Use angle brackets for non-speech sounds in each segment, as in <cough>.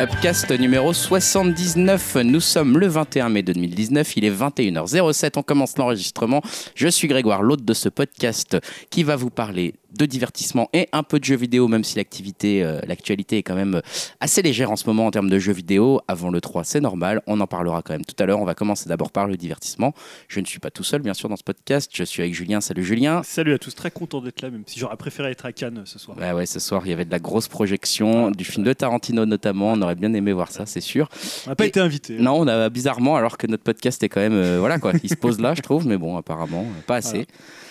Upcast numéro 79. Nous sommes le 21 mai 2019, il est 21h07, on commence l'enregistrement. Je suis Grégoire, l'hôte de ce podcast qui va vous parler de divertissement et un peu de jeux vidéo, même si l'activité, euh, l'actualité est quand même assez légère en ce moment en termes de jeux vidéo. Avant le 3, c'est normal, on en parlera quand même tout à l'heure. On va commencer d'abord par le divertissement. Je ne suis pas tout seul, bien sûr, dans ce podcast. Je suis avec Julien. Salut Julien. Salut à tous, très content d'être là, même si j'aurais préféré être à Cannes ce soir. Ouais, ouais, ce soir, il y avait de la grosse projection, du film de Tarantino notamment. On aurait bien aimé voir ça, c'est sûr. On n'a pas Et- été invité. Non, on a bizarrement, alors que notre podcast est quand même. euh, voilà quoi, il se pose là, je trouve, mais bon, apparemment, euh, pas assez.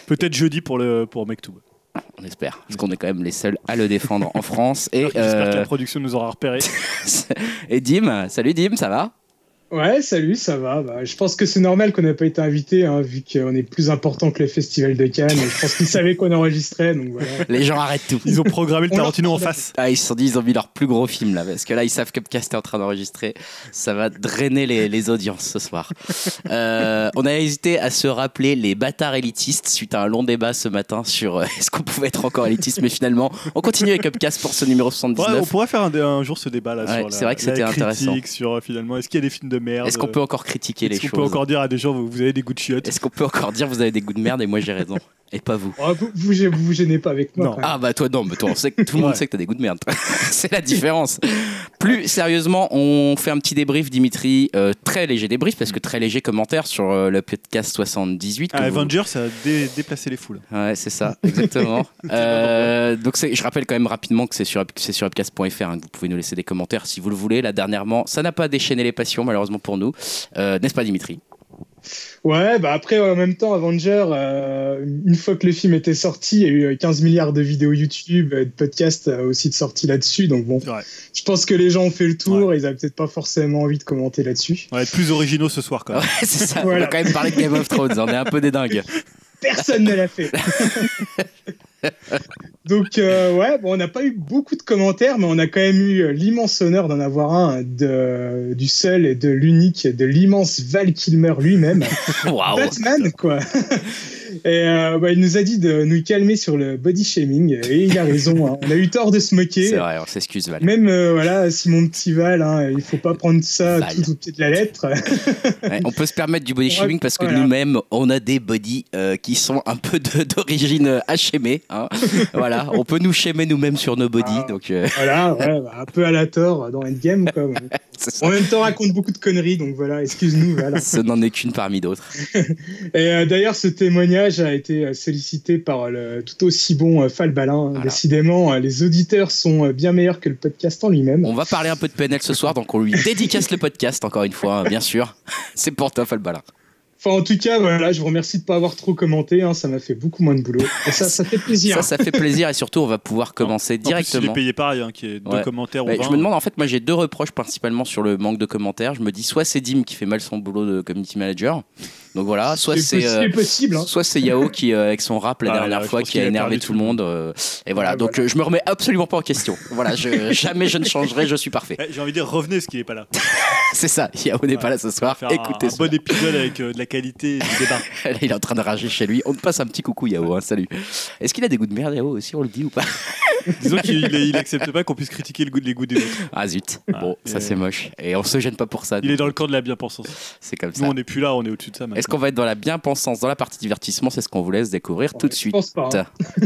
Peut-être jeudi pour, le, pour. On espère, parce qu'on est quand même les seuls à le défendre en France. Et, J'espère que euh, la production nous aura repéré. <laughs> et Dim, salut Dim, ça va? Ouais, salut, ça va. Bah, je pense que c'est normal qu'on n'ait pas été invité, hein, vu qu'on est plus important que le festival de Cannes. Je pense qu'ils savaient qu'on enregistrait, donc voilà. Les gens arrêtent tout. Ils ont programmé le Tarantino en face. Ah, ils se sont dit, ils ont mis leur plus gros film là, parce que là, ils savent que Upcast est en train d'enregistrer. Ça va drainer les, les audiences ce soir. Euh, on a hésité à se rappeler les bâtards élitistes suite à un long débat ce matin sur euh, est-ce qu'on pouvait être encore élitiste, mais finalement, on continue avec Upcast pour ce numéro Ouais, 79. on pourrait faire un, un jour ce débat là Ouais, sur la, c'est vrai que la c'était critique, intéressant. sur euh, finalement est-ce qu'il y a des films de merde. Est-ce qu'on peut encore critiquer les Est-ce qu'on choses peut encore dire à des gens vous, vous avez des goûts de chiottes Est-ce qu'on peut encore dire vous avez des goûts de merde et moi j'ai raison <laughs> et pas vous Oh, vous, vous, vous vous gênez pas avec moi. Non. Ah bah toi non, mais toi on sait que tout le monde sait que t'as des goûts de merde. <laughs> C'est la différence. Plus sérieusement, on fait un petit débrief, Dimitri, euh, très léger débrief parce que très léger commentaire sur euh, le podcast 78. que Ah, vous- Avengers ça a dé- déplacé les foules. Ouais, c'est ça, exactement. <laughs> Euh, donc je rappelle quand même rapidement que c'est sur, que c'est sur upcast.fr hein, que vous pouvez nous laisser des commentaires si vous le voulez. Là dernièrement, ça n'a pas déchaîné les passions malheureusement pour nous, Euh, n'est-ce pas Dimitri? Ouais, bah après, en même temps, Avenger, euh, une fois que le film était sorti, il y a eu euh, 15 milliards de vidéos YouTube, euh, de podcasts euh, aussi de sortie là-dessus. Donc bon, je pense que les gens ont fait le tour et ils avaient peut-être pas forcément envie de commenter là-dessus. On va être plus originaux ce soir quand Ouais, même. c'est ça. On va quand même parler de Game of Thrones. On est un peu des dingues. Personne ne l'a fait. <laughs> Donc euh, ouais, bon, on n'a pas eu beaucoup de commentaires, mais on a quand même eu euh, l'immense honneur d'en avoir un de, du seul et de l'unique, de l'immense Val Kilmer lui-même. <laughs> Batman quoi. Et euh, bah, il nous a dit de nous calmer sur le body shaming et il a raison. hein. On a eu tort de se C'est moquer. vrai, on s'excuse Val. Même euh, voilà, si mon petit Val, hein, il faut pas prendre ça Val. tout au pied de la lettre. Ouais, on peut se permettre du body shaming parce que Voilà. nous-mêmes, on a des bodies euh, qui sont un peu d'origine euh, HMé. Hein. voilà, on peut nous shamer nous-mêmes sur nos bodies. Ah. Donc, euh, voilà, ouais, bah, un peu à la tort dans Endgame quoi. <laughs> c'est. En même temps, raconte beaucoup de conneries, donc voilà, excuse-nous. Voilà. ce n'en est qu'une parmi d'autres. <laughs> Et euh, d'ailleurs, ce témoignage a été euh, sollicité par le tout aussi bon euh, Falbalin. Voilà. Décidément, euh, les auditeurs sont euh, bien meilleurs que le podcast en lui-même. On va parler un peu de PNL ce soir, donc on lui dédicace le podcast, encore une fois, bien sûr. C'est pour toi, Falbalin. Enfin, en tout cas, voilà, je vous remercie de pas avoir trop commenté. hein, ça m'a fait beaucoup moins de boulot. Et ça, ça fait plaisir. Ça, ça fait plaisir et surtout, on va pouvoir commencer En plus, il directement. est payé pareil, hein, qui est deux Ouais. commentaires ou je me demande, en fait, moi j'ai deux reproches principalement sur le manque de commentaires. Je me dis, soit c'est Dim qui fait mal son boulot de community manager, donc voilà, soit C'est euh, hein. Soit c'est Yao qui, euh, avec son rap la Ah, dernière là, fois, qui a énervé tout le monde. euh, et voilà, Ouais, donc voilà. euh, je me remets absolument pas en question. Voilà, je, <laughs> jamais je ne changerai, je suis parfait. J'ai envie de dire revenez parce qu'il est pas là. <laughs> C'est ça, Yao n'est pas là ce soir. Faire Écoutez, un, un bon épisode avec euh, de la qualité et du débat. <laughs> Là, il est en train de rager chez lui. On te passe un petit coucou, Yao. hein, salut. Est-ce qu'il a des goûts de merde, Yao aussi On le dit ou pas? Disons qu'il il- il accepte pas qu'on puisse critiquer le goût, les goûts des autres. Ah zut. Ah, Bon, ça c'est moche. Et on se gêne pas pour ça. Il est dans le camp de la bien-pensance. C'est comme Nous, ça. on n'est plus là, on est au-dessus de ça. Est-ce qu'on va être dans la bien-pensance, dans la partie divertissement C'est ce qu'on vous laisse découvrir tout de Je suite. pense pas. hein. <laughs>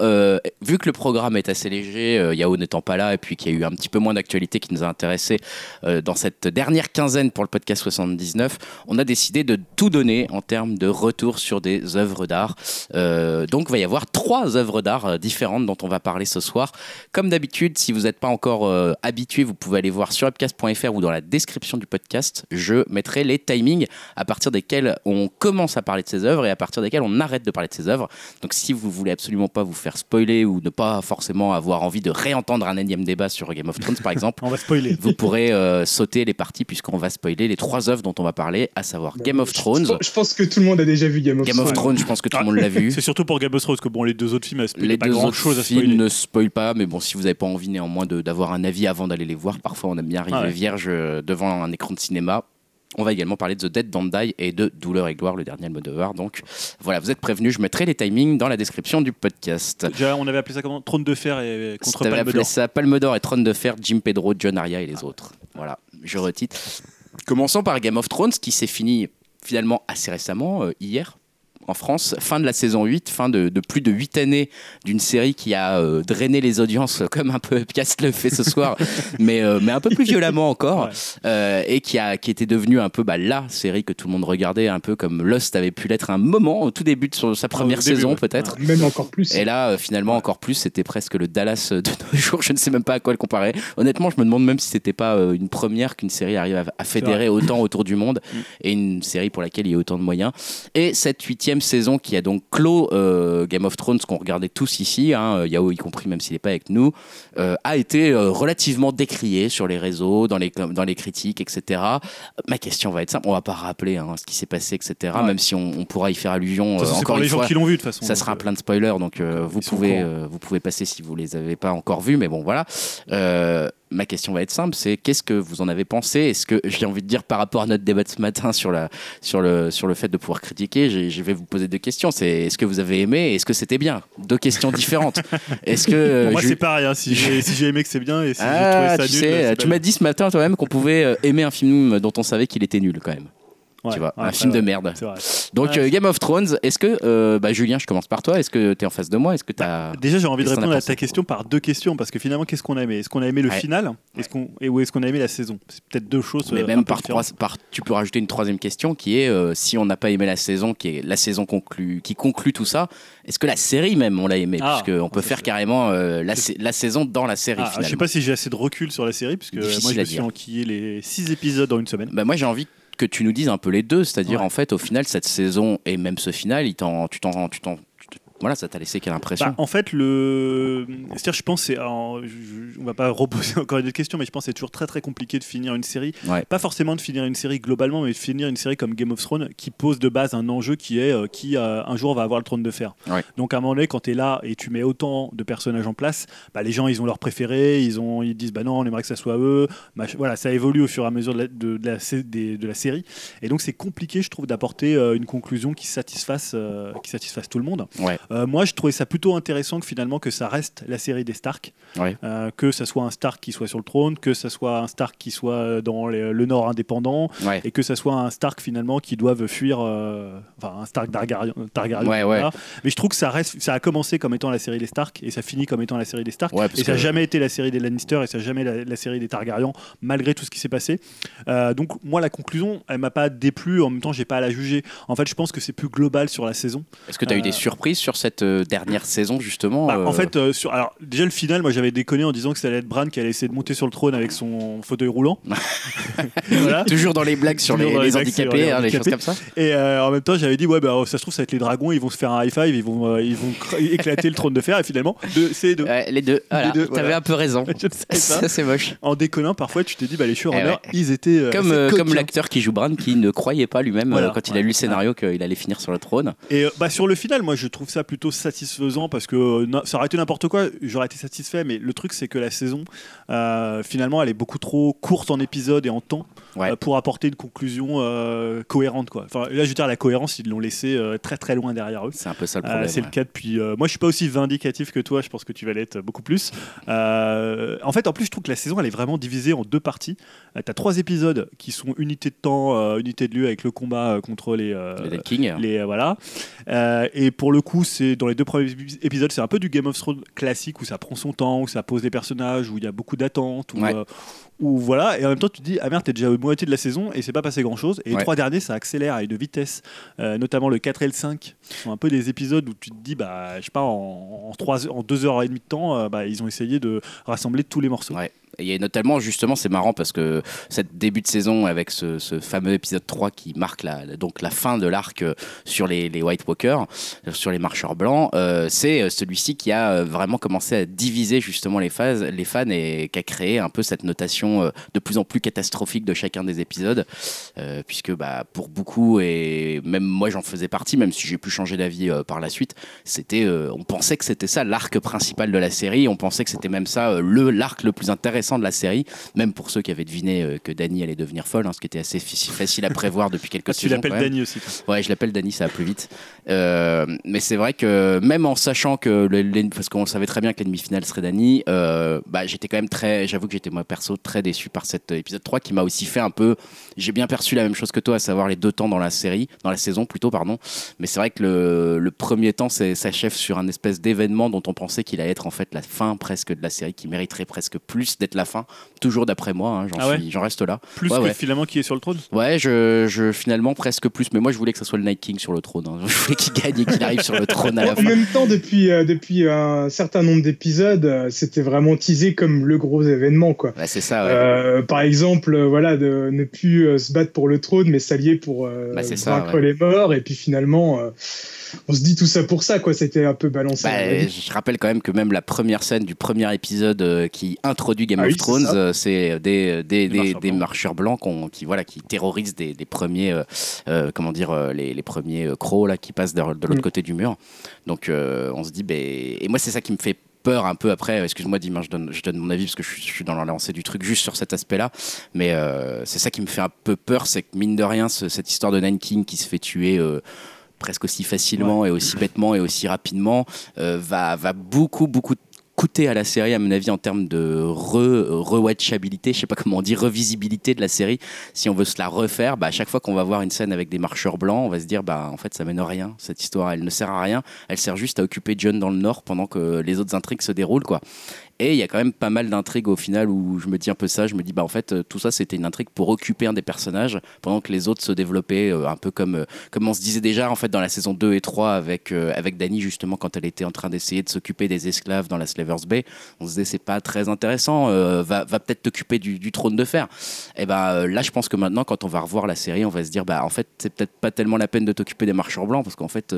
euh, vu que le programme est assez léger, euh, Yao n'étant pas là, et puis qu'il y a eu un petit peu moins d'actualité qui nous a intéressés euh, dans cette dernière quinzaine pour le podcast 79, on a décidé de tout donner en termes de retour sur des œuvres d'art. Euh, donc, il va y avoir trois œuvres d'art différentes dont on va parler ce soir. Comme d'habitude, si vous n'êtes pas encore habitué, vous pouvez aller voir sur upcast.fr ou dans la description du podcast. Je mettrai les timings à partir desquels on commence à parler de ces œuvres et à partir desquels on arrête de parler de ces œuvres. Donc si vous voulez absolument absolument pas vous faire spoiler ou ne pas forcément avoir envie de réentendre un énième débat sur Game of Thrones, par exemple, <laughs> On va spoiler. vous pourrez euh, sauter les parties puisqu'on va spoiler les trois œuvres dont on va parler, à savoir Game of Thrones. Je, je pense que tout le monde a déjà vu Game of Game of Thrones. Thrones, je pense que tout le monde l'a vu. <laughs> C'est surtout pour Game of Thrones, que bon, les deux autres films, Les pas deux grand autres chose à films spoiler. ne spoilent pas, mais bon, si vous n'avez pas envie néanmoins d'avoir un avis avant d'aller les voir, parfois on aime bien arriver Ah ouais. vierge euh, devant un écran de cinéma. On va également parler de The Dead Don't Die et de Douleur et Gloire, le dernier Almodovar. Donc voilà, vous êtes prévenus, je mettrai les timings dans la description du podcast. Déjà, on avait appelé ça comment? Trône de fer et contre Palme appelé ça Palme d'Or et Trône de Fer, Jim Pedro, John Aria et les autres. Voilà, je retitre. Commençons par Game of Thrones qui s'est fini finalement assez récemment, euh, hier. En France, fin de la saison 8, fin de, de plus de 8 années d'une série qui a euh, drainé les audiences <laughs> comme un peu Piast le fait ce soir, <laughs> mais, euh, mais un peu plus violemment encore, Ouais. euh, et qui, a, qui était devenue un peu bah, la série que tout le monde regardait, un peu comme Lost avait pu l'être un moment, au tout début de son- sa première début, saison ouais. peut-être. Même encore plus. Et là, finalement, encore plus, c'était presque le Dallas de <laughs> nos jours. Je ne sais même pas à quoi le comparer. Honnêtement, je me demande même si c'était pas une première qu'une série arrive à, à fédérer autant autour du monde Mm. et une série pour laquelle il y a autant de moyens. Et cette huitième saison qui a donc clos euh, Game of Thrones, qu'on regardait tous ici, hein, euh, Yao y compris, même s'il n'est pas avec nous, euh, a été relativement décriée sur les réseaux, dans les, dans les critiques, etc. Ma question va être simple. On va pas rappeler hein, ce qui s'est passé, etc. Ouais. Même si on, on pourra y faire allusion Ça, encore pour les gens qui l'ont vu de toute façon. Ça sera plein de spoilers, donc vous, pouvez, vous pouvez passer si vous les avez pas encore vus, mais bon voilà. Ma question va être simple, c'est qu'est-ce que vous en avez pensé? Est-ce que j'ai envie de dire par rapport à notre débat de ce matin sur, la, sur, le, sur le fait de pouvoir critiquer, je vais vous poser deux questions. C'est est-ce que vous avez aimé et est-ce que c'était bien? Deux questions différentes. <laughs> Est-ce que moi, c'est pareil. hein, si j'ai si aimé que c'est bien et si j'ai trouvé ah, ça tu nul, sais, c'est tu m'as dit ce matin toi-même qu'on pouvait euh, aimer un film dont on savait qu'il était nul quand même. Ouais, tu vois, ouais, un film de merde. Donc euh, Game of Thrones, est-ce que, euh, bah, Julien, je commence par toi, est-ce que tu es en face de moi? Est-ce que as... Déjà, j'ai envie de répondre à ta question par deux questions parce que finalement, qu'est-ce qu'on a aimé? Est-ce qu'on a aimé le final? Est-ce qu'on et où est-ce qu'on a aimé la saison? C'est peut-être deux choses. Mais euh, même par, trois, par, tu peux rajouter une troisième question qui est euh, si on n'a pas aimé la saison, qui est la saison conclue, qui conclut tout ça, est-ce que la série même on l'a aimé? Ah, Puisque on peut faire carrément la, sa- la saison dans la série Ah, je sais pas si j'ai assez de recul sur la série puisque moi je me suis enquillé les six épisodes en une semaine. Bah, moi j'ai envie que tu nous dises un peu les deux, c'est-à-dire Ouais. en fait au final cette saison et même ce final, il t'en- tu t'en, voilà, ça t'a laissé quelle impression? Bah, en fait, le, c'est-à-dire, je pense, c'est, alors, je- on va pas reposer <laughs> encore une autre question, mais je pense que c'est toujours très très compliqué de finir une série. Ouais. Pas forcément de finir une série globalement, mais de finir une série comme Game of Thrones qui pose de base un enjeu qui est euh, qui euh, un jour va avoir le trône de fer. Ouais. Donc à un moment donné, quand tu es là et tu mets autant de personnages en place, bah, les gens ils ont leurs préférés, ils ont ils disent bah non, on aimerait que ça soit eux. Voilà, ça évolue au fur et à mesure de la, de, de la, sé- des- de la série, et donc c'est compliqué, je trouve, d'apporter euh, une conclusion qui satisfasse qui satisfasse tout le monde. Ouais. Euh, moi, je trouvais ça plutôt intéressant que finalement que ça reste la série des Stark, Ouais. Euh, que ça soit un Stark qui soit sur le trône, que ça soit un Stark qui soit dans les- le Nord indépendant, Ouais. et que ça soit un Stark finalement qui doive fuir, euh, enfin un Stark Targaryen. Targaryen, Ouais, ouais. voilà. Mais je trouve que ça reste, ça a commencé comme étant la série des Stark et ça finit comme étant la série des Stark. Et ça n'a que- jamais été la série des Lannister et ça n'a jamais la, la série des Targaryens malgré tout ce qui s'est passé. Euh, donc moi la conclusion, elle m'a pas déplu. En même temps, j'ai pas à la juger. En fait, je pense que c'est plus global sur la saison. Est-ce que tu as eu Euh, des surprises sur cette euh, dernière saison justement Bah, euh, En fait, euh, sur, alors déjà le final, moi j'avais déconné en disant que ça allait être Bran qui allait essayer de monter sur le trône avec son fauteuil roulant. <laughs> voilà. Toujours dans les blagues sur les, dans les les handicapés, hein, les choses handicapés. comme ça. Et euh, en même temps, j'avais dit ouais, bah, ça se trouve ça va être les dragons, ils vont se faire un high five, ils vont, euh, ils vont <laughs> éclater le trône de fer. Et finalement, c'est deux. Ouais, les deux, voilà, deux, t'avais voilà. un peu raison. <laughs> Ça, c'est moche. En déconnant, parfois, tu t'es dit bah les showrunners, Eh ouais. ils étaient euh, Comme, comme l'acteur qui joue Bran qui ne croyait pas lui-même quand il a lu le scénario qu'il allait finir sur le trône. Et bah, sur le final, moi je trouve ça plutôt satisfaisant parce que ça aurait été n'importe quoi, j'aurais été satisfait, mais le truc c'est que la saison, euh, finalement, elle est beaucoup trop courte en épisodes et en temps Ouais. euh, pour apporter une conclusion euh, cohérente. Quoi. Enfin, là, je veux dire, la cohérence, ils l'ont laissé euh, très très loin derrière eux. C'est un peu ça le problème. c'est ouais. le cas depuis. moi, je suis pas aussi vindicatif que toi. Je pense que tu vas l'être beaucoup plus. En fait, en plus, je trouve que la saison, elle est vraiment divisée en deux parties. tu as trois épisodes qui sont unité de temps, unité de lieu avec le combat contre les. Dead King. les, euh, voilà. Et pour le coup, c'est dans les deux premiers épis- épisodes, c'est un peu du Game of Thrones classique où ça prend son temps, où ça pose des personnages, où il y a beaucoup d'attentes, où, Ouais. Où voilà. Et en même temps, tu te dis ah merde, t'es déjà à moitié de la saison et c'est pas passé grand chose. Et les Ouais. trois derniers, ça accélère à une vitesse, euh, notamment le 4 et le 5, qui sont un peu des épisodes où tu te dis bah je sais pas en, en, trois, en deux heures et demie de temps, euh, bah, ils ont essayé de rassembler tous les morceaux. Ouais. Et notamment, justement, c'est marrant parce que cette début de saison avec ce, fameux épisode 3 qui marque la, donc la fin de l'arc euh, sur les, les, White Walkers, euh, sur les marcheurs blancs, euh, c'est celui-ci qui a vraiment commencé à diviser justement les, phases, les fans et qui a créé un peu cette notation de plus en plus catastrophique de chacun des épisodes, puisque bah, pour beaucoup, et même moi j'en faisais partie, même si j'ai pu changer d'avis par la suite, c'était, on pensait que c'était ça l'arc principal de la série, on pensait que c'était même ça le l'arc le plus intéressant de la série, même pour ceux qui avaient deviné que Dany allait devenir folle, hein, ce qui était assez facile à prévoir depuis quelques <laughs> ah, Tu l'appelles Dany aussi Ouais, je l'appelle Dany, ça va plus vite. Euh, mais c'est vrai que même en sachant que, parce qu'on savait très bien que l'ennemi final serait Dany, euh, bah, j'étais quand même très, j'avoue que j'étais moi perso très déçu par cet épisode 3 qui m'a aussi fait un peu, j'ai bien perçu la même chose que toi, à savoir les deux temps dans la série, dans la saison plutôt, pardon. Mais c'est vrai que le, le premier temps s'achève sur un espèce d'événement dont on pensait qu'il allait être en fait la fin presque de la série, qui mériterait presque plus d'être la fin, toujours d'après moi, hein, j'en ah reste là. Plus que finalement qui est sur le trône? Ouais, je, je, finalement presque plus, mais moi je voulais que ce soit le Night King sur le trône. Hein. <laughs> Je voulais qu'il gagne et qu'il arrive sur le trône à la fin. En même temps, depuis, euh, depuis un certain nombre d'épisodes, euh, c'était vraiment teasé comme le gros événement. Quoi. c'est ça, ouais. euh, par exemple, voilà, de ne plus se battre pour le trône, mais s'allier pour bah, vaincre les morts. Et puis finalement on se dit tout ça pour ça, quoi. C'était un peu balancé. Bah, je rappelle quand même que même la première scène du premier épisode euh, qui introduit Game ah of Thrones, euh, c'est des, des, des, marcheurs, blancs, qui, voilà, qui terrorisent des, premiers, euh, comment dire, les, les, premiers crocs là, qui passent de, l'autre mm. côté du mur. Donc on se dit, bah, et moi c'est ça qui me fait peur un peu après. Excuse-moi, Dimanche, je donne, je donne mon avis parce que je, suis dans la lancée du truc juste sur cet aspect-là. Mais c'est ça qui me fait un peu peur, c'est que mine de rien, cette histoire de Nine King qui se fait tuer presque aussi facilement et aussi bêtement et aussi rapidement, euh, va, va beaucoup, beaucoup coûter à la série, à mon avis, en termes de re-watchabilité, je sais pas comment on dit, revisibilité de la série. Si on veut se la refaire, bah, à chaque fois qu'on va voir une scène avec des marcheurs blancs, on va se dire, bah, en fait, ça mène à rien. Cette histoire, elle ne sert à rien. Elle sert juste à occuper John dans le nord pendant que les autres intrigues se déroulent, quoi. Et il y a quand même pas mal d'intrigues au final où je me dis un peu ça. Je me dis, bah en fait, tout ça c'était une intrigue pour occuper un des personnages pendant que les autres se développaient euh, un peu comme, euh, comme on se disait déjà en fait dans la saison 2 et 3 avec, euh, avec Dany justement quand elle était en train d'essayer de s'occuper des esclaves dans la Slavers Bay. On se disait, c'est pas très intéressant, va, va peut-être t'occuper du, trône de fer. Et ben là, je pense que maintenant, quand on va revoir la série, on va se dire, bah en fait, c'est peut-être pas tellement la peine de t'occuper des marcheurs blancs parce qu'en fait,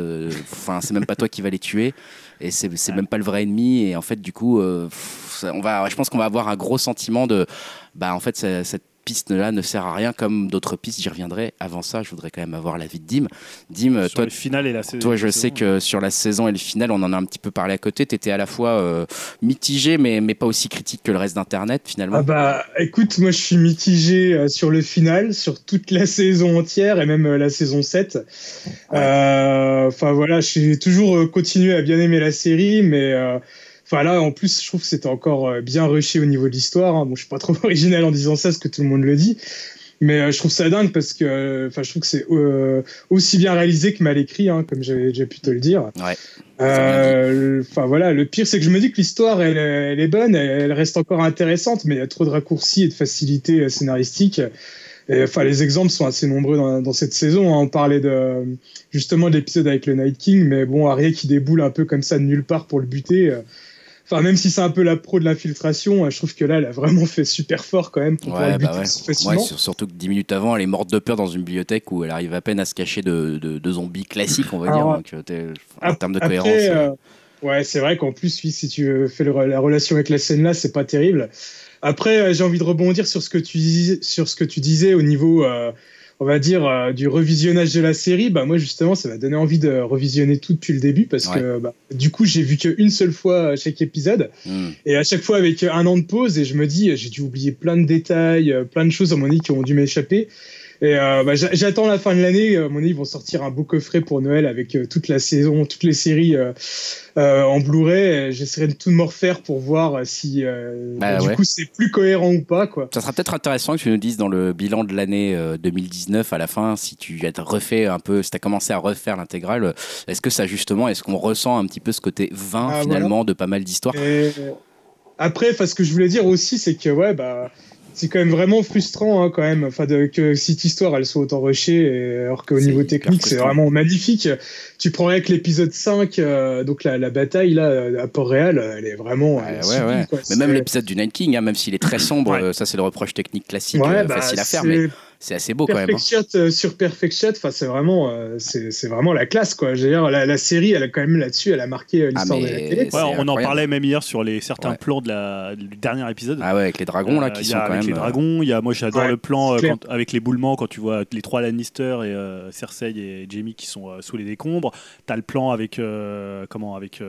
c'est même pas toi qui va les tuer et c'est même pas le vrai ennemi. Et en fait, du coup, on va, je pense qu'on va avoir un gros sentiment de, bah, en fait, cette piste-là ne sert à rien comme d'autres pistes, j'y reviendrai. Avant ça, je voudrais quand même avoir l'avis de Dim. Dim, sur toi, le final et la saison. Toi, je sais que sur la saison et le final, on en a un petit peu parlé à côté. Tu étais à la fois euh, mitigé, mais, mais pas aussi critique que le reste d'Internet, finalement. Ah bah, écoute, moi, je suis mitigé euh, sur le final, sur toute la <laughs> saison entière et même euh, la saison 7. Enfin, voilà, j'ai toujours continué à bien aimer la série, mais Enfin là, en plus, je trouve que c'était encore euh, bien rushé au niveau de l'histoire. Hein. Bon, je suis pas <laughs> trop original en disant ça, parce que tout le monde le dit. Mais euh, je trouve ça dingue parce que, euh, enfin, je trouve que c'est aussi bien réalisé que mal écrit, hein, comme j'avais déjà pu te le dire. Ouais. Enfin voilà, le pire c'est que je me dis que l'histoire elle, elle, est bonne, elle, reste encore intéressante, mais il y a trop de raccourcis et de facilité scénaristique. Enfin, les exemples sont assez nombreux dans, dans cette saison. Hein. On parlait de justement de l'épisode avec le Night King, mais bon, Arya qui déboule un peu comme ça de nulle part pour le buter. Enfin, même si c'est un peu la pro de l'infiltration, je trouve que là, elle a vraiment fait super fort quand même pour pouvoir bah ouais. facilement. surtout que 10 minutes avant, elle est morte de peur dans une bibliothèque où elle arrive à peine à se cacher de, de, zombies classiques, on va dire. Donc, euh, en termes de cohérence. Euh, ouais, c'est vrai qu'en plus, si tu fais la relation avec la scène là, c'est pas terrible. Après, euh, j'ai envie de rebondir sur ce que tu disais, sur ce que tu disais au niveau on va dire, euh, du revisionnage de la série, bah moi justement, ça m'a donné envie de revisionner tout depuis le début parce que bah, du coup, j'ai vu qu'une seule fois chaque épisode hmm. et à chaque fois avec un an de pause et je me dis, j'ai dû oublier plein de détails, euh, plein de choses à mon avis qui ont dû m'échapper. Et euh, bah, j'attends la fin de l'année. À mon avis, ils vont sortir un beau coffret pour Noël avec euh, toute la saison, toutes les séries euh, en Blu-ray. J'essaierai de tout me refaire pour voir si bah, du coup c'est plus cohérent ou pas. Quoi. Ça sera peut-être intéressant que tu nous dises dans le bilan de l'année 2019 à la fin si tu as refait un peu, si tu as commencé à refaire l'intégrale. Est-ce que ça justement, est-ce qu'on ressent un petit peu ce côté vin ah, finalement de pas mal d'histoires? Après, ce que je voulais dire aussi, c'est que ouais, bah c'est quand même vraiment frustrant hein, quand même enfin de, que cette histoire elle soit autant rushée alors qu'au niveau technique c'est vraiment magnifique. Tu prends avec l'épisode 5 euh, donc la, la, bataille là à Port-Réal elle est vraiment ouais, ouais, mais même l'épisode du Night King hein, même s'il est très <clears throat> sombre ça c'est le reproche technique classique euh, bah, facile à faire mais c'est assez beau quand même. Hein. Shot euh, sur Perfect Shot, enfin c'est vraiment, euh, c'est vraiment la classe quoi. Dire, la, la, série, elle a quand même là-dessus, elle a marqué euh, l'histoire ah, de la télé. on en parlait même hier sur les certains plans de la, du dernier épisode. Ah ouais, avec les dragons là qui sont quand avec les dragons, il y a, moi j'adore le plan avec les boulements quand tu vois les trois Lannister et Cersei et Jamie qui sont sous les décombres. T'as le plan avec comment avec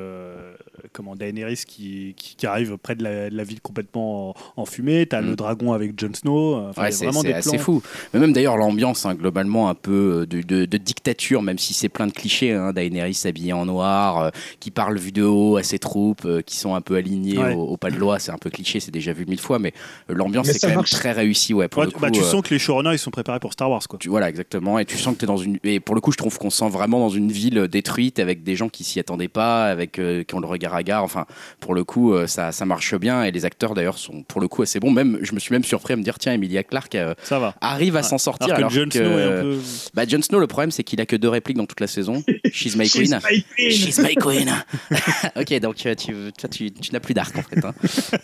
comment Daenerys qui, qui, arrive près de la, ville complètement en, fumée. T'as le mm. dragon avec Jon Snow. c'est assez fou. Mais même d'ailleurs l'ambiance, hein, globalement un peu euh, de, dictature, même si c'est plein de clichés. Hein, Daenerys habillée en noir, euh, qui parle vue de haut à ses troupes, euh, qui sont un peu alignés au, pas de loi. C'est un peu cliché, c'est déjà vu mille fois, mais l'ambiance est quand même très réussie. Ouais, pour le bah, tu sens que les showrunners ils sont préparés pour Star Wars. Quoi. Tu, voilà, exactement. Et tu sens que tu es dans une. Et pour le coup, je trouve qu'on sent vraiment dans une ville détruite avec des gens qui s'y attendaient pas, avec qui ont le regard à gare. Enfin, pour le coup, ça, ça marche bien. Et les acteurs d'ailleurs sont pour le coup assez bons. Même, je me suis même surpris à me dire tiens, Emilia Clarke ça va. arrive à s'en sortir. Alors, que Jon Snow est un peu. Bah, Jon Snow, le problème, c'est qu'il a que deux répliques dans toute la saison. <laughs> She's my queen. She's my queen. <laughs> ok, donc euh, tu, tu, tu, n'as plus d'arc en fait. Hein.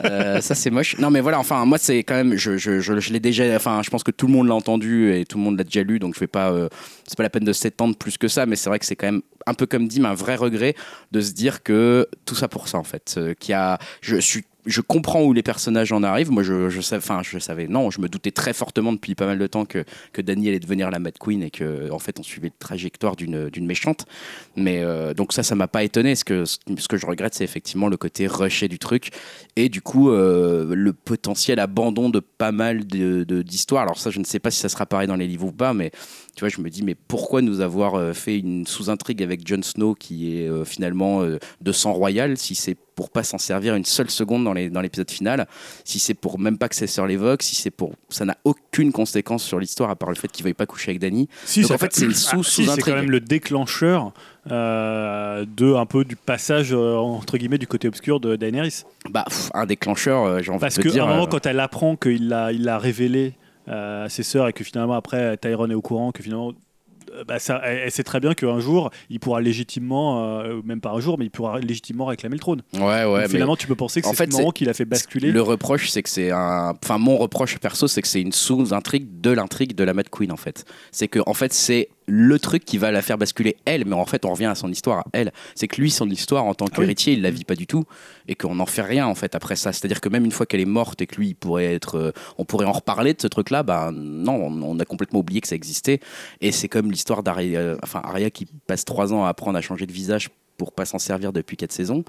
Euh, ça, c'est moche. Non, mais voilà, enfin, moi, c'est quand même. Je, je, je, l'ai déjà. Enfin, je pense que tout le monde l'a entendu et tout le monde l'a déjà lu, donc je vais pas. Euh, c'est pas la peine de s'étendre plus que ça, mais c'est vrai que c'est quand même un peu comme dit, un vrai regret de se dire que tout ça pour ça en fait. qui a, je suis je comprends où les personnages en arrivent. Moi, je, sais, enfin, je savais, non, je me doutais très fortement depuis pas mal de temps que, que allait devenir la Mad Queen et que, en fait, on suivait la trajectoire d'une, d'une méchante. Mais euh, donc, ça, ça m'a pas étonné. Ce que, ce que je regrette, c'est effectivement le côté rushé du truc et du coup, euh, le potentiel abandon de pas mal de, d'histoires. Alors, ça, je ne sais pas si ça sera pareil dans les livres ou pas, mais tu vois, je me dis, mais pourquoi nous avoir euh, fait une sous-intrigue avec Jon Snow qui est finalement de sang royal si c'est pour pas s'en servir une seule seconde dans les dans l'épisode final, si c'est pour même pas que ses sœurs l'évoquent, si c'est pour ça n'a aucune conséquence sur l'histoire à part le fait qu'il veuille pas coucher avec Dany. Si, en fait, c'est une sous sous ah, C'est quand même le déclencheur euh, de un peu du passage euh, entre guillemets du côté obscur de Daenerys. Bah un déclencheur, euh, j'ai envie Parce de dire. Parce qu'à un moment, quand elle apprend qu'il l'a il l'a révélé à ses sœurs et que finalement après Tyrone est au courant que finalement euh, bah, ça, elle, sait très bien qu'un jour, il pourra légitimement, euh, même pas un jour, mais il pourra légitimement réclamer le trône. Ouais, ouais. finalement, tu peux penser que c'est ce moment qui l'a fait basculer. Le reproche, c'est que c'est un. Enfin, mon reproche perso, c'est que c'est une sous-intrigue de l'intrigue de la Mad Queen, en fait. C'est que, en fait, c'est le truc qui va la faire basculer elle, mais en fait on revient à son histoire à elle. C'est que lui, son histoire en tant ah qu'héritier, il la vit pas du tout et qu'on n'en fait rien en fait après ça. C'est-à-dire que même une fois qu'elle est morte et que lui, il pourrait être, euh, on pourrait en reparler de ce truc-là, bah non, on, a complètement oublié que ça existait. Et c'est comme l'histoire d'Aria, euh, enfin Aria qui passe trois ans à apprendre à changer de visage pour pas s'en servir depuis quatre saisons.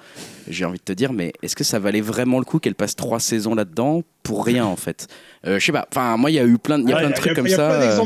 J'ai envie de te dire, mais est-ce que ça valait vraiment le coup qu'elle passe trois saisons là-dedans pour rien en fait? Euh, Je sais pas. Enfin, moi, il y a eu plein, y a plein de trucs comme ça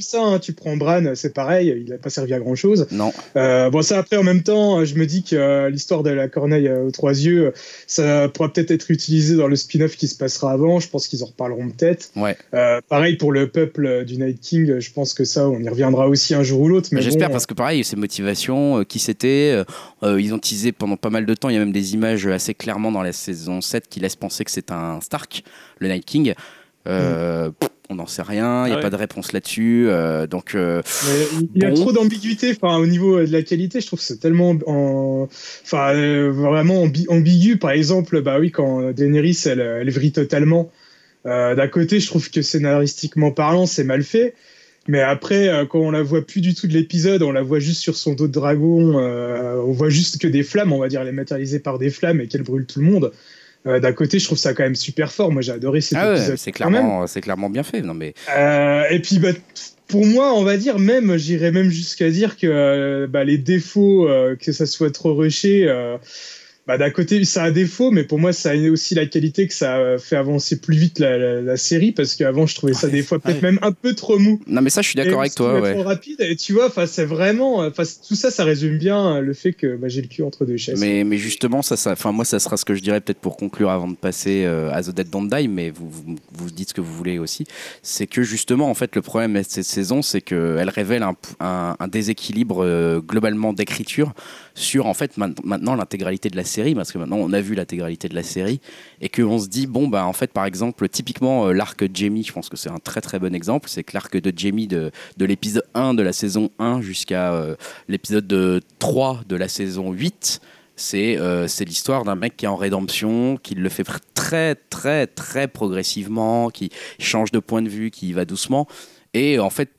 ça, hein. tu prends Bran, c'est pareil, il n'a pas servi à grand chose. Non. Euh, bon, ça après, en même temps, je me dis que euh, l'histoire de la corneille aux trois yeux, ça pourra peut-être être utilisé dans le spin-off qui se passera avant. Je pense qu'ils en reparleront peut-être. Ouais. Euh, pareil pour le peuple du Night King, je pense que ça, on y reviendra aussi un jour ou l'autre. Mais J'espère parce que pareil, ses motivations, qui c'était, ils ont teasé pendant pas mal de temps. Il y a même des images assez clairement dans la saison 7 qui laissent penser que c'est un Stark, le Night King. Euh, on n'en sait rien, il n'y a ah pas de réponse là-dessus. Euh, donc, euh, il y a trop d'ambiguïté. Enfin, au niveau de la qualité, je trouve que c'est tellement, enfin, vraiment ambigu. Par exemple, bah oui, quand Daenerys elle, elle vrille totalement. D'un côté, je trouve que scénaristiquement parlant, c'est mal fait. Mais après, quand on la voit plus du tout de l'épisode, on la voit juste sur son dos de dragon. on voit juste que des flammes, on va dire, elle est matérialisée par des flammes et qu'elle brûle tout le monde. Euh, d'un côté, je trouve ça quand même super fort. Moi, j'ai adoré cet ah épisode. c'est clairement, c'est clairement bien fait. Non mais. Euh, et puis, bah, pour moi, on va dire même, j'irais même jusqu'à dire que euh, bah, les défauts, que ça soit trop rushé bah, d'un côté, ça a défaut, mais pour moi, ça a aussi la qualité que ça fait avancer plus vite la, série, parce qu'avant, je trouvais ça des fois peut-être même un peu trop mou. Non, mais ça, je suis d'accord avec toi. Ouais. Trop rapide, et tu vois, c'est vraiment, tout ça, ça résume bien le fait que bah, j'ai le cul entre deux chaises. Mais, mais justement, ça, ça, moi, ça sera ce que je dirais peut-être pour conclure avant de passer euh, à The Dead Don't Die, mais vous, vous, dites ce que vous voulez aussi. C'est que justement, en fait, le problème de cette saison, c'est qu'elle révèle un, un, déséquilibre euh, globalement d'écriture sur, en fait, maintenant l'intégralité de la série parce que maintenant on a vu l'intégralité de la série, et qu'on se dit, bon, bah en fait, par exemple, typiquement euh, l'arc Jamie, je pense que c'est un très très bon exemple, c'est que l'arc de Jamie de, de l'épisode 1 de la saison 1 jusqu'à euh, l'épisode 3 de la saison 8, c'est euh, c'est l'histoire d'un mec qui est en rédemption, qui le fait très très très progressivement, qui change de point de vue, qui va doucement. Et en fait,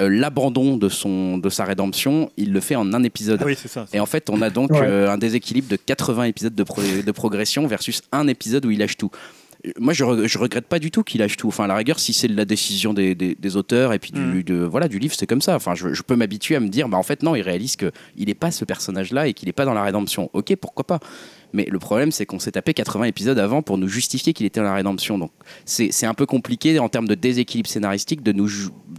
euh, l'abandon de, son, de sa rédemption, il le fait en un épisode. Ah oui, c'est ça. Et en fait, on a donc Ouais. euh, un déséquilibre de 80 épisodes de, pro- de progression versus un épisode où il lâche tout. Euh, Moi, je, re- je regrette pas du tout qu'il lâche tout. Enfin, à la rigueur, si c'est la décision des, des- des auteurs et puis du, Mm. de, voilà, du livre, c'est comme ça. Enfin, je, je peux m'habituer à me dire, bah, en fait, non, il réalise qu'il n'est pas ce personnage-là et qu'il n'est pas dans la rédemption. Ok, pourquoi pas mais le problème, c'est qu'on s'est tapé 80 épisodes avant pour nous justifier qu'il était dans la rédemption. Donc, c'est c'est un peu compliqué en termes de déséquilibre scénaristique de nous,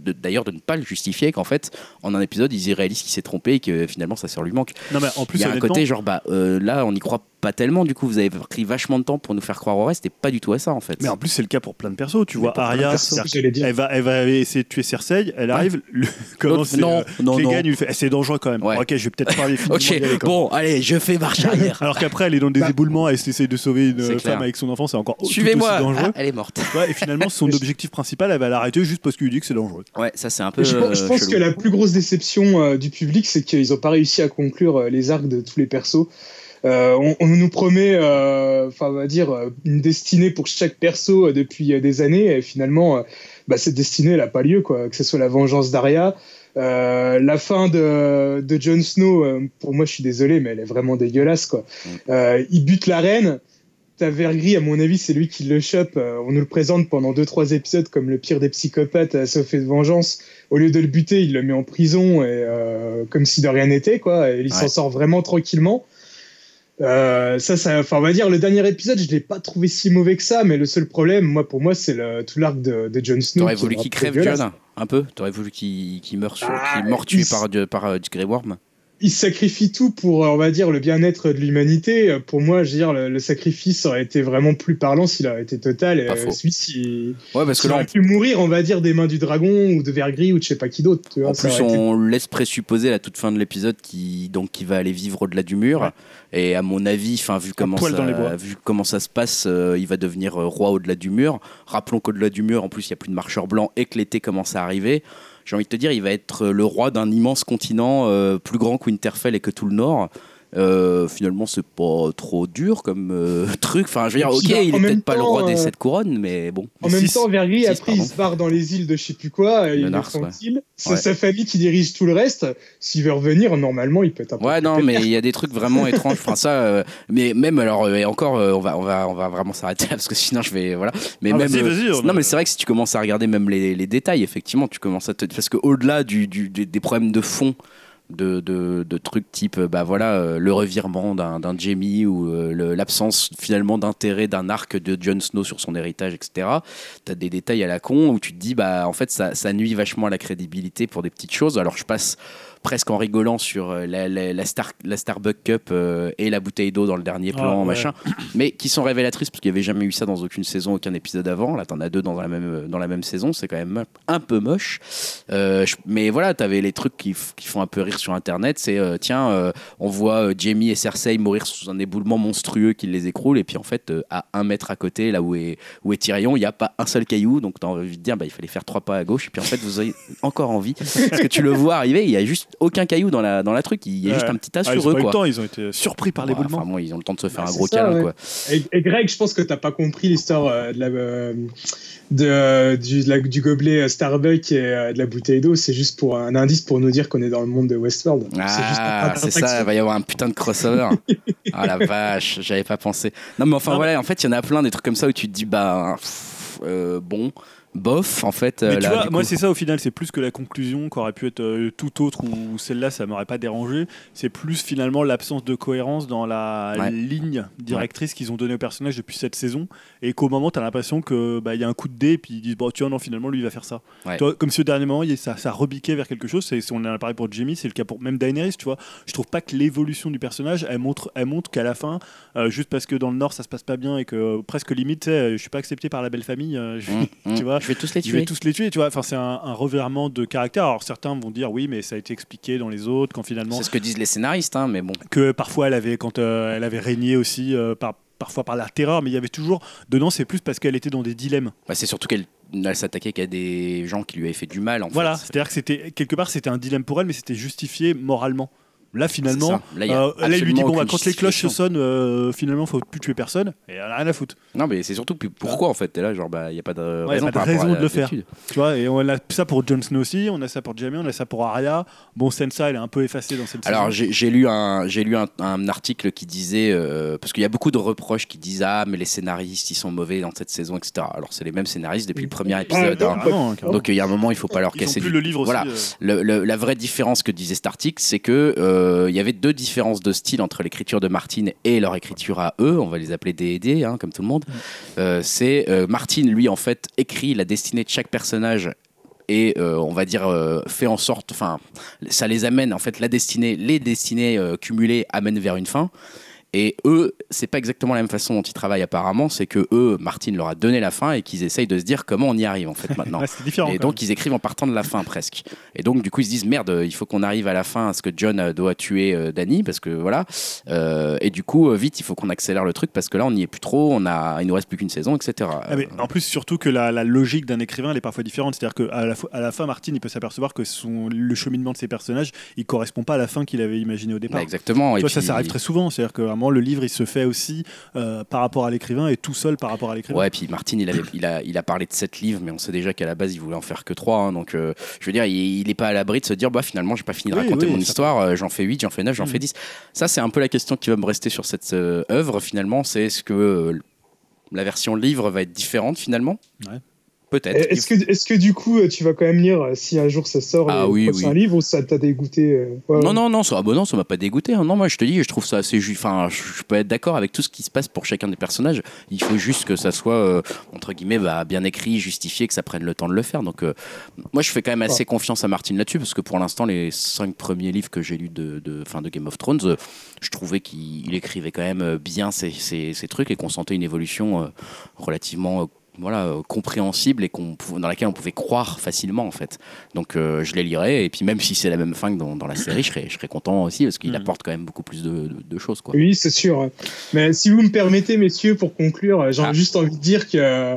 de- d'ailleurs, de ne pas le justifier qu'en fait, en un épisode, ils y réalisent qu'il s'est trompé et que finalement, ça sort lui manque. Non, mais en plus, Il y a un côté genre, bah euh, là, on n'y croit pas tellement. Du coup, vous avez pris vachement de temps pour nous faire croire au reste et pas du tout à ça en fait. Mais en plus, c'est le cas pour plein de persos. Tu vois, Arya, elle va, elle va essayer de tuer Cersei. Elle arrive, le, comment c'est, non, euh, non, non. Eh, c'est dangereux quand même. Ouais. Ok, je vais peut-être parler <laughs> Ok, bon, allez, je fais marche <laughs> arrière. Alors qu'après, elle est dans des Bah. éboulements, elle essaie de sauver une femme clair. avec son enfant, c'est encore Suivez-moi. dangereux. Ah, elle est morte. Ouais, et finalement, son <laughs> objectif principal, elle va l'arrêter juste parce qu'il lui dit que c'est dangereux. Ouais, ça c'est un peu. Je, pense- je euh, pense chelou. que la plus grosse déception euh, du public, c'est qu'ils n'ont pas réussi à conclure euh, les arcs de tous les persos. Euh, on, on nous promet, enfin, on va dire, une destinée pour chaque perso euh, depuis euh, des années, et finalement, euh, bah, cette destinée, elle n'a pas lieu, quoi. Que ce soit la vengeance d'Arya, euh, la fin de, de Jon Snow, euh, pour moi, je suis désolé, mais elle est vraiment dégueulasse, quoi. Mm. Euh, il bute la reine. T'as Vergris, à mon avis, c'est lui qui le chope. On nous le présente pendant 2-3 épisodes comme le pire des psychopathes à sauf et de vengeance. Au lieu de le buter, il le met en prison et euh, comme si de rien n'était, quoi. Et il s'en Ouais. sort vraiment tranquillement. Euh, ça, ça, enfin, on va dire, le dernier épisode, je l'ai pas trouvé si mauvais que ça, mais le seul problème, moi, pour moi, c'est le, tout l'arc de, de Jon Snow. T'aurais voulu qu'il crève. John un peu? T'aurais voulu qu'il meure, sur, Ah, tué il- par, par euh, Grey Worm? Il sacrifie tout pour, euh, on va dire, le bien-être de l'humanité. Pour moi, je veux dire, le, le sacrifice aurait été vraiment plus parlant s'il avait été total. Et Pas euh, faux. celui ci Ouais, parce que il là, aurait pu mourir, on va dire, des mains du dragon ou de Vergris ou de je sais pas qui d'autre. En plus, été- on laisse présupposer à la toute fin de l'épisode qui donc qui va aller vivre au-delà du mur. Ouais. Et à mon avis, enfin vu comment ça, vu comment ça se passe, euh, il va devenir roi au-delà du mur. Rappelons qu'au-delà du mur, en plus, il y a plus de marcheurs blancs et que l'été commence à arriver. J'ai envie de te dire, il va être le roi d'un immense continent euh, plus grand que Winterfell et que tout le Nord. Euh, finalement, c'est pas trop dur comme euh, <laughs> truc. Enfin, je veux dire, ok, il est même peut-être pas le roi des euh, sept couronnes, mais bon. En même six- temps, Vergris, six, après, il se barre dans les îles de je sais plus quoi, il est Nars, ouais. tranquille. C'est Ouais. sa famille qui dirige tout le reste. S'il veut revenir, normalement, il peut être un peu Ouais, plus non, mais il y a des trucs vraiment <laughs> étranges. Enfin, ça, euh, mais même alors, euh, et encore, euh, on va, on va, on va vraiment s'arrêter là parce que sinon, je vais, voilà. Mais Ah, même, vas-y, euh, vas-y, on non, mais c'est vrai que si tu commences à regarder même les, les détails, effectivement, tu commences à te, parce que au-delà du, du- des, des problèmes de fond. De, de, trucs type euh, bah voilà euh, le revirement d'un Jamie ou euh, l'absence finalement d'intérêt d'un arc de Jon Snow sur son héritage etc t'as des détails à la con où tu te dis bah en fait ça, ça nuit vachement à la crédibilité pour des petites choses. Alors je passe presque en rigolant sur euh, la, la, la Star, la Starbucks Cup euh, et la bouteille d'eau dans le dernier plan, Ah, ouais. machin, mais qui sont révélatrices parce qu'il n'y avait jamais eu ça dans aucune saison, aucun épisode avant. Là, t'en as deux dans la même, dans la même saison, c'est quand même un peu moche. Euh, je- mais voilà, t'avais les trucs qui, qui font un peu rire sur Internet. C'est euh, tiens, euh, on voit euh, Jamie et Cersei mourir sous un éboulement monstrueux qui les écroule, et puis en fait, euh, à un mètre à côté, là où est, où est Tyrion, il n'y a pas un seul caillou, donc t'as envie de dire, bah, il fallait faire trois pas à gauche, et puis en fait, vous avez encore envie, parce que tu le vois arriver, il y a juste aucun caillou dans la, dans la truc, il y a juste Ouais. un petit tas Ah, ils sur ont eux, pas eu le quoi. temps, ils ont été surpris par Ouais, l'éboulement. Enfin, bon, ils ont le temps de se faire Bah, un gros ça, câlin, ouais. quoi. Et, et Greg, je pense que t'as pas compris l'histoire euh, de la, euh, de, du, de la- du gobelet euh, Starbucks et euh, de la bouteille d'eau. C'est juste pour un indice pour nous dire qu'on est dans le monde de Westworld. C'est juste Ah, c'est ça, il va y avoir un putain de crossover. <laughs> ah la vache, j'avais pas pensé. Non, mais enfin Non, voilà, en fait, il y en a plein des trucs comme ça où tu te dis, bah, pff, euh, bon, bof, en fait. euh, Mais tu là, vois, moi c'est ça au final, c'est plus que la conclusion qui aurait pu être euh, tout autre ou celle-là ça m'aurait pas dérangé. C'est plus finalement l'absence de cohérence dans la Ouais. ligne directrice qu'ils ont donnée au personnage depuis cette saison et qu'au moment t'as l'impression que bah, il y a un coup de dé et puis ils disent bon tu vois non finalement lui il va faire ça. Ouais. Comme si au dernier moment y a- ça, ça rebiquait vers quelque chose. C'est, si on a pareil pour Jamie, c'est le cas pour même Daenerys. Tu vois, je trouve pas que l'évolution du personnage elle montre, elle montre qu'à la fin euh, juste parce que dans le Nord ça se passe pas bien et que euh, presque limite je suis pas accepté par la belle famille. je- hum. <laughs> tu vois Je vais tous les Je vais tuer. tous les tuer, tu vois. Enfin, c'est un, un revirement de caractère. Alors certains vont dire oui, mais ça a été expliqué dans les autres quand finalement C'est ce que disent les scénaristes, hein, mais bon. que parfois elle avait quand euh, elle avait régné aussi euh, par parfois par la terreur, mais il y avait toujours dedans. C'est plus parce qu'elle était dans des dilemmes. Bah, c'est surtout qu'elle elle s'attaquait qu'à des gens qui lui avaient fait du mal. En Voilà, c'est-à-dire que c'était quelque part c'était un dilemme pour elle, mais c'était justifié moralement. Là finalement. Là, euh, là, il lui dit bon bah, quand les cloches sonnent, euh, finalement faut plus tuer personne et elle a rien à foutre. Non, mais c'est surtout pourquoi en fait T'es là, genre, bah, il n'y a pas de Ouais, raison, a pas de raison le faire. Tu vois, et on a ça pour Jon Snow aussi, on a ça pour Jaime, on a ça pour Arya. Bon, Sansa, elle est un peu effacée dans cette Alors j'ai lu un lu un, un article qui disait euh, parce qu'il y a beaucoup de reproches qui disent ah mais les scénaristes ils sont mauvais dans cette saison etc. Alors c'est les mêmes scénaristes depuis le premier épisode. Ouais, hein. Donc il y a un moment il faut pas leur Ils casser plus le livre Voilà. aussi. euh, la vraie différence que disait cet article, c'est que il y avait deux différences de style entre l'écriture de Martine et leur écriture à eux. On va les appeler D et D, hein, comme tout le monde. Euh, c'est euh, Martine, lui, en fait, écrit la destinée de chaque personnage et euh, on va dire euh, fait en sorte, enfin, ça les amène en fait la destinée, les destinées euh, cumulées amènent vers une fin. Et eux, c'est pas exactement la même façon dont ils travaillent apparemment. C'est que eux, Martine leur a donné la fin et qu'ils essayent de se dire comment on y arrive en fait <laughs> maintenant. Et donc ils écrivent en partant de la fin presque. Et donc du coup ils se disent merde, il faut qu'on arrive à la fin à ce que John euh, doit tuer euh, Danny parce que voilà. Euh, et du coup euh, vite il faut qu'on accélère le truc parce que là on n'y est plus trop, on a, il nous reste plus qu'une saison, etc. Ah, mais en plus, surtout que la, la logique d'un écrivain, elle est parfois différente. C'est-à-dire qu'à la, fo- à la fin, Martin, il peut s'apercevoir que son, le cheminement de ses personnages, il correspond pas à la fin qu'il avait imaginé au Bah, départ. exactement. Tu Et vois, ça, puis- ça arrive très souvent. C'est-à-dire que le livre, il se fait aussi euh, par rapport à l'écrivain et tout seul par rapport à l'écrivain. Ouais, puis Martin, il, avait, il, a, il a parlé de 7 livres, mais on sait déjà qu'à la base, il voulait en faire que 3. donc, euh, je veux dire, il n'est pas à l'abri de se dire, bah, finalement, j'ai pas fini de Oui, raconter oui, mon histoire, euh, j'en fais 8, j'en fais 9, j'en Mm. fais 10. Ça, c'est un peu la question qui va me rester sur cette œuvre, finalement. C'est est-ce que la version livre va être différente, finalement? Ouais. Peut-être. Est-ce que, est que du coup, tu vas quand même lire euh, si un jour ça sort Ah le oui, prochain oui. livre ou ça t'a dégoûté euh, ouais, Non, ouais. non, non, ça, ah bah non, ça m'a pas dégoûté. hein. Non, moi, je te dis, je trouve ça assez juste. Enfin, je peux être d'accord avec tout ce qui se passe pour chacun des personnages. Il faut juste que ça soit, euh, entre guillemets, bah, bien écrit, justifié, que ça prenne le temps de le faire. Donc, euh, moi, je fais quand même assez confiance à Martine là-dessus, parce que pour l'instant, les cinq premiers livres que j'ai lus de, de, fin, de Game of Thrones, euh, je trouvais qu'il il écrivait quand même euh, bien ses, ses- ses trucs et qu'on sentait une évolution euh, relativement. Voilà, euh, compréhensible et dans laquelle on pouvait croire facilement en fait. Donc euh, je les lirai et puis même si c'est la même fin que dans, dans la série, je serais, je serais content aussi parce qu'il Mhm. apporte quand même beaucoup plus de, de- de choses quoi. Oui, c'est sûr. Mais si vous me permettez, messieurs, pour conclure, euh, j'ai Ah. juste envie de dire que euh,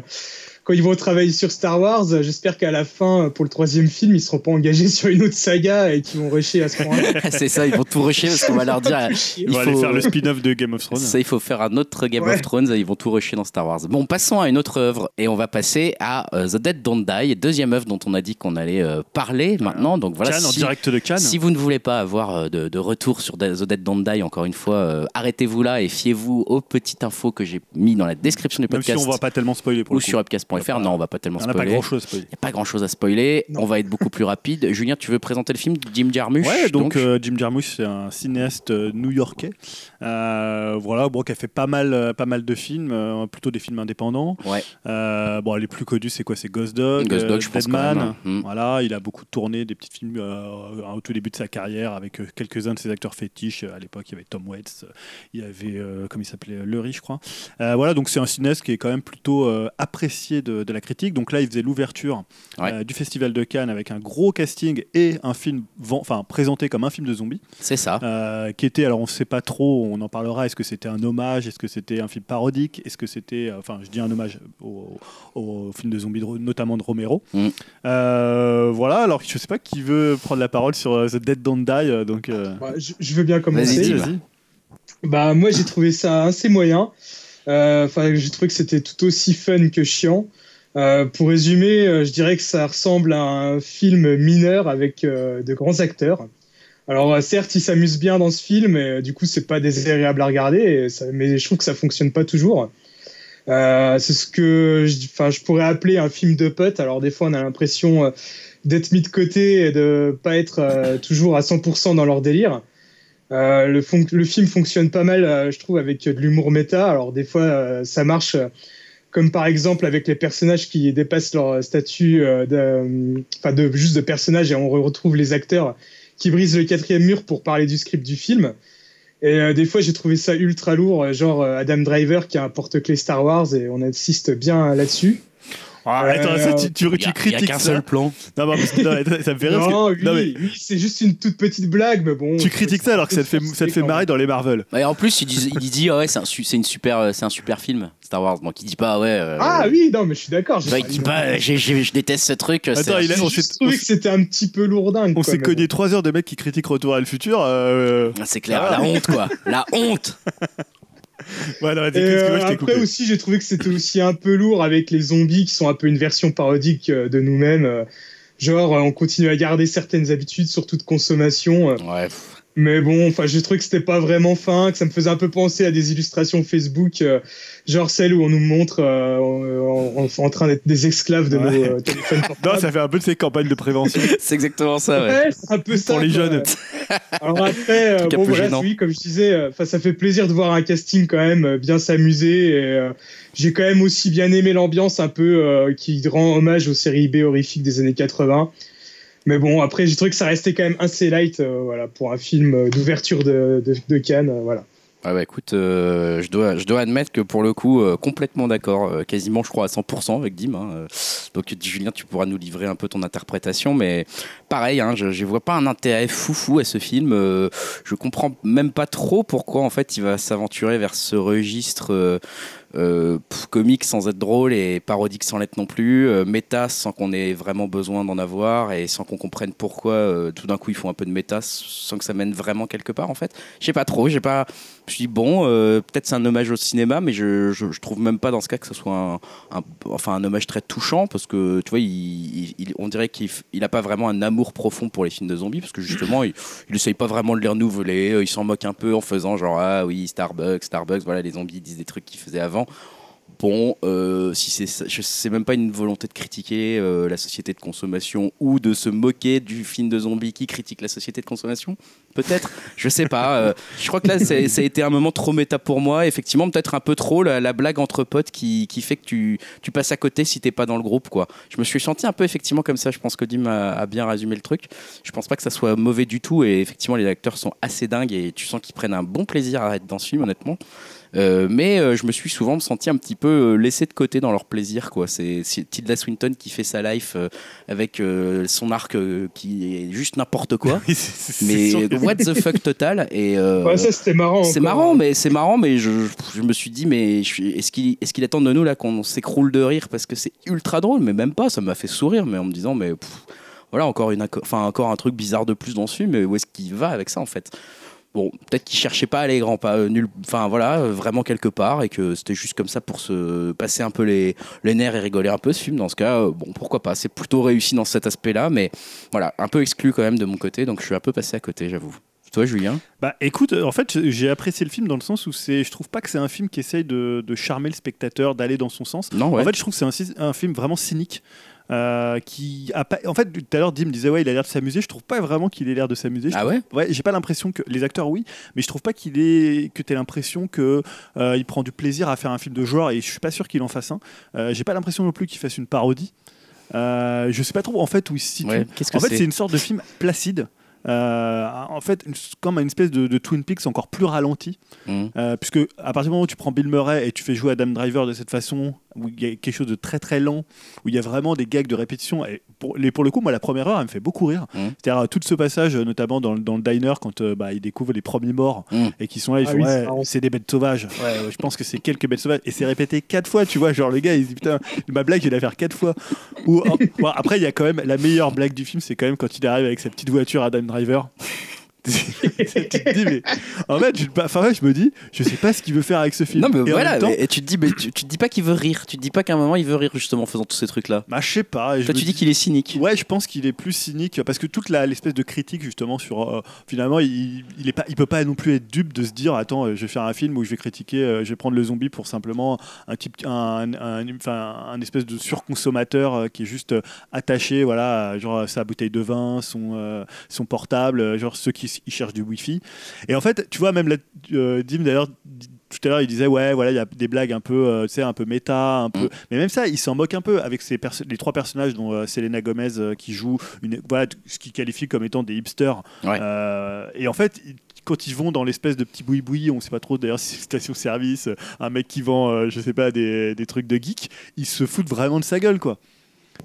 quand ils vont travailler sur Star Wars, euh, j'espère qu'à la fin, euh, pour le troisième film, ils seront pas engagés sur une autre saga et qu'ils vont rusher à ce point-là. <laughs> c'est ça, ils vont tout rusher parce qu'on va leur dire il va aller faut- faire le spin-off de Game of Thrones. Ça, il faut faire un autre Game Ouais. of Thrones, ils vont tout rusher dans Star Wars. Bon, passons à une autre œuvre et on va passer à euh, The Dead Don't Die, deuxième œuvre dont on a dit qu'on allait euh, parler maintenant. Donc voilà, Cannes, en si, direct de Cannes. si vous ne voulez pas avoir euh, de, de retour sur The Dead Don't Die, encore une fois, euh, arrêtez-vous là et fiez-vous aux petites infos que j'ai mis dans la description du Même si podcast on va pas tellement spoiler pour ou le coup. sur upcast.fr. Non, on va pas tellement pas spoiler. grand chose à spoiler. Il pas grand chose à spoiler. On va être beaucoup plus rapide. <laughs> Julien, tu veux présenter le film Jim Jarmusch Ouais, donc, euh, Jim Jarmusch, c'est un cinéaste euh, new-yorkais. Euh, voilà, bon, qui a fait pas mal, euh, pas mal de films, euh, plutôt des films indépendants. Ouais. Bon, les plus connus, c'est quoi? C'est Ghost Dog, Ghost Dog, je pense Deadman. quand même, hein. Mm. Voilà, il a beaucoup tourné des petits films au tout début de sa carrière avec quelques-uns de ses acteurs fétiches. À l'époque, il y avait Tom Waits, il y avait, comment il s'appelait, Lery, je crois. Voilà, donc c'est un cinéaste qui est quand même plutôt apprécié de, de la critique. Donc là, il faisait l'ouverture Ouais. euh, du Festival de Cannes avec un gros casting et un film, enfin présenté comme un film de zombies. C'est ça. Euh, qui était, alors on ne sait pas trop, on en parlera, est-ce que c'était un hommage, est-ce que c'était un film parodique, est-ce que c'était, euh, enfin je dis un hommage au, au film de zombies, de notamment de Romero. Mm. Euh, voilà, alors je ne sais pas qui veut prendre la parole sur The Dead Don't Die, donc... euh, Ouais, je, je veux bien commencer. Vas-y, vas-y, dis-moi. vas-y. Bah moi j'ai trouvé ça assez moyen. Euh, Enfin j'ai trouvé que c'était tout aussi fun que chiant. Euh, pour résumer, euh, je dirais que ça ressemble à un film mineur avec de grands acteurs. Alors certes ils s'amusent bien dans ce film, et du coup c'est pas désagréable à regarder, mais je trouve que ça fonctionne pas toujours. C'est ce que je, enfin, je pourrais appeler un film de potes. Alors des fois on a l'impression d'être mis de côté et de pas être toujours à 100% dans leur délire. Euh, le, film fonctionne pas mal, euh, je trouve, avec de l'humour méta. Alors des fois, euh, ça marche, euh, comme par exemple avec les personnages qui dépassent leur statut euh, de, de juste de personnages, et on retrouve les acteurs qui brisent le quatrième mur pour parler du script du film. Et euh, des fois, j'ai trouvé ça ultra lourd, euh, genre euh, Adam Driver qui a un porte-clés Star Wars, et on insiste bien là-dessus. Ah, attends, ça, tu, tu, Il y a- tu il critiques qu'un ça. seul plan. Non, mais parce que- non, ça me fait rire. Non, que- oui, non, mais oui, c'est juste une toute petite blague, mais bon. tu critiques ça alors que ça te fait, ça te fait marrer dans les Marvel. Et en plus, il dit, il dit ah ouais, c'est un, su- c'est une super, euh, c'est un super film, Star Wars. Donc il dit pas, ouais. euh, Ah oui, non, mais je suis d'accord. il dit pas, j'ai- j'ai- je déteste ce truc. c'est- Attends, il a- on juste s'est- trouvé on que c'était un petit peu lourdingue. On s'est cogné 3 heures de mecs qui critiquent Retour à le futur. euh, Ah, C'est clair, Ah la honte quoi, la honte. <laughs> Ouais, non, euh, je après aussi, j'ai trouvé que c'était aussi un peu lourd avec les zombies qui sont un peu une version parodique euh, de nous-mêmes. euh, Genre, euh, on continue à garder certaines habitudes, surtout de consommation. Ouais. pff. Mais bon, enfin, j'ai trouvé que c'était pas vraiment fin, que ça me faisait un peu penser à des illustrations Facebook, euh, genre celles où on nous montre euh, en, en- en train d'être des esclaves de Ouais. nos euh, téléphones <laughs> Non, portables. ça fait un peu de ces campagnes de prévention. <laughs> C'est exactement ça. Ouais. Ouais, c'est un peu ça. Pour les quoi. jeunes. <laughs> Alors après, <laughs> euh, bon, gênant. oui, comme je disais, euh, ça fait plaisir de voir un casting quand même euh, bien s'amuser. J'ai quand même aussi bien aimé l'ambiance un peu qui rend hommage aux séries B horrifiques des années 80. Mais bon, après, j'ai trouvé que ça restait quand même assez light, voilà, pour un film d'ouverture de, de, de Cannes, voilà. Ouais, bah, écoute, euh, je, dois, je dois admettre que pour le coup, euh, complètement d'accord, euh, quasiment je crois à 100% avec Dim. hein, euh. donc Julien, tu pourras nous livrer un peu ton interprétation, mais pareil, hein, je ne vois pas un intérêt foufou à ce film. euh, je comprends même pas trop pourquoi en fait il va s'aventurer vers ce registre. Euh, comique sans être drôle et parodique sans l'être non plus, euh, méta sans qu'on ait vraiment besoin d'en avoir et sans qu'on comprenne pourquoi euh, tout d'un coup ils font un peu de méta sans que ça mène vraiment quelque part en fait. Je sais pas trop, j'ai pas. Je dit bon, peut-être c'est un hommage au cinéma, mais je, je, trouve même pas dans ce cas que ce soit un, enfin un hommage très touchant parce que tu vois, il, on dirait qu'il il a pas vraiment un amour profond pour les films de zombies parce que justement il, il essaye pas vraiment de les renouveler, il s'en moque un peu en faisant genre ah oui Starbucks, Starbucks, voilà les zombies disent des trucs qu'ils faisaient avant. Bon, euh, si c'est, je sais même pas une volonté de critiquer euh, la société de consommation ou de se moquer du film de zombies qui critique la société de consommation. Peut-être, je sais pas. euh, je crois que là, ça a été un moment trop méta pour moi. Effectivement, peut-être un peu trop la, la blague entre potes qui, qui fait que tu, tu passes à côté si t'es pas dans le groupe, quoi. Je me suis senti un peu effectivement comme ça. Je pense que Dim a, a bien résumé le truc. Je pense pas que ça soit mauvais du tout et effectivement, les acteurs sont assez dingues et tu sens qu'ils prennent un bon plaisir à être dans ce film, honnêtement. Euh, mais euh, je me suis souvent senti un petit peu euh, laissé de côté dans leur plaisir. quoi. C'est Tilda Swinton qui fait sa life euh, avec euh, son arc euh, qui est juste n'importe quoi. <laughs> Oui, mais what the fuck total. Et euh, Ouais, ça, c'était marrant. c'est marrant, mais c'est marrant, mais je, je me suis dit, mais est-ce qu'il est attend de nous là qu'on s'écroule de rire parce que c'est ultra drôle, mais même pas. Ça m'a fait sourire, mais en me disant, mais pff, voilà encore une, enfin encore un truc bizarre de plus dans ce film. Mais où est-ce qu'il va avec ça en fait? Bon, peut-être qu'il cherchait pas à aller grand pas euh, nul, enfin voilà, euh, vraiment quelque part, et que c'était juste comme ça pour se passer un peu les, les nerfs et rigoler un peu ce film. Dans ce cas, euh, bon, pourquoi pas. C'est plutôt réussi dans cet aspect-là, mais voilà, un peu exclu quand même de mon côté, donc je suis un peu passé à côté, j'avoue. Toi, Julien? Bah écoute, en fait, j'ai apprécié le film dans le sens où c'est, je trouve pas que c'est un film qui essaye de, de charmer le spectateur, d'aller dans son sens. Non, ouais. En fait, je trouve que c'est un film vraiment cynique. Euh, qui a pas... En fait, tout à l'heure, Dim disait ouais, il a l'air de s'amuser. Je trouve pas vraiment qu'il ait l'air de s'amuser. Ah ouais? Ouais, j'ai pas l'impression que les acteurs oui, mais je trouve pas qu'il est que t'aies l'impression que euh, il prend du plaisir à faire un film de genre et je suis pas sûr qu'il en fasse un. Euh, j'ai pas l'impression non plus qu'il fasse une parodie. Je sais pas trop en fait où il se situe. Ouais, En fait, c'est une sorte de film placide. Euh, en fait, une- comme une espèce de, de Twin Peaks encore plus ralenti, Mhm. euh, puisque à partir du moment où tu prends Bill Murray et tu fais jouer Adam Driver de cette façon, où il y a quelque chose de très très lent, où il y a vraiment des gags de répétition, et pour, les, pour le coup, moi, la première heure, elle me fait beaucoup rire. Mhm. C'est-à-dire euh, tout ce passage, euh, notamment dans, le- dans le diner, quand euh, bah, ils découvrent les premiers morts Mhm. et qui sont là, ils Ah font oui, ouais, c'est des bêtes sauvages. Ouais, ouais, je pense que c'est quelques bêtes sauvages, et c'est répété quatre fois, tu vois. Genre le gars, il se dit putain, ma blague, je vais la faire quatre fois. Ou oh, bon, après, il y a quand même la meilleure blague du film, c'est quand même quand il arrive avec sa petite voiture Adam Driver. <laughs> tu te dis, mais en fait, je, enfin, ouais, je me dis, je sais pas ce qu'il veut faire avec ce film. Non, mais Et voilà, temps, et tu te dis, mais tu, tu te dis pas qu'il veut rire, tu te dis pas qu'à un moment il veut rire justement en faisant tous ces trucs-là. bah, je sais pas. je Toi, tu dis qu'il est cynique. Ouais, je pense qu'il est plus cynique parce que toute l'espèce de critique justement sur euh, finalement il, il est pas il peut pas non plus être dupe de se dire attends euh, je vais faire un film où je vais critiquer euh, je vais prendre le zombie pour simplement un type un, un, enfin, un espèce de surconsommateur euh, qui est juste attaché voilà genre sa bouteille de vin son son portable genre ceux qui ils cherchent du wifi et en fait tu vois même là, euh, Dim d'ailleurs tout à l'heure, il disait ouais, voilà, il y a des blagues un peu, euh, tu sais, un peu méta, un peu. Mm. Mais même ça, il s'en moque un peu avec ces les trois personnages dont euh, Selena Gomez euh, qui joue une, voilà, ce qu'il qualifie comme étant des hipsters. Ouais. Et en fait. Quand ils vont dans l'espèce de petit boui-boui, on sait pas trop d'ailleurs si c'est station-service, un mec qui vend, je sais pas, des, des trucs de geek, ils se foutent vraiment de sa gueule, quoi.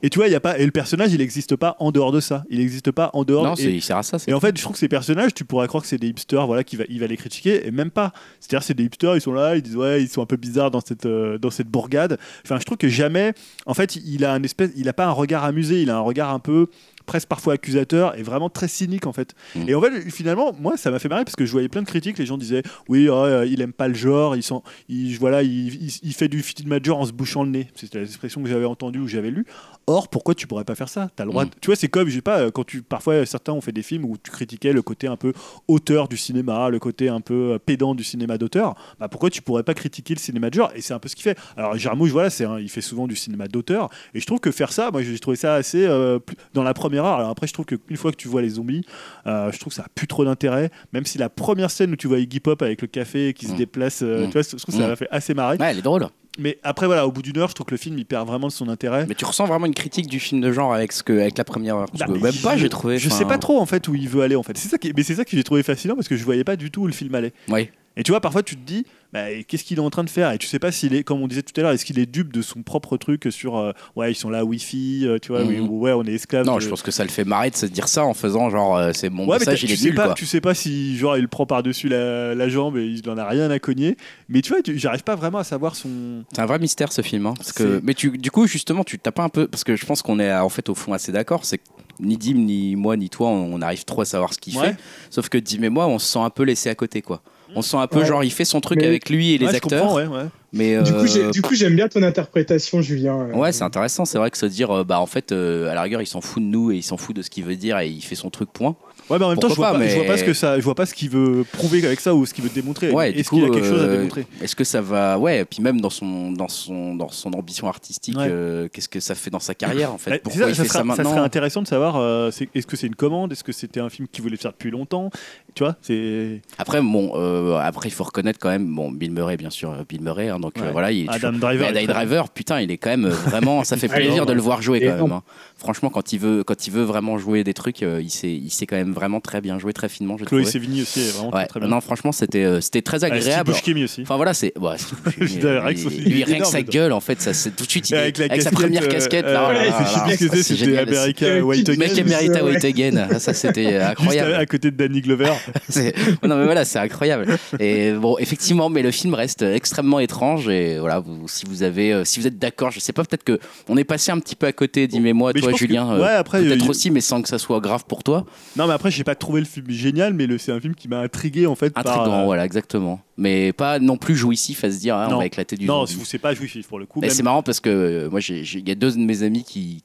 Et tu vois, il y a pas, et le personnage, il n'existe pas en dehors de ça. Il n'existe pas en dehors. Non, et- il sert à ça. et en fait, je trouve que ces personnages, tu pourrais croire que c'est des hipsters, voilà, qui va, il va les critiquer, et même pas. C'est-à-dire, c'est des hipsters, ils sont là, ils disent ouais, ils sont un peu bizarres dans cette euh, dans cette bourgade. Enfin, je trouve que jamais, en fait, il a un espèce, il a pas un regard amusé, il a un regard un peu presque parfois accusateur et vraiment très cynique en fait. Mm. Et en fait, finalement, moi, ça m'a fait marrer parce que je voyais plein de critiques. Les gens disaient oui, oh, euh, il aime pas le genre, il, sent, il voilà, il, il- il fait du film major en se bouchant le nez. C'était l'expression que j'avais entendue ou j'avais lu. Or, pourquoi tu pourrais pas faire ça? T'as le droit. Mm. Tu vois, c'est comme, je sais pas, euh, quand tu parfois certains ont fait des films où tu critiquais le côté un peu auteur du cinéma, le côté un peu euh, pédant du cinéma d'auteur. Bah pourquoi tu pourrais pas critiquer le cinéma de genre? Et c'est un peu ce qu'il fait. Alors Jarmouche, voilà, c'est il fait souvent du cinéma d'auteur, et je trouve que faire ça, moi j'ai trouvé ça assez euh, dans la première Alors après, je trouve qu'une fois que tu vois les zombies, euh, je trouve que ça a plus trop d'intérêt. Même si la première scène où tu vois Iggy Pop avec le café qui se Mm. déplace, euh, Mm. tu vois, je trouve que ça Mm. m'a fait assez marrer. Ouais, elle est drôle. Mais après, voilà, au bout d'une heure, je trouve que le film il perd vraiment de son intérêt. Mais tu ressens vraiment une critique du film de genre avec, ce que, avec la première heure. Bah, même pas, je- j'ai trouvé. Je enfin, sais pas trop en fait où il veut aller en fait. C'est ça qui, mais c'est ça que j'ai trouvé fascinant parce que je voyais pas du tout où le film allait. Ouais. Et tu vois, parfois tu te dis, bah, qu'est-ce qu'il est en train de faire? Et tu sais pas s'il est, comme on disait tout à l'heure, est-ce qu'il est dupe de son propre truc sur, euh, ouais, ils sont là Wi-Fi, euh, tu vois, oui, ou ouais, on est esclave. Non, de- je pense que ça le fait marrer de se dire ça en faisant genre euh, c'est mon Ouais, mais message, il tu, est sais nul pas, quoi. tu sais pas si genre il prend par-dessus la, la jambe et il en a rien à cogner. Mais tu vois, j'arrive pas vraiment à savoir son. C'est un vrai mystère ce film. hein, parce que... Mais tu, du coup, justement, tu t'as pas un peu. Parce que je pense qu'on est en fait au fond assez d'accord. C'est que ni Dim, ni moi, ni toi, on on arrive trop à savoir ce qu'il Ouais. fait. Sauf que Dim et moi, on se sent un peu laissé à côté quoi. On se sent un peu Ouais. genre il fait son truc Mais- avec lui et les Ouais, je acteurs. comprends, ouais, ouais. Mais Du coup, j'ai- euh, du coup, j'aime bien ton interprétation, Julien. Ouais, c'est intéressant. C'est vrai que se dire, euh, bah en fait, euh, à la rigueur, il s'en fout de nous et il s'en fout de ce qu'il veut dire et il fait son truc point. Ouais, mais en même temps, je vois, pas, je vois pas ce que ça, je vois pas ce qu'il veut prouver avec ça ou ce qu'il veut démontrer. Ouais, Est-ce qu'il a quelque chose à euh, démontrer? Est-ce que ça va, ouais, et puis même dans son, dans son, dans son ambition artistique, Ouais. euh, qu'est-ce que ça fait dans sa carrière en fait? Bah, Pourquoi ça, il ça fait serait, ça ça serait intéressant de savoir euh, est-ce que c'est une commande, est-ce que c'était un film qu'il voulait faire depuis longtemps? Tu vois, c'est Après, bon, euh, après il faut reconnaître quand même, bon, Bill Murray, bien sûr, Bill Murray, hein, donc euh, voilà, il est Adam toujours- Driver. Adam très- Driver, putain, il est quand même vraiment, ça fait <laughs> plaisir de le voir jouer quand même. hein. Franchement, quand il veut, quand il veut vraiment jouer des trucs, il sait, il sait quand même vraiment très bien jouer, très finement. Chloé. Sevigny aussi est vraiment Ouais, très, très bien. non, franchement, c'était, euh, c'était très Steve agréable. Buscemi aussi. Enfin voilà, c'est. Ouais, Steve <laughs> lui, rien que sa gueule, en fait, ça, c'est tout de suite. avec sa première euh, casquette, euh, là. c'était. America White Again. Juste, America euh, White Again, ça c'était <laughs> Juste incroyable. à, côté de Danny Glover. <laughs> Non mais voilà, c'est incroyable. Et bon, effectivement, mais le film reste extrêmement étrange. Et voilà, si vous avez, euh, si vous êtes d'accord, je sais pas, peut-être que on est passé un petit peu à côté, dis-moi, toi, Julien. euh, peut-être aussi, mais sans que ça soit grave pour toi. Non, mais après, j'ai pas trouvé le film génial, mais le- c'est un film qui m'a intrigué en fait. par, Intriguant, euh, voilà, exactement. Mais pas non plus jouissif à se dire, ah, on va éclater du Non, c'est pas jouissif pour le coup. Mais même- c'est marrant parce que euh, moi, il y a deux de mes amis qui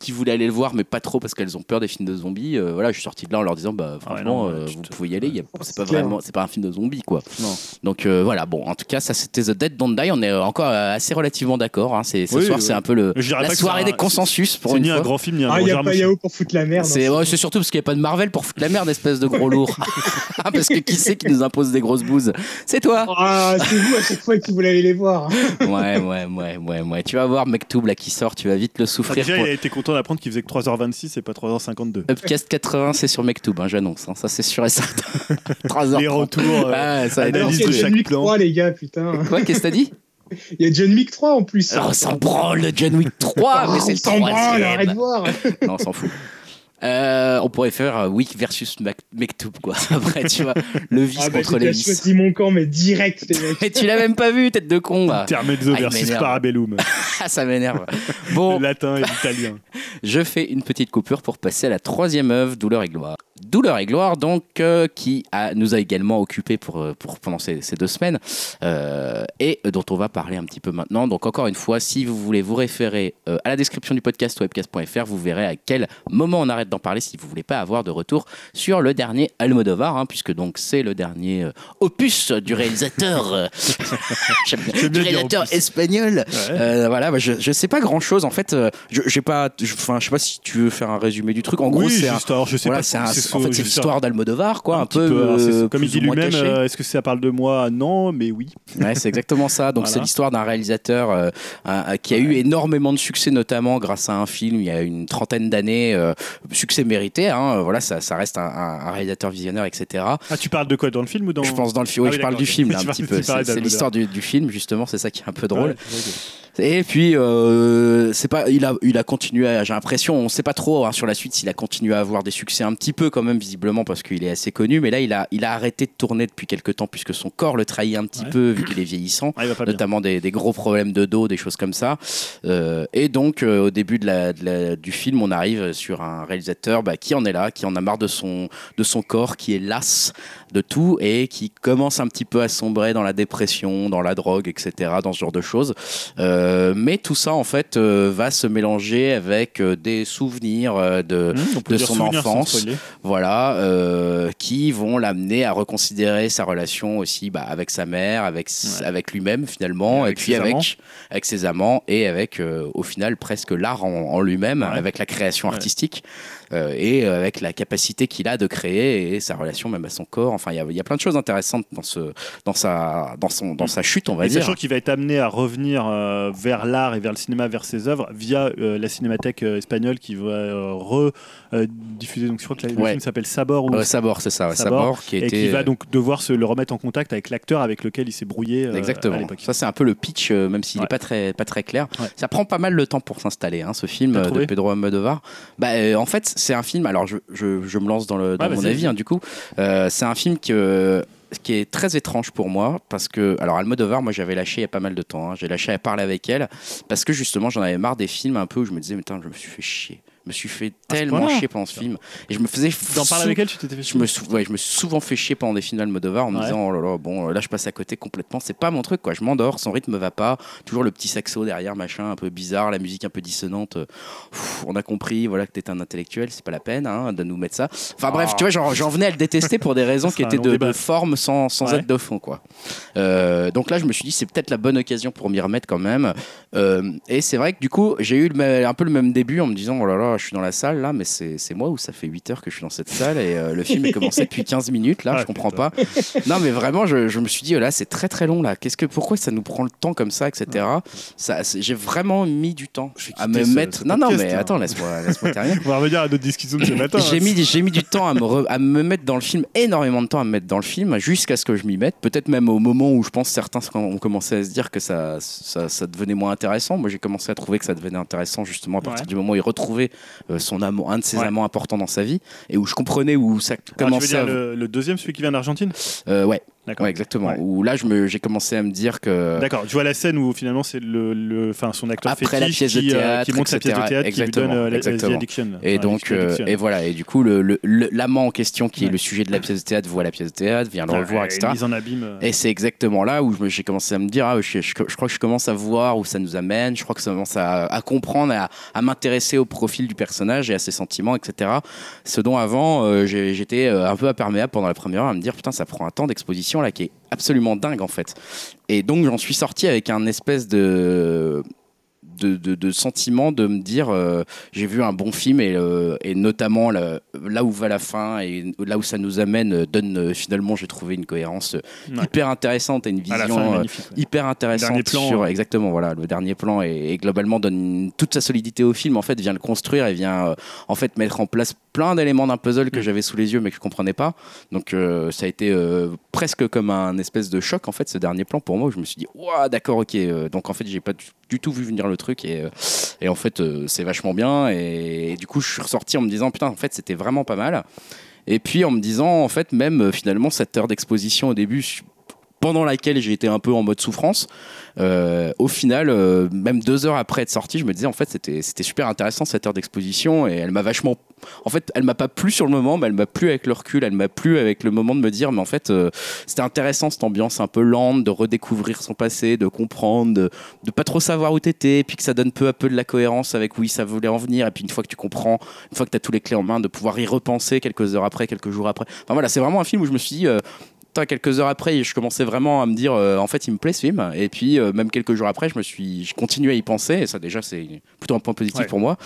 qui voulaient aller le voir, mais pas trop parce qu'elles ont peur des films de zombies. Euh, voilà, je suis sorti de là en leur disant, bah franchement, non, euh, vous te- pouvez y aller. C'est pas clair. vraiment, c'est pas un film de zombies quoi. Non. Donc euh, voilà, bon, en tout cas, ça c'était The Dead Don't Die. On est encore assez relativement d'accord. hein. C'est ce Oui, soir, oui. c'est un peu le la pas que soirée un- des consensus pour C'est une ni un fois. grand film, ni un Ah, grand il n'y a pas Yao pour foutre la merde. C'est hein. ouais, surtout parce qu'il n'y a pas de Marvel pour foutre la merde, espèce de gros lourd. <laughs> parce que qui c'est qui nous impose des grosses bouses? C'est toi. Ah, c'est vous à chaque fois qui voulez aller les voir. Ouais, ouais, ouais, ouais, ouais. Tu vas voir Mektoub là qui sort, tu vas vite le Ah, souffrir. déjà, il a été content d'apprendre qu'il faisait que 3h26 et pas 3h52. Upcast 80, c'est sur Mektoub, hein, j'annonce. hein, ça, c'est sûr et certain. <laughs> 3h30. Les retours. euh, Ouais, ça être Alors, analyse de John chaque Wick plan. 3, les gars, putain. Quoi, qu'est-ce que t'as dit Il y a John Wick 3 en plus. Alors, on s'en branle de John Wick 3, mais Oh, c'est le s'en branle, arrête de voir. Non, on s'en fout. Euh, on pourrait faire euh, Wick versus Mac- Mektoub, quoi. <laughs> Après, tu vois, le vice Ah, bah, contre les vices. choisi mon camp, mais direct, les mecs. <laughs> Mais tu l'as même pas vu, tête de con. Intermezzo Ah, versus. Parabellum. <laughs> Ah, ça m'énerve. Bon, Le latin et l'italien. Je fais une petite coupure pour passer à la troisième œuvre, Douleur et gloire. Douleur et gloire, donc, euh, qui a- nous a également occupés pour, pour, pendant ces, ces deux semaines, euh, et dont on va parler un petit peu maintenant. Donc, encore une fois, si vous voulez vous référer euh, à la description du podcast webcast.fr, vous verrez à quel moment on arrête d'en parler si vous voulez pas avoir de retour sur le dernier Almodovar, hein, puisque donc c'est le dernier euh, opus du réalisateur, euh, <laughs> <laughs> du réalisateur espagnol. Ouais. Euh, voilà, bah, je, je sais pas grand chose en fait. je, j'ai pas, enfin, je sais pas si tu veux faire un résumé du truc. En gros, c'est un- je sais voilà, pas. c'est un- c'est en fait, c'est l'histoire d'Almodovar, quoi, un, peu, euh, comme il dit lui-même, est-ce que ça parle de moi? Non, mais oui. <laughs> Ouais, c'est exactement ça. Donc Voilà. c'est l'histoire d'un réalisateur qui a eu énormément de succès, notamment grâce à un film il y a une trentaine d'années, euh, succès mérité. Hein, voilà, ça, ça reste un, réalisateur visionnaire, etc. Ah, tu parles de quoi Dans le film ou dans Je pense dans le film, oui, Ah oui, je parle du film là, <laughs> un petit peu. C'est- l'histoire du, du film justement, c'est ça qui est un peu drôle. Ouais. Et puis, euh, c'est pas, il a, il a continué. J'ai l'impression, on sait pas trop hein, sur la suite s'il a continué à avoir des succès un petit peu quand même visiblement parce qu'il est assez connu. Mais là, il a, il a arrêté de tourner depuis quelques temps puisque son corps le trahit un petit Ouais. peu vu qu'il est vieillissant, <coughs> Ah, notamment des, des gros problèmes de dos, des choses comme ça. Euh, et donc, euh, au début de la, de la- du film, on arrive sur un réalisateur bah, qui en est là, qui en a marre de son, de son corps, qui est las de tout et qui commence un petit peu à sombrer dans la dépression, dans la drogue, etc., dans ce genre de choses. Euh, mais tout ça, en fait, euh, va se mélanger avec euh, des souvenirs euh, de, peut de son enfance. voilà, euh, qui vont l'amener à reconsidérer sa relation aussi bah, avec sa mère, avec, Ouais. avec lui-même finalement, Et et, avec puis ses avec, amants. avec ses amants et avec euh, au final presque l'art en, en lui-même, Ouais. avec la création artistique euh, et euh, avec la capacité qu'il a de créer et sa relation même à son corps. Enfin, il y a, il y a plein de choses intéressantes dans, ce, dans, sa, dans, son, dans sa chute, on va Et dire. sachant qu'il va être amené à revenir euh, vers l'art et vers le cinéma, vers ses œuvres, via euh, la cinémathèque euh, espagnole qui va euh, rediffuser. donc, je crois que la- le Ouais. film s'appelle Sabor. Ou Ouais, Sabor, c'est ça, ouais, Sabor, Sabor, qui et était qui va donc devoir se le remettre en contact avec l'acteur avec lequel il s'est brouillé euh, à Exactement. l'époque. Ça, c'est un peu le pitch, euh, même s'il n'est pas très, pas très clair. Ça prend pas mal de temps pour s'installer, hein, ce film euh, de Pedro Almodovar. Bah, euh, en fait, c'est un film. Alors, je, je, je me lance dans, le, dans Ouais, mon avis, hein, du coup. Euh, c'est un film que qui est très étrange pour moi parce que alors Almodovar moi j'avais lâché il y a pas mal de temps hein. j'ai lâché à parler avec elle parce que justement j'en avais marre des films un peu où je me disais mais putain je me suis fait chier me suis fait tellement chier pendant ce film. Et je me faisais D'en parler sou- avec elle, tu t'étais fait je me, sou- ouais, je me suis souvent fait chier pendant des films d'Almodovar en me disant oh là là bon là je passe à côté complètement c'est pas mon truc quoi. Je m'endors son rythme va pas toujours le petit saxo derrière machin un peu bizarre la musique un peu dissonante euh, pff, on a compris voilà que t'es un intellectuel c'est pas la peine hein, de nous mettre ça. Enfin bref tu vois j'en venais à le détester pour des <laughs> raisons qui étaient de, forme sans, sans Ouais. être de fond quoi. Euh, donc là je me suis dit c'est peut-être la bonne occasion pour m'y remettre quand même. Euh, et c'est vrai que du coup j'ai eu le un peu le même début en me disant oh là là je suis dans la salle là mais c'est moi ou ça fait 8 heures que je suis dans cette salle et euh, le film est commencé depuis 15 minutes là Ah, je comprends putain. pas non mais vraiment je, je me suis dit oh là c'est très très long là qu'est-ce que pourquoi ça nous prend le temps comme ça etc ça j'ai vraiment mis du temps à me ce- mettre ce non non mais hein. attends laisse-moi terminer <laughs> On va revenir à notre discussion de ce matin. j'ai hein. mis, j'ai mis du temps à me, re- à me mettre dans le film, énormément de temps à me mettre dans le film, jusqu'à ce que je m'y mette. Peut-être même au moment où je pense certains ont commencé à se dire que ça, ça, ça devenait moins intéressant. Moi, j'ai commencé à trouver que ça devenait intéressant justement à partir Ouais. du moment où il retrouvait euh, son amant, un de ses Ouais. amants importants dans sa vie, et où je comprenais où ça Alors, tu veux commençait dire à. le, le deuxième, celui qui vient d'Argentine? Euh, ouais, D'accord. ouais, exactement. Ouais. Où là, je me- j'ai commencé à me dire que. D'accord, je vois la scène où finalement c'est le, le, son acteur Après la pièce de qui, euh, théâtre, qui monte sa pièce de théâtre, qui lui donne Exactement, euh, la- Addiction. Et Enfin, donc, euh, Addiction. et voilà. Et du coup, le- le- le- l'amant en question, qui est le sujet de la pièce de théâtre, voit la pièce de théâtre, vient le revoir, et etc. En abîme. Et c'est exactement là où j'ai commencé à me dire, ah, je, je- je crois que je commence à voir où ça nous amène, je crois que ça commence à, à comprendre, à, à m'intéresser au profil du personnage et à ses sentiments, etc. Ce dont avant, euh, j'étais un peu imperméable pendant la première heure à me dire, putain, ça prend un temps d'exposition là qui est absolument dingue en fait. Et donc j'en suis sorti avec un espèce de... De, de, de sentiment de me dire euh, j'ai vu un bon film et, euh, et notamment là, là où va la fin et là où ça nous amène euh, donne finalement j'ai trouvé une cohérence Ouais. hyper intéressante et une fin, vision hyper intéressante plan, sur ouais. exactement voilà le dernier plan et, et globalement donne toute sa solidité au film en fait vient le construire et vient en fait mettre en place plein d'éléments d'un puzzle que Mm. j'avais sous les yeux mais que je comprenais pas. Donc euh, ça a été euh, presque comme un espèce de choc en fait ce dernier plan pour moi où je me suis dit waouh d'accord ok euh, donc en fait j'ai pas du, du tout vu venir le truc et, et en fait c'est vachement bien. Et, et du coup je suis ressorti en me disant putain en fait c'était vraiment pas mal. Et puis en me disant en fait même finalement cette heure d'exposition au début pendant laquelle j'ai été un peu en mode souffrance. Euh, au final, euh, même deux heures après être sorti, je me disais en fait c'était c'était super intéressant cette heure d'exposition et elle m'a vachement. En fait, elle m'a pas plu sur le moment, mais elle m'a plu avec le recul, elle m'a plu avec le moment de me dire mais en fait euh, c'était intéressant cette ambiance un peu lente de redécouvrir son passé, de comprendre, de, de pas trop savoir où t'étais, et puis que ça donne peu à peu de la cohérence avec où ça voulait en venir, et puis une fois que tu comprends, une fois que tu as tous les clés en main, de pouvoir y repenser quelques heures après, quelques jours après. Enfin voilà, c'est vraiment un film où je me suis dit. Putain, quelques heures après, je commençais vraiment à me dire, euh, en fait, il me plaît ce film. Et puis, euh, même quelques jours après, je me suis, je continuais à y penser. Et ça, déjà, c'est plutôt un point positif Ouais. pour moi.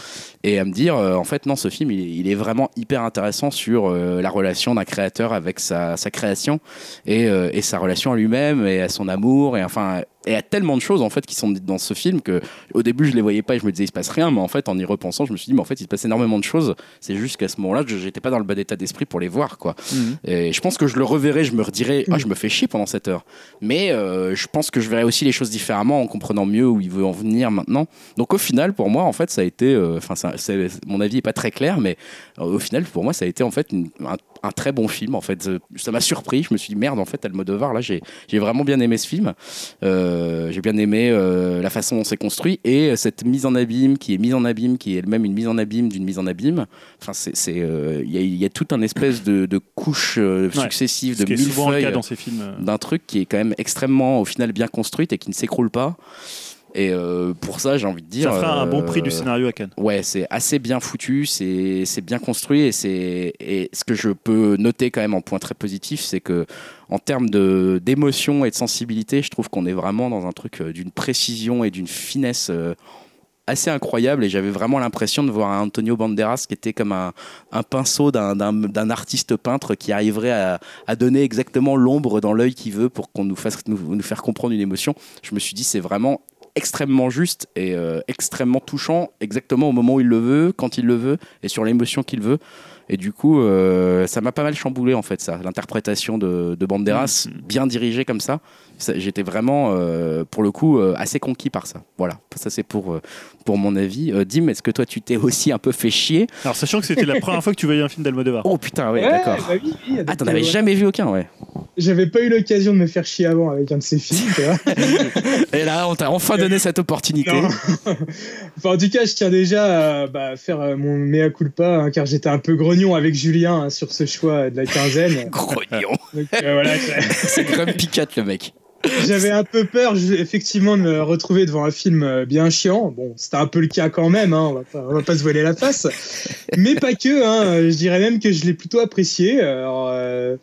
Et à me dire, euh, en fait, non, ce film, il, est- il est vraiment hyper intéressant sur la relation d'un créateur avec sa, sa création et, et sa relation à lui-même et à son amour. Et enfin, et à tellement de choses en fait qui sont dites dans ce film que au début je les voyais pas et je me disais il se passe rien mais en fait en y repensant je me suis dit mais en fait il se passe énormément de choses c'est juste qu'à ce moment-là je j'étais pas dans le bon état d'esprit pour les voir quoi Mhm. et je pense que je le reverrai, je me redirai, ah, je me fais chier pendant cette heure. Mais euh, je pense que je verrai aussi les choses différemment en comprenant mieux où il veut en venir maintenant. Donc au final, pour moi, en fait, ça a été, euh, enfin, mon avis est pas très clair, mais euh, au final, pour moi, ça a été en fait une- un, un très bon film. En fait, Euh, ça m'a surpris. Je me suis dit merde, en fait, Almodovar, là, j'ai j'ai vraiment bien aimé ce film. Euh, j'ai bien aimé euh, la façon dont c'est construit et cette mise en abîme qui est mise en abîme, qui est elle-même une mise en abîme d'une mise en abîme. Enfin, c'est, c'est, euh, il y, a- il y a tout un espèce de, de couche Ouais. successive Ce de qui est souvent le cas millefeuilles dans ces films. euh. d'un truc qui est quand même extrêmement au final bien construite et qui ne s'écroule pas. Et euh, pour ça, j'ai envie de dire. Ça fera un bon euh, prix du scénario à Cannes. Ouais, c'est assez bien foutu, c'est c'est bien construit et c'est et ce que je peux noter quand même en point très positif, c'est que en termes de d'émotion et de sensibilité, je trouve qu'on est vraiment dans un truc euh, d'une précision et d'une finesse assez incroyable et j'avais vraiment l'impression de voir un Antonio Banderas qui était comme un, un pinceau d'un- d'un d'un artiste peintre qui arriverait à, à donner exactement l'ombre dans l'œil qu'il veut pour qu'on nous fasse nous, nous faire comprendre une émotion. Je me suis dit c'est vraiment extrêmement juste et euh, extrêmement touchant exactement au moment où il le veut, quand il le veut et sur l'émotion qu'il veut. Et du coup, euh, ça m'a pas mal chamboulé en fait ça, l'interprétation de, de Banderas, Mhm. bien dirigée comme ça. J'étais vraiment, euh, pour le coup, euh, assez conquis par ça. Voilà, ça c'est pour, euh, pour mon avis. Euh, Dim, est-ce que toi tu t'es aussi un peu fait chier Alors, sachant que c'était la <laughs> première fois que tu voyais un film d'Almodovar. Oh putain, ouais, Ouais, d'accord. bah oui, oui, Ah, t'en avais jamais vu aucun, ouais. J'avais pas eu l'occasion de me faire chier avant avec un de ces films. tu vois. <laughs> Et là, on t'a enfin donné cette opportunité. <laughs> Enfin, en tout cas, je tiens déjà à bah, faire mon mea culpa, hein, car j'étais un peu grognon avec Julien hein, sur ce choix de la quinzaine. Grognon. Donc, euh, voilà, j'ai- C'est Grumpy Cat, le mec. J'avais un peu peur, effectivement, de me retrouver devant un film euh, bien chiant. Bon, c'était un peu le cas quand même, hein, on, va pas, on va pas se voiler la face. Mais pas que, hein, je dirais même que je l'ai plutôt apprécié. Alors, euh,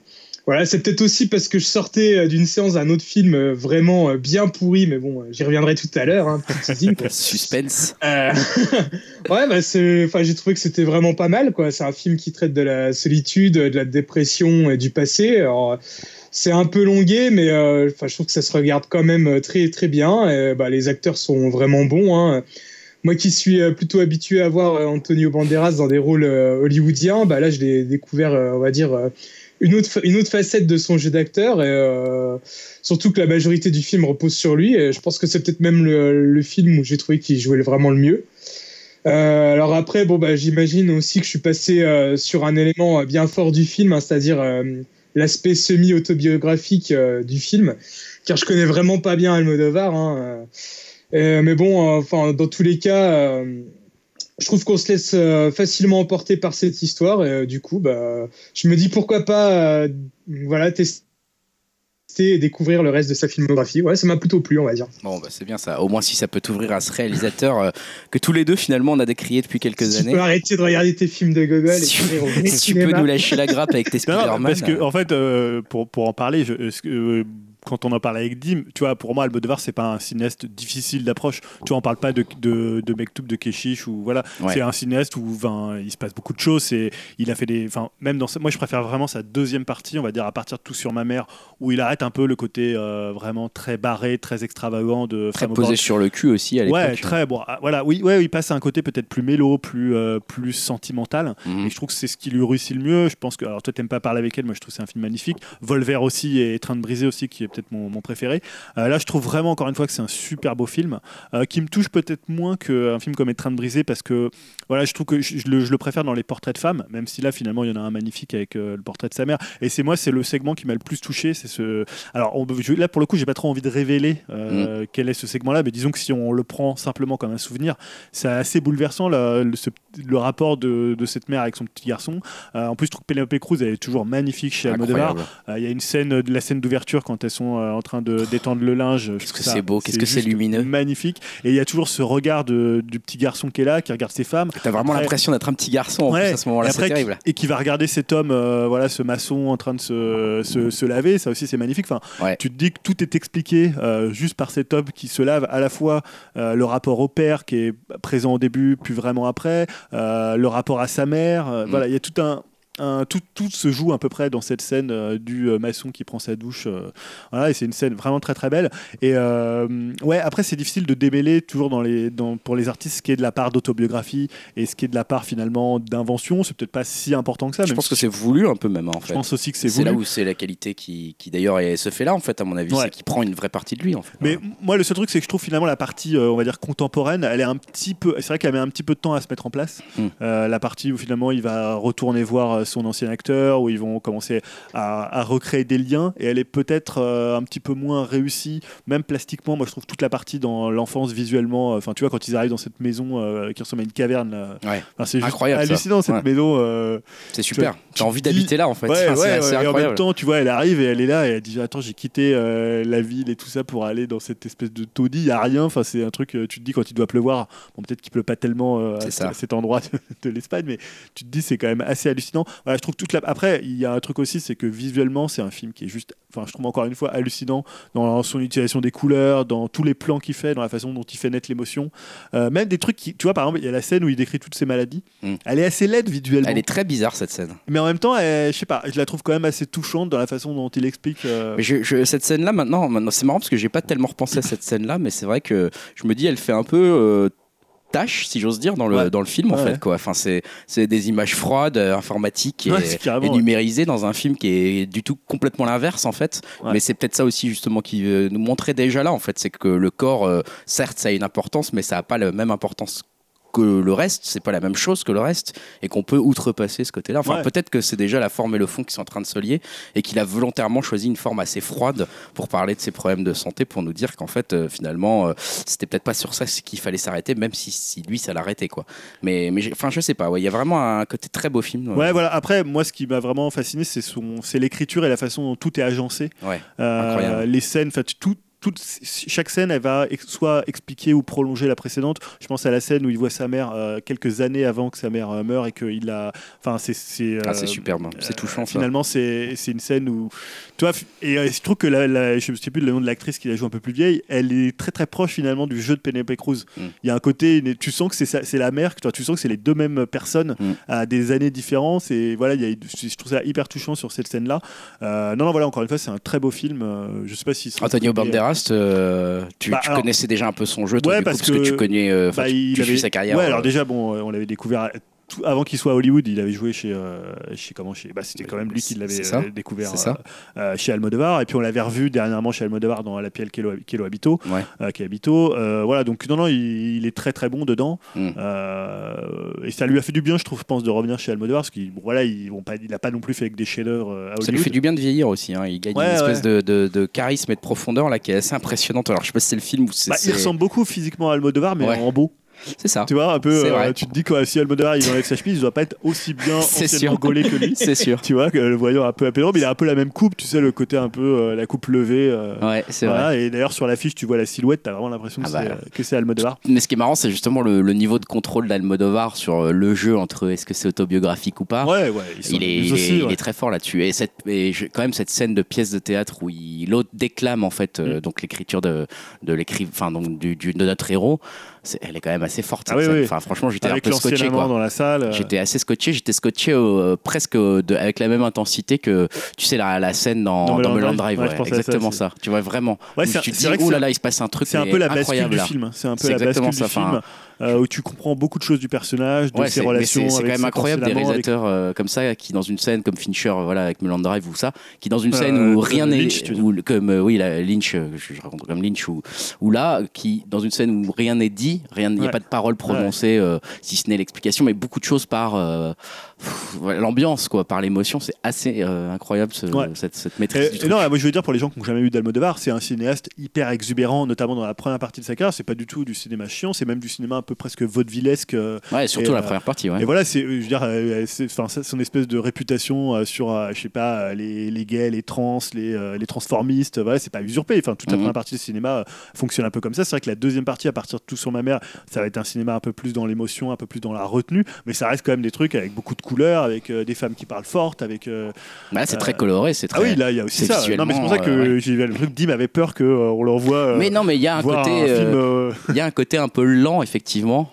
voilà, c'est peut-être aussi parce que je sortais euh, d'une séance d'un autre film euh, vraiment bien pourri, mais bon, j'y reviendrai tout à l'heure, hein, teasing. <laughs> Suspense. Euh, <laughs> ouais, bah enfin, j'ai trouvé que c'était vraiment pas mal, quoi. C'est un film qui traite de la solitude, de la dépression et du passé. Alors, c'est un peu longué, mais euh, je trouve que ça se regarde quand même très très bien. Bah, les acteurs sont vraiment bons. Hein. Moi qui suis euh, plutôt habitué à voir euh, Antonio Banderas dans des rôles euh, hollywoodiens, bah là je l'ai découvert, euh, on va dire, euh, une autre, une autre facette de son jeu d'acteur. Euh, surtout que la majorité du film repose sur lui. Je pense que c'est peut-être même le, film où j'ai trouvé qu'il jouait vraiment le mieux. Euh, alors après, bon bah j'imagine aussi que je suis passé euh, sur un élément bien fort du film, hein, c'est-à-dire euh, l'aspect semi-autobiographique euh, du film, car je connais vraiment pas bien Almodovar. Hein, euh. Euh, mais bon, enfin dans tous les cas, je trouve qu'on se laisse facilement emporter par cette histoire. Et du coup, bah, je me dis pourquoi pas, voilà, tester et découvrir le reste de sa filmographie. Ouais, ça m'a plutôt plu, on va dire. Bon, bah, c'est bien ça. Au moins, si ça peut t'ouvrir à ce réalisateur euh, que tous les deux, finalement, on a décrié depuis quelques Si tu années. peux arrêter de regarder tes films de Gogol et tu, peux nous lâcher la grappe avec tes Spider-Man. parce que en fait, euh, pour, pour en parler, je, euh, quand on en parle avec Dim, tu vois, pour moi, Almodovar, c'est pas un cinéaste difficile d'approche. Tu vois, on parle pas de, de, de Mektoub, de Keshish, ou voilà. Ouais. C'est un cinéaste où ben, il se passe beaucoup de choses. Et il a fait des. Enfin, même dans. Moi, je préfère vraiment sa deuxième partie, on va dire, à partir de Tout sur ma mère, où il arrête un peu le côté euh, vraiment très barré, très extravagant de Très posé sur le cul aussi à l'époque. Ouais, très bon. Ah, Voilà, oui, ouais, il passe à un côté peut-être plus mélo, plus, euh, plus sentimental. Mhm. Et je trouve que c'est ce qui lui réussit le mieux. Je pense que, alors toi, t'aimes pas parler avec elle, moi je trouve que c'est un film magnifique. Volver aussi et Train de briser aussi, qui est peut-être mon, mon préféré. Euh, là, je trouve vraiment, encore une fois, que c'est un super beau film, euh, qui me touche peut-être moins qu'un film comme Train de briser, parce que, voilà, je trouve que je, je le, je le préfère dans les portraits de femmes, même si là, finalement, il y en a un magnifique avec euh, le portrait de sa mère. Et c'est moi, c'est le segment qui m'a le plus touché. C'est ce. Alors, on- je- là, pour le coup, j'ai pas trop envie de révéler euh, quel est ce segment-là, mais disons que si on le prend simplement comme un souvenir, c'est assez bouleversant le, le- ce- le rapport de, de cette mère avec son petit garçon. Euh, en plus, je trouve que Penelope Cruz elle est toujours magnifique chez Almodovar. Euh, Il y a une scène, la scène d'ouverture quand elles sont sont euh, en train de d'étendre le linge. Qu'est-ce que c'est beau, qu'est-ce que c'est lumineux. Magnifique. Et il y a toujours ce regard de- du petit garçon qui est là, qui regarde ses femmes. T'as vraiment l'impression d'être un petit garçon en Ouais, plus à ce moment-là, c'est terrible. Et qui va regarder cet homme, euh, voilà, ce maçon en train de se, se, se laver. Ça aussi, c'est magnifique. Enfin, Ouais. Tu te dis que tout est expliqué euh, juste par cet homme qui se lave. À la fois le rapport au père qui est présent au début, puis vraiment après, le rapport à sa mère. Mm. Voilà, il y a tout un. Un- tout, tout se joue à peu près dans cette scène euh, du euh, maçon qui prend sa douche. euh, voilà, et c'est une scène vraiment très très belle. Et ouais, après c'est difficile de démêler toujours dans les, dans, pour les artistes ce qui est de la part d'autobiographie et ce qui est de la part finalement d'invention. C'est peut-être pas si important que ça. Je pense que c'est voulu un peu même en je fait. pense aussi que c'est C'est là voulu. où c'est la qualité qui, qui d'ailleurs est- se fait là en fait à mon avis, Ouais. c'est qu'il prend une vraie partie de lui en fait. Mais moi, le seul truc, c'est que je trouve finalement la partie, on va dire contemporaine, elle est un petit peu. C'est vrai qu'elle met un petit peu de temps à se mettre en place. Mm. Euh, la partie où finalement il va retourner voir son ancien acteur, où ils vont commencer à, à recréer des liens, et elle est peut-être euh, un petit peu moins réussie, même plastiquement. Moi, je trouve toute la partie dans l'enfance visuellement. euh, Enfin, tu vois, quand ils arrivent dans cette maison euh, qui ressemble à une caverne, Ouais, c'est juste Incroyable, ça. hallucinant cette Ouais. maison. c'est super. T'as envie d'habiter là en fait. Ouais, <laughs> Enfin. Et en même temps, tu vois, elle arrive et elle est là et elle dit Attends, j'ai quitté la ville et tout ça pour aller dans cette espèce de taudis. Il n'y a rien. Enfin, c'est un truc, tu te dis quand il doit pleuvoir. Bon, peut-être qu'il pleut pas tellement à, cet endroit <laughs> de l'Espagne, mais tu te dis c'est quand même assez hallucinant. Voilà, je trouve toute la. Après, il y a un truc aussi, c'est que visuellement, c'est un film qui est juste. Enfin, je trouve encore une fois hallucinant dans son utilisation des couleurs, dans tous les plans qu'il fait, dans la façon dont il fait naître l'émotion. Euh, même des trucs qui. Tu vois, par exemple, il y a la scène où il décrit toutes ses maladies. Mm. Elle est assez laide visuellement. Elle est très bizarre cette scène. Mais en même temps, elle- je sais pas, je la trouve quand même assez touchante dans la façon dont il explique. euh, Mais je, je- cette scène-là, maintenant, maintenant c'est marrant parce que j'ai pas tellement repensé à cette scène-là, mais c'est vrai que je me dis, elle fait un peu euh, tâche, si j'ose dire, dans le, Ouais. dans le film, en Ouais, fait. Quoi. Enfin, c'est, c'est des images froides, euh, informatiques et, Ouais, numérisées dans un film qui est du tout complètement l'inverse, en fait. Mais c'est peut-être ça aussi, justement, qui nous montrait déjà là, en fait. C'est que le corps, euh, certes, ça a une importance, mais ça n'a pas la même importance que le reste, c'est pas la même chose que le reste, et qu'on peut outrepasser ce côté-là. Enfin, Ouais. peut-être que c'est déjà la forme et le fond qui sont en train de se lier, et qu'il a volontairement choisi une forme assez froide pour parler de ses problèmes de santé, pour nous dire qu'en fait, euh, finalement, euh, c'était peut-être pas sur ça qu'il fallait s'arrêter, même si, si lui, ça l'arrêtait, quoi. Mais, mais enfin, je sais pas, ouais, il y a vraiment un côté très beau film. Ouais, voilà. Après, moi, ce qui m'a vraiment fasciné, c'est son, c'est l'écriture et la façon dont tout est agencé. Ouais. Euh, Incroyable. les scènes, en fait, tout. Toute- chaque scène, elle va ex- soit expliquer ou prolonger la précédente. Je pense à la scène où il voit sa mère euh, quelques années avant que sa mère euh, meure et qu'il a. Enfin, c'est. C'est Ah, c'est euh, superbe, c'est touchant. Finalement, c'est une scène où. F- et euh, je trouve que la, la- je ne sais plus le nom de l'actrice qui la joue un peu plus vieille, elle est très très proche finalement du jeu de Penelope Cruz. Mm. Il y a un côté, tu sens que c'est la mère, que toi, tu sens que c'est les deux mêmes personnes Mm. à des années différentes. Et voilà, il y a, je trouve ça hyper touchant sur cette scène-là. Euh, non, non, voilà, encore une fois, c'est un très beau film. Euh, je sais pas si. Antonio Banderas, euh, tu, Bah, tu alors- connaissais déjà un peu son jeu, toi, Ouais, coup, parce que, que- tu connais, euh, Bah, tu, il avait- sa carrière. Ouais, euh, alors déjà, bon, on l'avait découvert tout- avant qu'il soit à Hollywood. Il avait joué chez, euh, chez comment chez, bah, c'était quand même lui qui l'avait euh, découvert ça. euh, euh, chez Almodovar. Et puis on l'avait revu dernièrement chez Almodovar dans La Piel Kelo, Kelo Habito, Ouais. qui Habito. Voilà, donc non, non, il, il est très très bon dedans. Mm. Et ça lui a fait du bien, je trouve, je pense, de revenir chez Almodovar, parce qu'il bon, voilà, il, bon, pas, il a pas non plus fait avec des chefs-d'œuvre Ça lui fait du bien de vieillir aussi. hein. Il gagne Ouais, une espèce ouais. de, de- de charisme et de profondeur là qui est assez impressionnante. Alors je sais pas si c'est le film ou c'est. Bah, il c'est- ressemble beaucoup physiquement à Almodovar, mais en beau. C'est ça. Tu vois, un peu, euh, tu te dis quoi, si Almodovar il enlève sa chemise, il doit pas être aussi bien anciennement gaulé que lui. <laughs> C'est sûr. tu vois, que le voyant un peu apélant, mais il a un peu la même coupe, tu sais, le côté un peu euh, la coupe levée. euh, Ouais, c'est voilà. vrai. Et d'ailleurs, sur l'affiche, tu vois la silhouette, t'as vraiment l'impression que Ah bah. c'est, que c'est Almodovar. Mais ce qui est marrant, c'est justement le, le niveau de contrôle d'Almodovar sur le jeu entre est-ce que c'est autobiographique ou pas. Ouais, ouais, Il est, ils il, aussi, est, il ouais. est très fort là-dessus. Et, cette, et je- quand même, cette scène de pièce de théâtre où l'autre déclame en fait Mm. donc l'écriture de, de, l'écri- enfin, donc, du, du- de notre héros, elle est quand même assez forte. Ah cette oui, scène. oui. Enfin, franchement, j'étais un peu scotché. Quoi. dans la salle. euh, J'étais assez scotché, j'étais scotché euh, presque de- avec la même intensité que tu sais la, la scène dans, Dans dans Mulholland Drive, ouais, ouais, ça exactement ça, Tu vois vraiment. Ouais, tu te dis oh là là, il se passe un truc C'est un peu la bascule du film. C'est un peu la bascule du film où tu comprends beaucoup de choses du personnage, de Ouais, ses relations. c'est c'est quand même incroyable des d'amant, avec- réalisateurs euh, comme ça qui dans une scène comme Fincher euh, voilà avec Mulholland Drive ou ça qui dans une Euh, scène où euh, rien n'est comme euh, oui la Lynch euh, je, raconte comme Lynch ou ou là qui dans une scène où rien n'est dit rien il n'y a pas de parole prononcée euh, si ce n'est l'explication mais beaucoup de choses par euh, l'ambiance, quoi, par l'émotion, c'est assez euh, incroyable ce- Ouais. cette, cette maîtrise. Et, du et truc. non, moi je veux dire pour les gens qui n'ont jamais vu d'Almodovar, c'est un cinéaste hyper exubérant, notamment dans la première partie de sa carrière. C'est pas du tout du cinéma chiant, c'est même du cinéma un peu presque vaudevillesque. euh, Ouais, surtout et, la euh, première partie. Ouais. Et voilà, c'est, je veux dire, c'est, enfin, son espèce de réputation sur, je sais pas, les, les gays, les trans, les, les transformistes, voilà, c'est pas usurpé. Enfin, toute la Mhm. première partie du cinéma fonctionne un peu comme ça. C'est vrai que la deuxième partie, à partir de Tout sur ma mère, ça va être un cinéma un peu plus dans l'émotion, un peu plus dans la retenue, mais ça reste quand même des trucs avec beaucoup de couleurs, avec euh, des femmes qui parlent fortes, avec. euh, Bah, c'est euh, très coloré, c'est très. Ah oui, là, il y a aussi ça. Non, mais c'est pour ça que euh, j'ai le truc Dim avait peur qu'on voit. euh, mais non, mais il y a un côté. euh, euh, Il y a un côté un peu lent, effectivement.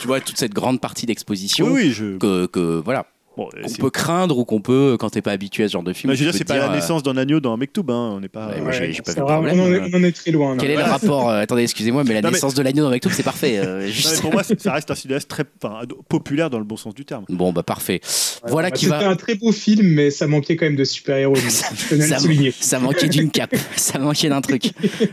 tu vois, toute cette grande partie d'exposition Oui, oui, je. que, que, voilà, Bon, qu'on peut craindre ou qu'on peut, quand t'es pas habitué à ce genre de film. Bah, je veux dire, c'est pas dire, la euh, naissance d'un agneau dans un Mektoub, hein. On n'est pas. Ouais, moi, j'ai- j'ai pas ça vu de va, problème, on, en est, on en est très loin. là. Quel est le rapport euh, Attendez, excusez-moi, mais la <laughs> Non, mais- naissance de l'agneau dans Mektoub, c'est parfait. euh, Non, juste- mais pour moi, ça reste un <laughs> cinéaste très populaire dans le bon sens du terme. Bon, bah parfait. voilà Bah, qui C'était va. un très beau film, mais ça manquait quand même de super-héros. <laughs> Ça, manquait d'une cape, ça manquait d'un truc.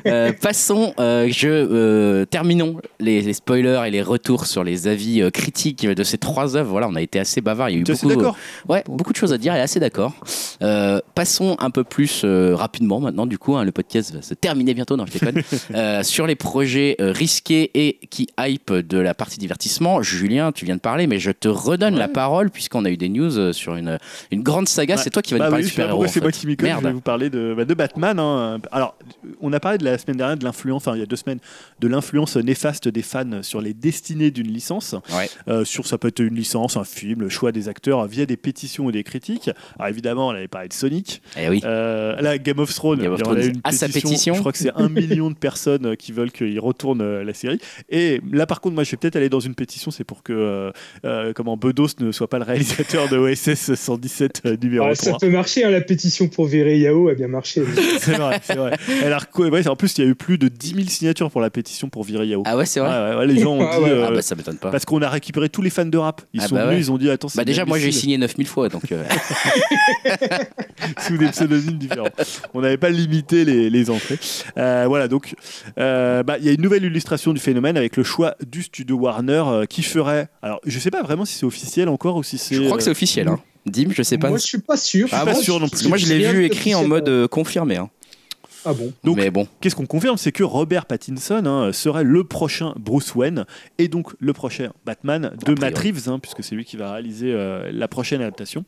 Euh, passons, je terminons les, les spoilers et les retours sur les avis critiques de ces trois œuvres. Voilà, on a été assez bavard. Il y a eu beaucoup, d'accord ouais, beaucoup de choses à dire. Et assez d'accord. Euh, passons un peu plus euh, rapidement maintenant. Du coup, hein, le podcast va se terminer bientôt. Non, je déconne. <laughs> Euh, sur les projets euh, risqués et qui hype de la partie divertissement. Julien, tu viens de parler, mais je te redonne Ouais. la parole puisqu'on a eu des news euh, sur une, une grande saga. Ouais. C'est toi qui vas Bah nous parler oui, de super-héros. c'est moi qui m'y je vais vous parler de, bah, de Batman. hein. Alors, on a parlé de la semaine dernière de l'influence, enfin il y a deux semaines, de l'influence néfaste des fans sur les destinées d'une licence. Ouais. Euh, sur ça peut être une licence, un film, le choix des acteurs via des pétitions ou des critiques. Alors évidemment, on avait parlé de Sonic. Eh oui. Euh, là, Game of Thrones, Game of il y en a Thrones une a sa pétition. Je crois que c'est un <laughs> million de personnes qui veulent qu'il retourne euh, la série. Et là, par contre, moi, je vais peut-être aller dans une pétition, c'est pour que euh, euh, comment Bedos ne soit pas le réalisateur de OSS 117 euh, numéro Ah, 3. ça peut marcher, hein, la pétition pour virer Yao a bien marché. <laughs> C'est vrai, c'est vrai. Ouais, en plus, il y a eu plus de 10 000 signatures pour la pétition pour virer Yao. Ah ouais, c'est vrai. Ouais, ouais, les gens ont Ah dit. ouais. euh, Ah bah ça m'étonne pas. Parce qu'on a récupéré tous les fans de rap. Ils Ah sont bah venus, ouais. ils ont dit Attends, c'est Bah déjà, moi j'ai. Signé 9000 fois, donc euh, <laughs> sous des pseudonymes différents. On n'avait pas limité les, les entrées. Euh, voilà, donc euh, bah, il y a une nouvelle illustration du phénomène avec le choix du studio Warner euh, qui ferait. Alors, je sais pas vraiment si c'est officiel encore ou si c'est. je crois que c'est officiel. Hein. Dim, je sais pas. Moi, je suis pas sûr. suis pas Moi, sûr non je- plus. Parce que moi je l'ai vu écrit en mode euh, confirmé. hein. Ah bon Donc, Mais bon, Qu'est-ce qu'on confirme C'est que Robert Pattinson hein, serait le prochain Bruce Wayne et donc le prochain Batman de. Matt Reeves, hein, puisque c'est lui qui va réaliser euh, la prochaine adaptation.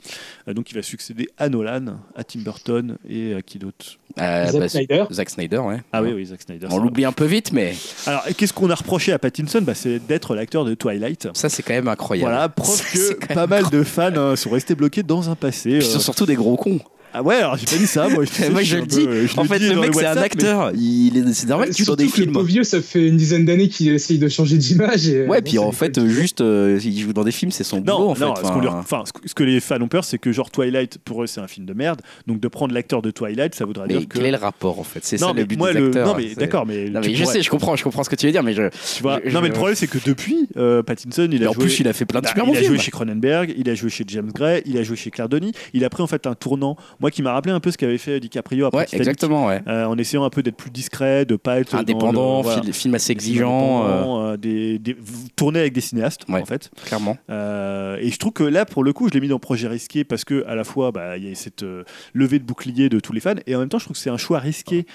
Euh, donc il va succéder à Nolan, à Tim Burton et à qui d'autre? Euh, Zack bah, Snyder. Zack Snyder, ouais. Ah oui, oui, Zack Snyder. On l'oublie un peu vite, mais. Alors qu'est-ce qu'on a reproché à Pattinson? Bah, C'est d'être l'acteur de Twilight. ça c'est quand même incroyable. Voilà, preuve <laughs> que pas mal de fans hein, sont restés bloqués dans un passé. Euh, ils sont surtout des gros cons. Ah ouais, alors j'ai pas dit ça, moi. Je, <laughs> sais, moi je le dis. euh, je En le fait, dis le mec c'est un WhatsApp, mais- acteur. Il est, c'est normal qu'il joue dans des films. Le vieux, ça fait une dizaine d'années qu'il essaye de changer d'image. et, Ouais, euh, puis en fait, euh, juste, euh, il joue dans des films, c'est son boulot Non, en fait. non, ce, Enfin, ce que- ce que les fans ont peur, c'est que genre Twilight, pour eux, c'est un film de merde. Donc de prendre l'acteur de Twilight, ça voudrait mais dire que. quel est le rapport en fait? C'est ça mais le but moi, des le... acteurs. non, mais d'accord, mais. Non, tu mais je sais, je comprends, je comprends ce que tu veux dire, mais je. Tu vois, je- non, mais le problème, c'est que depuis, euh, Pattinson, il a en plus, il a fait plein de Bah, super il a joué chez Cronenberg, il a joué chez James Gray, il a joué chez Claire Denis. Il a pris en fait un tournant, moi qui m'a rappelé un peu ce qu'avait fait DiCaprio après Ouais, Titanic, exactement, ouais. euh, en essayant un peu d'être plus discret, de pas être Indépendant, le- voilà, fil- film assez exigeant, euh, euh, des, des- tourner avec des cinéastes Ouais. en fait. clairement. Et je trouve que là, pour le coup, je l'ai mis dans projet risqué parce que à la fois, bah, il y a cette levée de bouclier de tous les fans, et en même temps, je trouve que c'est un choix risqué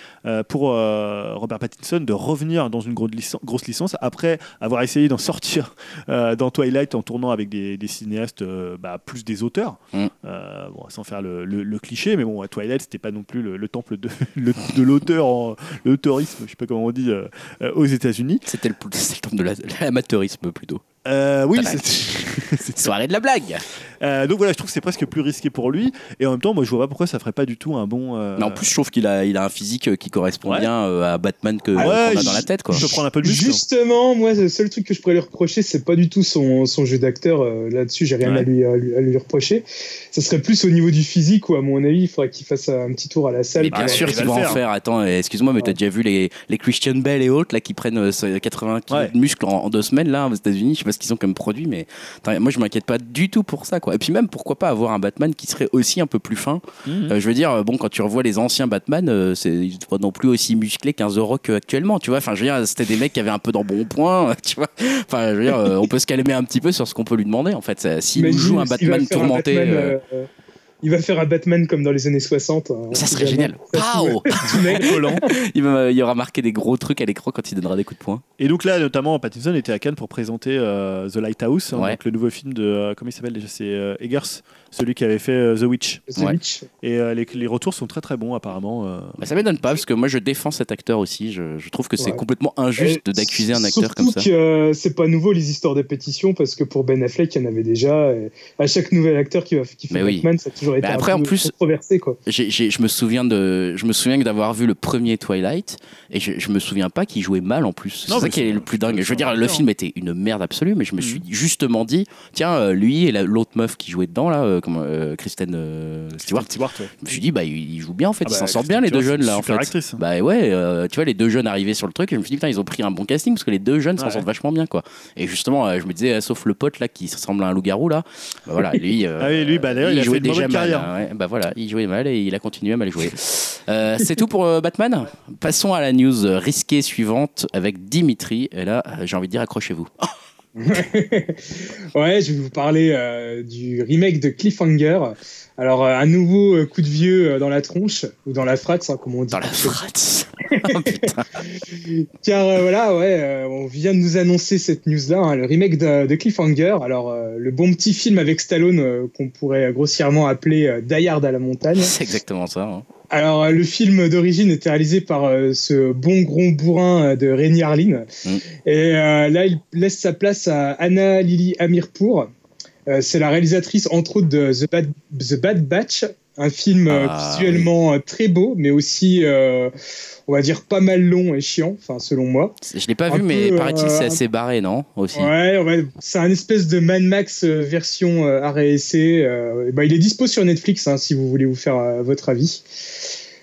pour Robert Pattinson de revenir dans une grosse, licence, après avoir essayé d'en sortir dans Twilight en tournant avec des, des cinéastes bah, plus des auteurs, Mm. Bon, sans faire le, le- le cliché, mais bon, à Twilight, c'était pas non plus le, le temple de, <laughs> le- de l'auteur, en- l'autorisme, je sais pas comment on dit, euh, euh, aux États-Unis. C'était le, <laughs> le temps de la- de l'amateurisme plutôt. Euh, oui, c'est <laughs> Soirée de la blague. Euh, donc voilà, je trouve que c'est presque plus risqué pour lui. Et en même temps, moi, je vois pas pourquoi ça ferait pas du tout un bon. euh, Mais en plus, je trouve qu'il a, il a un physique euh, qui correspond Ouais. bien euh, à Batman que, Ouais, qu'on a je- dans la tête, quoi. je peux prendre un peu de muscle. Justement, moi, le seul truc que je pourrais lui reprocher, c'est pas du tout son, son jeu d'acteur. euh, Là-dessus, j'ai rien Ouais. à, lui, à, lui, à lui reprocher. Ça serait plus au niveau du physique, où, à mon avis, il faudrait qu'il fasse un petit tour à la salle. Mais bien sûr qu'il va en faire. faire. Attends, euh, excuse-moi, mais t'as Ouais. déjà vu les, les Christian Bell et autres là qui prennent euh, ce 80 kilos Ouais. de muscles en, en deux semaines là aux États-Unis. Je sais pas ce qu'ils ont comme produit, mais attends, moi je m'inquiète pas du tout pour ça, quoi. Et puis même, pourquoi pas avoir un Batman qui serait aussi un peu plus fin. Mhm. Euh, je veux dire, bon, quand tu revois les anciens Batman, euh, c'est ils sont pas non plus aussi musclés qu'un The Rock euh, actuellement, tu vois. Enfin, je veux dire, c'était des mecs qui avaient un peu d'embonpoint, <laughs> tu vois. Enfin, je veux dire, euh, on peut se calmer un petit peu sur ce qu'on peut lui demander, en fait. S'il nous joue un Batman un tourmenté. Batman, euh, euh, il va faire un Batman comme dans les années 60. hein, Ça serait génial. <laughs> Collant. <laughs> il, va- il y aura marqué des gros trucs à l'écran quand il donnera des coups de poing. Et donc là, notamment, Pattinson était à Cannes pour présenter euh, The Lighthouse, hein, Ouais. donc le nouveau film de. euh, comment il s'appelle déjà C'est euh, Eggers, celui qui avait fait euh, The Witch. The Ouais. Witch. Et euh, les, les retours sont très très bons, apparemment. euh. Bah, ça m'étonne pas parce que moi je défends cet acteur aussi. Je, je trouve que c'est Ouais. complètement injuste Et d'accuser un acteur comme ça. que euh, c'est pas nouveau les histoires de pétition parce que pour Ben Affleck, il y en avait déjà. et à chaque nouvel acteur qui, va, qui fait Mais oui. Batman, ça a toujours été Mais après, un en peu plus- controversé. Quoi. J'ai- j'ai- je me souviens de, je me souviens que d'avoir vu le premier Twilight et je, je me souviens pas qu'il jouait mal en plus. C'est Non, ça qui est le plus dingue. Je veux dire, le film était une merde absolue, mais je me suis justement dit, tiens, lui et la- l'autre meuf qui jouait dedans là, euh, comment, euh, Kristen euh, Stewart. Stewart, ouais. Je me suis dit, bah il il joue bien en fait, Ah ils bah, s'en sortent Kristen bien les deux jeunes là en fait. actrice. Bah ouais, euh, tu vois les deux jeunes arrivés sur le truc, et je me suis dit putain ils ont pris un bon casting parce que les deux jeunes s'en Ouais. sortent vachement bien quoi. Et justement, je me disais, sauf le pote là qui ressemble à un loup-garou là, bah voilà, lui. Ah oui, lui, bah, il a jouait déjà mal. hein, ouais. Bah voilà, il jouait mal et il a continué à mal jouer. C'est tout pour Batman. Passons à la news risquée suivante avec Dimitri. Et là, j'ai envie de dire accrochez-vous. <laughs> <laughs> ouais, je vais vous parler euh, du remake de Cliffhanger. Alors, euh, un nouveau euh, coup de vieux euh, dans la tronche, ou dans la fratte, hein, comme on dit. Dans la <laughs> frate. Oh. <laughs> Car euh, voilà, ouais, euh, on vient de nous annoncer cette news-là, hein, le remake de, de Cliffhanger. Alors, euh, le bon petit film avec Stallone qu'on pourrait grossièrement appeler Die Hard à la montagne. C'est exactement ça. hein. Alors, le film d'origine était réalisé par ce bon gros bourrin de Rémi Harlin. Mm. Et là, il laisse sa place à Anna Lily Amirpour. Euh, c'est la réalisatrice, entre autres, de The Bad, The Bad Batch, un film euh, Ah, visuellement euh, très beau, mais aussi, euh, on va dire, pas mal long et chiant, enfin, selon moi. Je l'ai pas Un vu, mais paraît-il, euh, c'est assez barré, non Aussi. Ouais, va- c'est un espèce de Mad Max version euh, arrêt essai. bah, il est dispo sur Netflix hein, si vous voulez vous faire votre avis.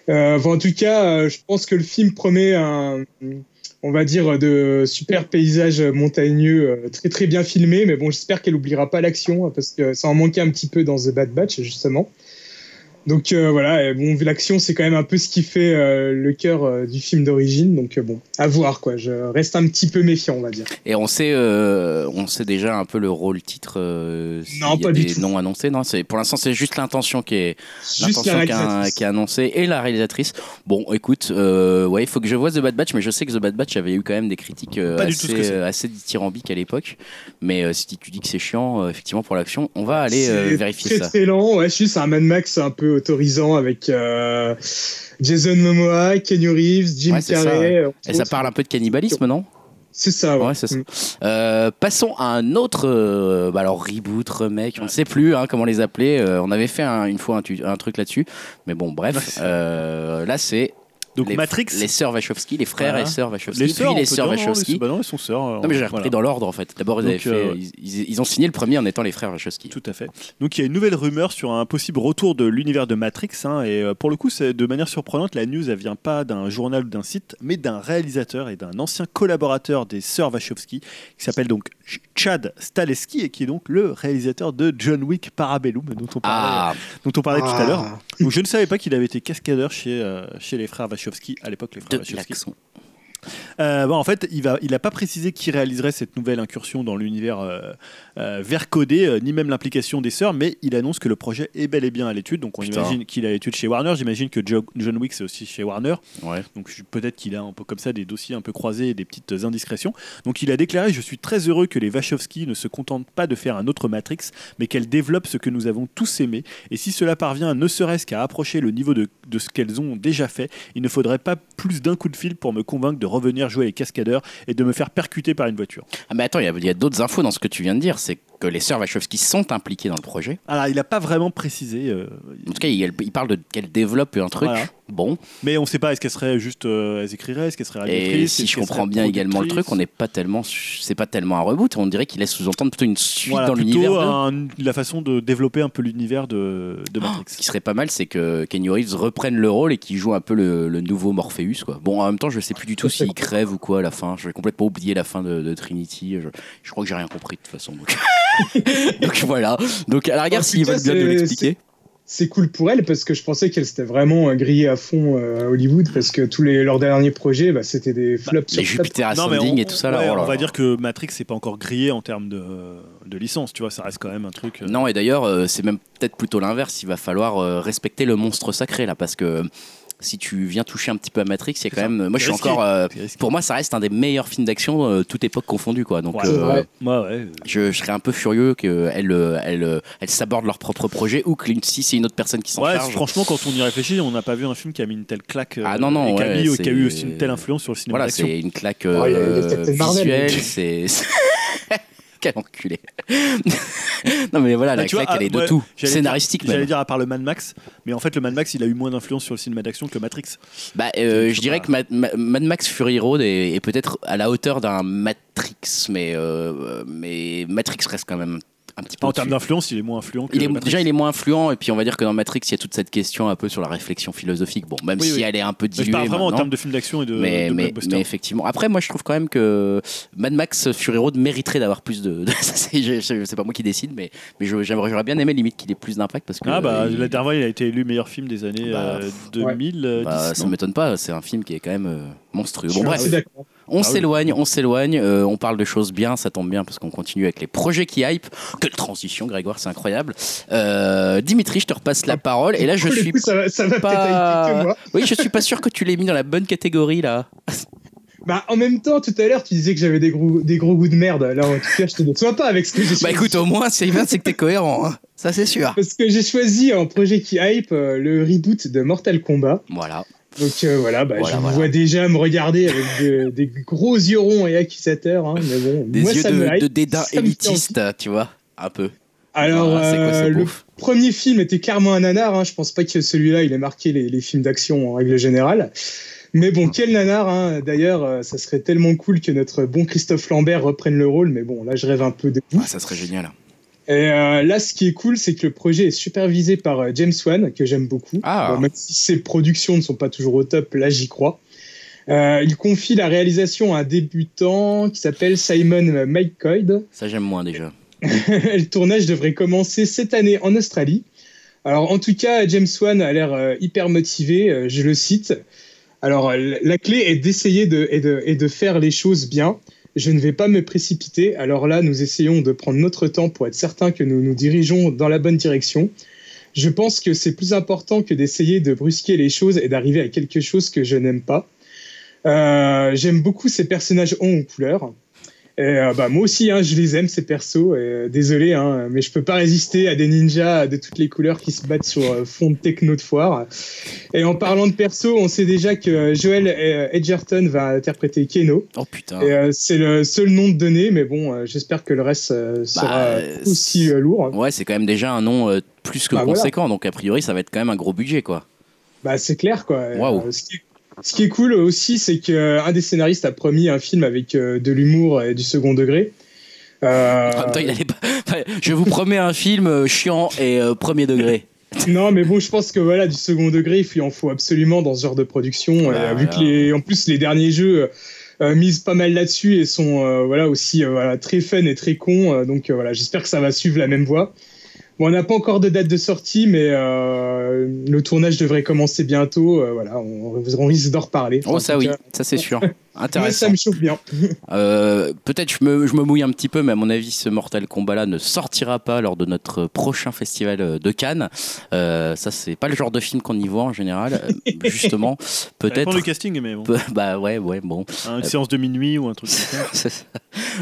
Enfin, en tout cas, je pense que le film promet un, on va dire, de super paysages montagneux euh, très très bien filmés. Mais bon, j'espère qu'elle oubliera pas l'action parce que ça en manquait un petit peu dans The Bad Batch justement. Donc euh, voilà, et bon, l'action c'est quand même un peu ce qui fait euh, le cœur euh, du film d'origine. Donc euh, bon, à voir quoi. Je reste un petit peu méfiant, on va dire. Et on sait, euh, on sait déjà un peu le rôle titre. euh, Non, y a pas du tout. noms annoncés. Non, c'est pour l'instant c'est juste l'intention qui est l'intention qui, a- qui annoncée et la réalisatrice. Bon, écoute, euh, ouais, il faut que je vois The Bad Batch, mais je sais que The Bad Batch avait eu quand même des critiques euh, assez, que c'est. assez dithyrambiques à l'époque. Mais euh, si tu dis que c'est chiant, euh, effectivement pour l'action, on va aller euh, C'est vérifier très, ça. Très lent, ouais, juste c'est un Mad Max un peu autorisant avec euh, Jason Momoa, Kenny Reeves, Jim Ouais, c'est ça, Carrey. euh, Et ça parle un peu de cannibalisme, non? C'est ça, ouais. Ouais, c'est ça. Mm. Euh, passons à un autre, euh, bah alors reboot, remake, on ne sait plus hein, comment les appeler. Euh, on avait fait un- une fois un, truc là-dessus, mais bon, bref, euh, là c'est Donc les, Matrix. les sœurs Wachowski, les frères Voilà. et sœurs Wachowski, les puis sœurs, on les sœurs dire, non, Wachowski. les- bah non, sont sœurs. Non mais j'ai repris voilà. dans l'ordre en fait. D'abord ils, avaient Donc, fait- euh, ils, ils- ils ont signé le premier en étant les frères Wachowski. Tout à fait. Donc il y a une nouvelle rumeur sur un possible retour de l'univers de Matrix. hein, et euh, pour le coup, c'est de manière surprenante, la news, elle vient pas d'un journal ou d'un site, mais d'un réalisateur et d'un ancien collaborateur des sœurs Wachowski, qui s'appelle donc Chad Staleski et qui est donc le réalisateur de John Wick Parabellum, dont on parlait, Ah, dont on parlait tout à l'heure. Ah. Donc je ne savais pas qu'il avait été cascadeur chez, euh, chez les frères Wachowski à l'époque, les frères de Wachowski. Euh, bon, en fait, il va, il a pas précisé qui réaliserait cette nouvelle incursion dans l'univers euh, euh, vert codé, euh, ni même l'implication des sœurs, mais il annonce que le projet est bel et bien à l'étude. Donc, on Putain. imagine qu'il est à l'étude chez Warner. J'imagine que Jo- John Wick c'est aussi chez Warner. Ouais. Donc, peut-être qu'il a un peu comme ça des dossiers un peu croisés et des petites indiscrétions. Donc, il a déclaré Je suis très heureux que les Wachowski ne se contentent pas de faire un autre Matrix, mais qu'elles développent ce que nous avons tous aimé. Et si cela parvient ne serait-ce qu'à approcher le niveau de, de ce qu'elles ont déjà fait, il ne faudrait pas plus d'un coup de fil pour me convaincre de revenir jouer les cascadeurs et de me faire percuter par une voiture. Ah mais attends, il y a, d'autres infos dans ce que tu viens de dire, c'est que les sœurs Wachowski sont impliquées dans le projet. Alors, il n'a pas vraiment précisé, euh, En tout cas, il, il parle de qu'elles développent un truc. Voilà. Bon, mais on ne sait pas, est-ce qu'elle serait juste, euh, elles écriraient, est-ce qu'elle serait et réalisatrice si est-ce je qu'elle comprends serait bien également le truc, on n'est pas tellement, c'est pas tellement un reboot. On dirait qu'il laisse sous-entendre plutôt une suite Voilà, dans l'univers. plutôt un- la façon de développer un peu l'univers de, de Matrix. Ce qui serait pas mal, c'est que Kenny Reeves reprenne le rôle et qu'il joue un peu le, le nouveau Morpheus. Quoi. Bon, en même temps, je sais plus du tout s'il crève ou quoi à la fin. J'ai complètement oublié la fin de, de Trinity. Je, je crois que j'ai rien compris de toute façon. donc. <laughs> <laughs> Donc voilà. Donc à la rigueur, En s'ils veulent bien nous l'expliquer. C'est cool pour elle parce que je pensais qu'elle s'était vraiment euh, grillée à fond euh, à Hollywood parce que tous les, leurs derniers projets, bah, c'était des flops. Sur flops. Jupiter Non, mais Ascending on, et tout ça là. oh là on va là. dire que Matrix c'est pas encore grillé en termes de, de licence, tu vois, ça reste quand même un truc. euh, Non, et d'ailleurs, euh, c'est même peut-être plutôt l'inverse. Il va falloir euh, respecter le monstre sacré là, parce que si tu viens toucher un petit peu à Matrix, a quand ça. même. Moi, je C'est suis risqué. encore. euh, c'est pour moi, ça reste un des meilleurs films d'action, euh, toute époque confondue, quoi. Donc, Ouais, euh, c'est. Ouais, ouais. je, je serais un peu furieux qu'elles elles, elles, elles s'abordent leur propre projet ou que si c'est une autre personne qui s'en Ouais, charge. franchement, quand on y réfléchit, on n'a pas vu un film qui a mis une telle claque. euh, Ah non, non, et qui, a ouais, mis- qui a eu c'est- aussi une telle influence sur le cinéma Voilà, d'action. c'est une claque euh, visuelle, c'est. <laughs> Quel enculé. <laughs> non, mais voilà, Bah, la tu vois, elle ah, est de ouais, tout. j'allais Scénaristique, dire- J'allais même. dire à part le Mad Max, mais en fait, le Mad Max, il a eu moins d'influence sur le cinéma d'action que Matrix. Bah, euh, je dirais pas- que Mad, Ma- Mad Max Fury Road est, est peut-être à la hauteur d'un Matrix, mais, euh, mais Matrix reste quand même un petit peu. En termes d'influence, il est moins influent que il est, déjà, il est moins influent, et puis on va dire que dans Matrix, il y a toute cette question un peu sur la réflexion philosophique. Bon, même Oui, si oui. elle est un peu Mais je diluée. parle vraiment en termes de films d'action et de, mais, de mais, effectivement. Après, moi, je trouve quand même que Mad Max Fury Road mériterait d'avoir plus de. de- <laughs> c'est pas moi qui décide, mais, mais j'aurais bien aimé limite qu'il ait plus d'impact parce que. Ah bah, il- la dernière fois, il a été élu meilleur film des années Bah, euh, ouais. 2010. bah, ça m'étonne pas. C'est un film qui est quand même euh, monstrueux. Bon bref. On Ah oui. s'éloigne, on s'éloigne, euh, on parle de choses bien, ça tombe bien parce qu'on continue avec les projets qui hype. Quelle transition, Grégoire, c'est incroyable. Euh, Dimitri, je te repasse la parole et là je suis coup, ça va, ça va pas- moi. <laughs> Oui, je suis pas sûr que tu l'aies mis dans la bonne catégorie là. <laughs> Bah, en même temps, tout à l'heure, tu disais que j'avais des gros, des gros goûts de merde. Là, en tout cas, je te déçois pas avec ce que j'ai Bah choisi. écoute, au moins c'est bien, c'est que t'es cohérent, hein. ça c'est sûr. Parce que j'ai choisi en projet qui hype euh, le reboot de Mortal Kombat. Voilà. Donc euh, voilà, bah, Voilà, je vous vois déjà me regarder avec <laughs> de- des gros yeux ronds et accusateurs. hein, mais bon, Des moi, yeux ça de, de dédain élitiste, tu vois, un peu. Alors, Voilà, c'est quoi euh, le premier film était clairement un nanar. Hein. Je pense pas que celui-là, il ait marqué les, les films d'action en règle générale. Mais bon, quel nanar. Hein. D'ailleurs, euh, ça serait tellement cool que notre bon Christophe Lambert reprenne le rôle. Mais bon, là, je rêve un peu de Ah, ça serait génial. Et euh, là, ce qui est cool, c'est que le projet est supervisé par euh, James Wan, que j'aime beaucoup. Ah. Bon, même si ses productions ne sont pas toujours au top, là, j'y crois. Euh, il confie la réalisation à un débutant qui s'appelle Simon McCoy. Ça j'aime moins déjà. <laughs> le tournage devrait commencer cette année en Australie. Alors, en tout cas, James Wan a l'air euh, hyper motivé, euh, je le cite. Alors, la clé est d'essayer de, et de, et de faire les choses bien. Je ne vais pas me précipiter. Alors là, nous essayons de prendre notre temps pour être certain que nous nous dirigeons dans la bonne direction. Je pense que c'est plus important que d'essayer de brusquer les choses et d'arriver à quelque chose que je n'aime pas. Euh, J'aime beaucoup ces personnages en couleur. Et, euh, bah, moi aussi, hein, je les aime, ces persos. et, euh, désolé, hein, mais je peux pas résister à des ninjas de toutes les couleurs qui se battent sur euh, fond de techno de foire. Et en parlant de persos, on sait déjà que Joel Edgerton va interpréter Keno. Oh putain. Euh, c'est le seul nom de donné, mais bon, j'espère que le reste sera euh, aussi lourd. Ouais, c'est quand même déjà un nom plus que Bah, voilà. conséquent, donc a priori ça va être quand même un gros budget quoi. Bah, c'est clair, quoi. Waouh. Euh, ce, qui est, ce qui est cool aussi, c'est qu'un des scénaristes a promis un film avec euh, de l'humour et du second degré. Euh, En même temps, il allait pas- <laughs> Je vous promets un film euh, chiant et euh, premier degré. <laughs> Non, mais bon, je pense que voilà, du second degré, il en faut absolument dans ce genre de production. Euh, vu que les, en plus les derniers jeux euh, euh, misent pas mal là-dessus et sont euh, voilà aussi euh, voilà, très fun et très cons. euh, donc euh, voilà, j'espère que ça va suivre la même voie. Bon, on n'a pas encore de date de sortie, mais euh, le tournage devrait commencer bientôt. euh, voilà, on, on risque d'en reparler. Oh ça oui, cas, ça c'est sûr. <laughs> Intéressant. ça me chauffe bien. <laughs> Euh, Peut-être je me, je me mouille un petit peu, mais à mon avis, ce Mortal Kombat-là ne sortira pas lors de notre prochain festival euh, de Cannes. Euh, ça, c'est pas le genre de film qu'on y voit en général. Euh, <laughs> Justement, peut-être. du casting, mais bon. Bah ouais, ouais, bon. Une séance de minuit ou un truc comme ça. <laughs>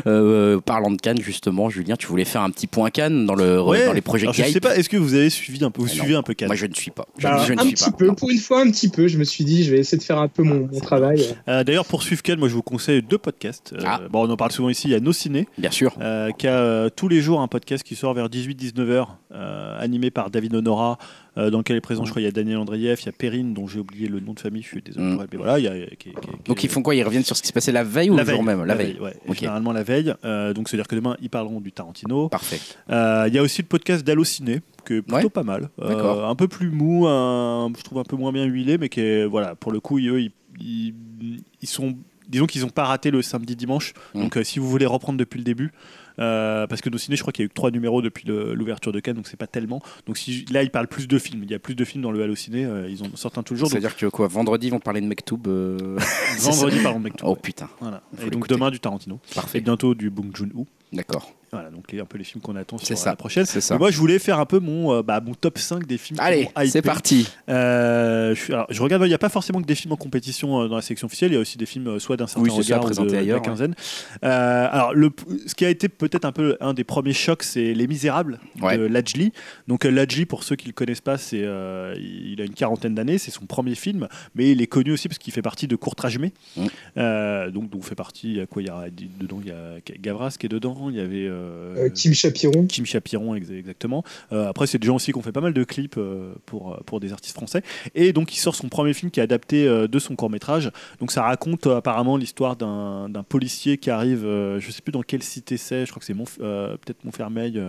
Euh, parlant de Cannes, justement, Julien, tu voulais faire un petit point Cannes dans, le, Ouais. dans les projets Alors, je sais pas, est-ce que vous avez suivi un peu, vous Ah, suivez un peu Cannes Moi, je ne suis pas. Je, Bah, je ne un suis petit pas. peu, non. pour une fois, un petit peu. Je me suis dit, je vais essayer de faire un peu mon, mon travail. Euh, D'ailleurs, pour moi je vous conseille deux podcasts. Euh, Ah. Bon, on en parle souvent ici. Il y a Nos Ciné, Bien sûr. euh, qui a euh, tous les jours un podcast qui sort vers 18-19 heures, euh, animé par David Honora, dans lequel est présent, je crois, il y a Daniel Andreev, il y a Perrine, dont j'ai oublié le nom de famille, je suis désolé. Mm. pour elle, Mais voilà, il y a, qui- qui- qui- Donc ils font quoi? Ils reviennent sur ce qui se passait la veille ou la le jour veille, même? La veille. ouais. Ok. Généralement la veille. Donc, c'est-à-dire que demain, ils parleront du Tarantino. Parfait. Il y a aussi le podcast d'Allociné, qui est plutôt Ouais. pas mal. Euh, un peu plus mou, un- je trouve un peu moins bien huilé, mais qui est, voilà, pour le coup, eux, ils, ils, ils sont. Disons qu'ils n'ont pas raté le samedi dimanche. Mm. Donc, euh, si vous voulez reprendre depuis le début, Euh, parce que nos ciné, je crois qu'il y a eu que trois numéros depuis le- l'ouverture de Cannes, donc c'est pas tellement. Donc si, là, ils parlent plus de films. Il y a plus de films dans le Allociné. euh, ils en sortent un tous les jours. Donc, C'est-à-dire que quoi Vendredi, ils vont parler de Mektoub. <laughs> vendredi, parlons de Mektoub. Oh putain, Voilà. Et donc demain du Tarantino. Et parfait. bientôt du Bong Joon-ho. D'accord. Voilà, donc les, un peu les films qu'on attend sur ça. la prochaine. C'est ça. Mais moi, je voulais faire un peu mon, euh, bah, mon top 5 des films. Allez, c'est parti. Euh, je, suis- alors, je regarde, il n'y a pas forcément que des films en compétition euh, dans la section officielle, il y a aussi des films soit d'un certain Oui, ça, regard ou de, présentés de la ailleurs, ouais. quinzaine. Alors, le, ce qui a été peut-être un peu un des premiers chocs, c'est Les Misérables Ouais. de Lajli. Donc, Lajli, pour ceux qui ne le connaissent pas, c'est, il a une quarantaine d'années, c'est son premier film, mais il est connu aussi parce qu'il fait partie de Courtrage Mé. Mm. Euh, donc, donc, fait partie, quoi Il y a dedans, il y a Gavras qui est dedans, il y avait euh, Euh, Kim Chapiron. Kim Chapiron ex- exactement. Euh, après c'est des gens aussi qui ont fait pas mal de clips pour, pour des artistes français. Et donc il sort son premier film qui est adapté de son court métrage. Donc ça raconte apparemment l'histoire d'un d'un policier qui arrive, je sais plus dans quelle cité c'est, je crois que c'est peut-être Montfermeil.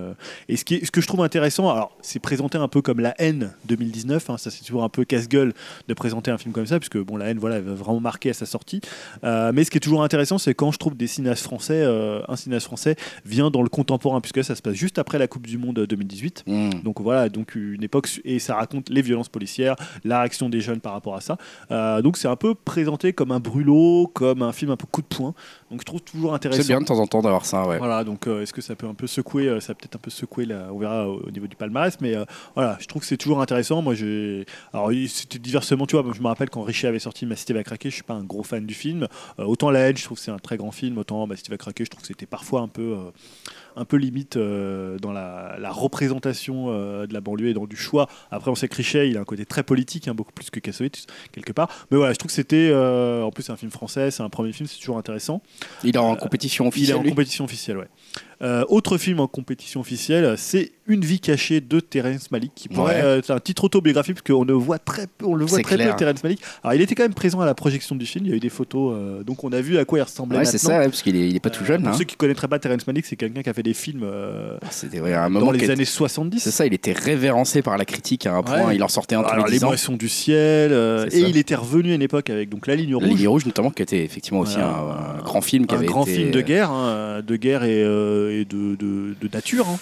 Et ce, qui est- ce que je trouve intéressant, alors c'est présenté un peu comme La haine 2019, hein, ça c'est toujours un peu casse-gueule de présenter un film comme ça, puisque bon La haine voilà, elle va vraiment marquer à sa sortie. Mais ce qui est toujours intéressant, c'est quand je trouve des cinéastes français, un cinéaste français vient dans le contemporain, puisque ça se passe juste après la Coupe du Monde 2018. Mmh. Donc voilà, donc une époque et ça raconte les violences policières, la réaction des jeunes par rapport à ça. Euh, donc c'est un peu présenté comme un brûlot, comme un film un peu coup de poing. Donc je trouve toujours intéressant. C'est bien de temps en temps d'avoir ça, ouais. Voilà, donc euh, est-ce que ça peut un peu secouer, euh, ça peut être un peu secouer, là, on verra au, au niveau du palmarès, mais euh, voilà, je trouve que c'est toujours intéressant. Moi, j'ai, alors c'était diversement, tu vois, je me rappelle quand Richie avait sorti Ma Cité va craquer, je suis pas un gros fan du film. Euh, autant La haine, je trouve que c'est un très grand film, autant Ma Cité va craquer, je trouve que c'était parfois un peu, euh, un peu limite euh, dans la, la représentation euh, de la banlieue et dans du choix. Après, on sait que Richet, il a un côté très politique, hein, beaucoup plus que Kassovitz quelque part. Mais voilà, je trouve que c'était, euh, en plus, c'est un film français, c'est un premier film, c'est toujours intéressant. Il est en compétition Il est officielle. en lui compétition officielle, ouais. Euh, autre film en compétition officielle, c'est Une vie cachée de Terrence Malick, qui pourrait Ouais. euh, c'est un titre autobiographique parce qu'on le voit très peu, on le voit très clair. peu Terrence Malick. Alors il était quand même présent à la projection du film, il y a eu des photos, euh, donc on a vu à quoi il ressemblait Ouais, c'est ça, ouais, parce qu'il est, pas tout jeune. Pour hein. ceux qui connaîtraient pas Terrence Malick, c'est quelqu'un qui a fait des films C'était un dans les années 70. C'est ça, il était révérencé par la critique à un point. Il en sortait un tous Alors les les 10 ans. moissons du ciel, et il était revenu à une époque avec donc La Ligne La Rouge. Ligne Rouge, notamment, qui était effectivement aussi un, grand film qui un avait grand été- film de guerre, hein, de guerre et, et de, de, de nature. hein.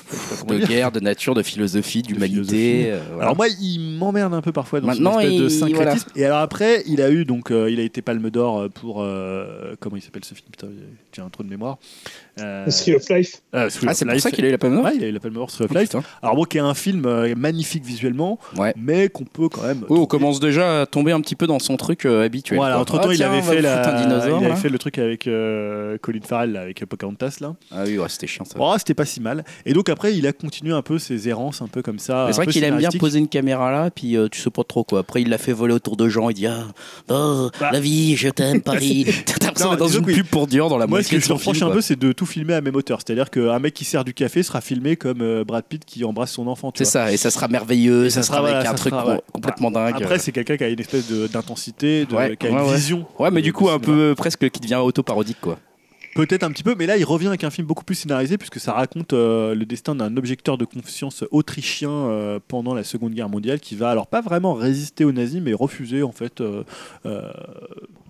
De dire. guerre, de nature, de philosophie, d'humanité. euh, voilà. Alors moi, il m'emmerde un peu parfois dans Maintenant, son espèce de syncrétisme. Et alors après, il a eu donc, euh, il a été Palme d'Or pour euh, comment il s'appelle ce film? Putain, j'ai un trou de mémoire. Euh, Thrill of Life. euh, Thrill ah, of c'est pour ça qu'il a eu la Palme d'Or Ouais, il a eu la Palme d'Or sur Oh, Life. putain. Alors bon, qui est un film euh, magnifique visuellement, Ouais. mais qu'on peut quand même. Oui, on commence déjà à tomber un petit peu dans son truc euh, habituel. Voilà, entre temps, Ah, il tiens, avait fait la, foutre un dinosaure. il avait là. fait le truc avec euh, Colin Farrell, là, avec Pocahontas là. Ah oui, ouais, c'était chiant ça. Oh, c'était pas si mal. Et donc après, il a continué un peu ses errances, un peu comme ça. C'est vrai qu'il aime bien poser une caméra là, puis euh, tu sais pas trop quoi. Après, il l'a fait voler autour de gens. Il dit Ah, oh, Bah. la vie, je t'aime, <laughs> Paris. <laughs> T'as l'impression d'être dans une pub pour Dior dans la Moi, ce moitié que je reproche un peu, c'est de tout filmer à même hauteur. C'est-à-dire qu'un mec qui sert du café sera filmé comme euh, Brad Pitt qui embrasse son enfant. C'est ça, et ça sera merveilleux, ça, ça sera avec un truc complètement dingue. Après, c'est quelqu'un qui a une espèce d'intensité, qui a une vision. Ouais, mais du coup, un peu presque qui devient auto-parodique, quoi. Peut-être un petit peu, mais là, il revient avec un film beaucoup plus scénarisé, puisque ça raconte euh, le destin d'un objecteur de conscience autrichien euh, pendant la Seconde Guerre mondiale, qui va alors pas vraiment résister aux nazis, mais refuser, en fait.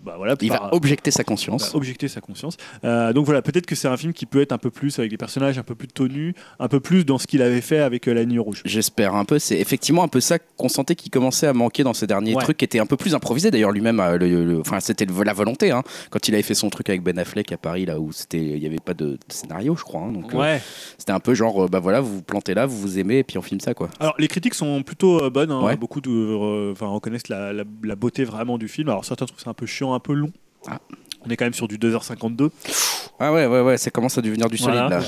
Bah, voilà, Il par- va objecter sa conscience. Objecter sa conscience. Euh, donc voilà, peut-être que c'est un film qui peut être un peu plus avec des personnages un peu plus tenus, un peu plus dans ce qu'il avait fait avec euh, La Ligne Rouge. J'espère un peu. C'est effectivement un peu ça qu'on sentait qui commençait à manquer dans ces derniers Ouais. trucs, qui étaient un peu plus improvisés d'ailleurs lui-même. euh, le- le- Enfin, c'était la volonté. hein. Quand il avait fait son truc avec Ben Affleck à Paris, là où c'était, il y avait pas de, de scénario, je crois. hein. donc Ouais. c'était un peu genre, bah voilà, vous vous plantez là, vous vous aimez, et puis on filme ça, quoi. Alors les critiques sont plutôt bonnes. hein. Ouais. Beaucoup de, reconnaissent la, la- la beauté vraiment du film. Alors certains trouvent ça un peu chiant, un peu long. Ah. On est quand même sur du 2h52. Ah ouais, ouais, ouais, ça commence à devenir du solide Voilà. là.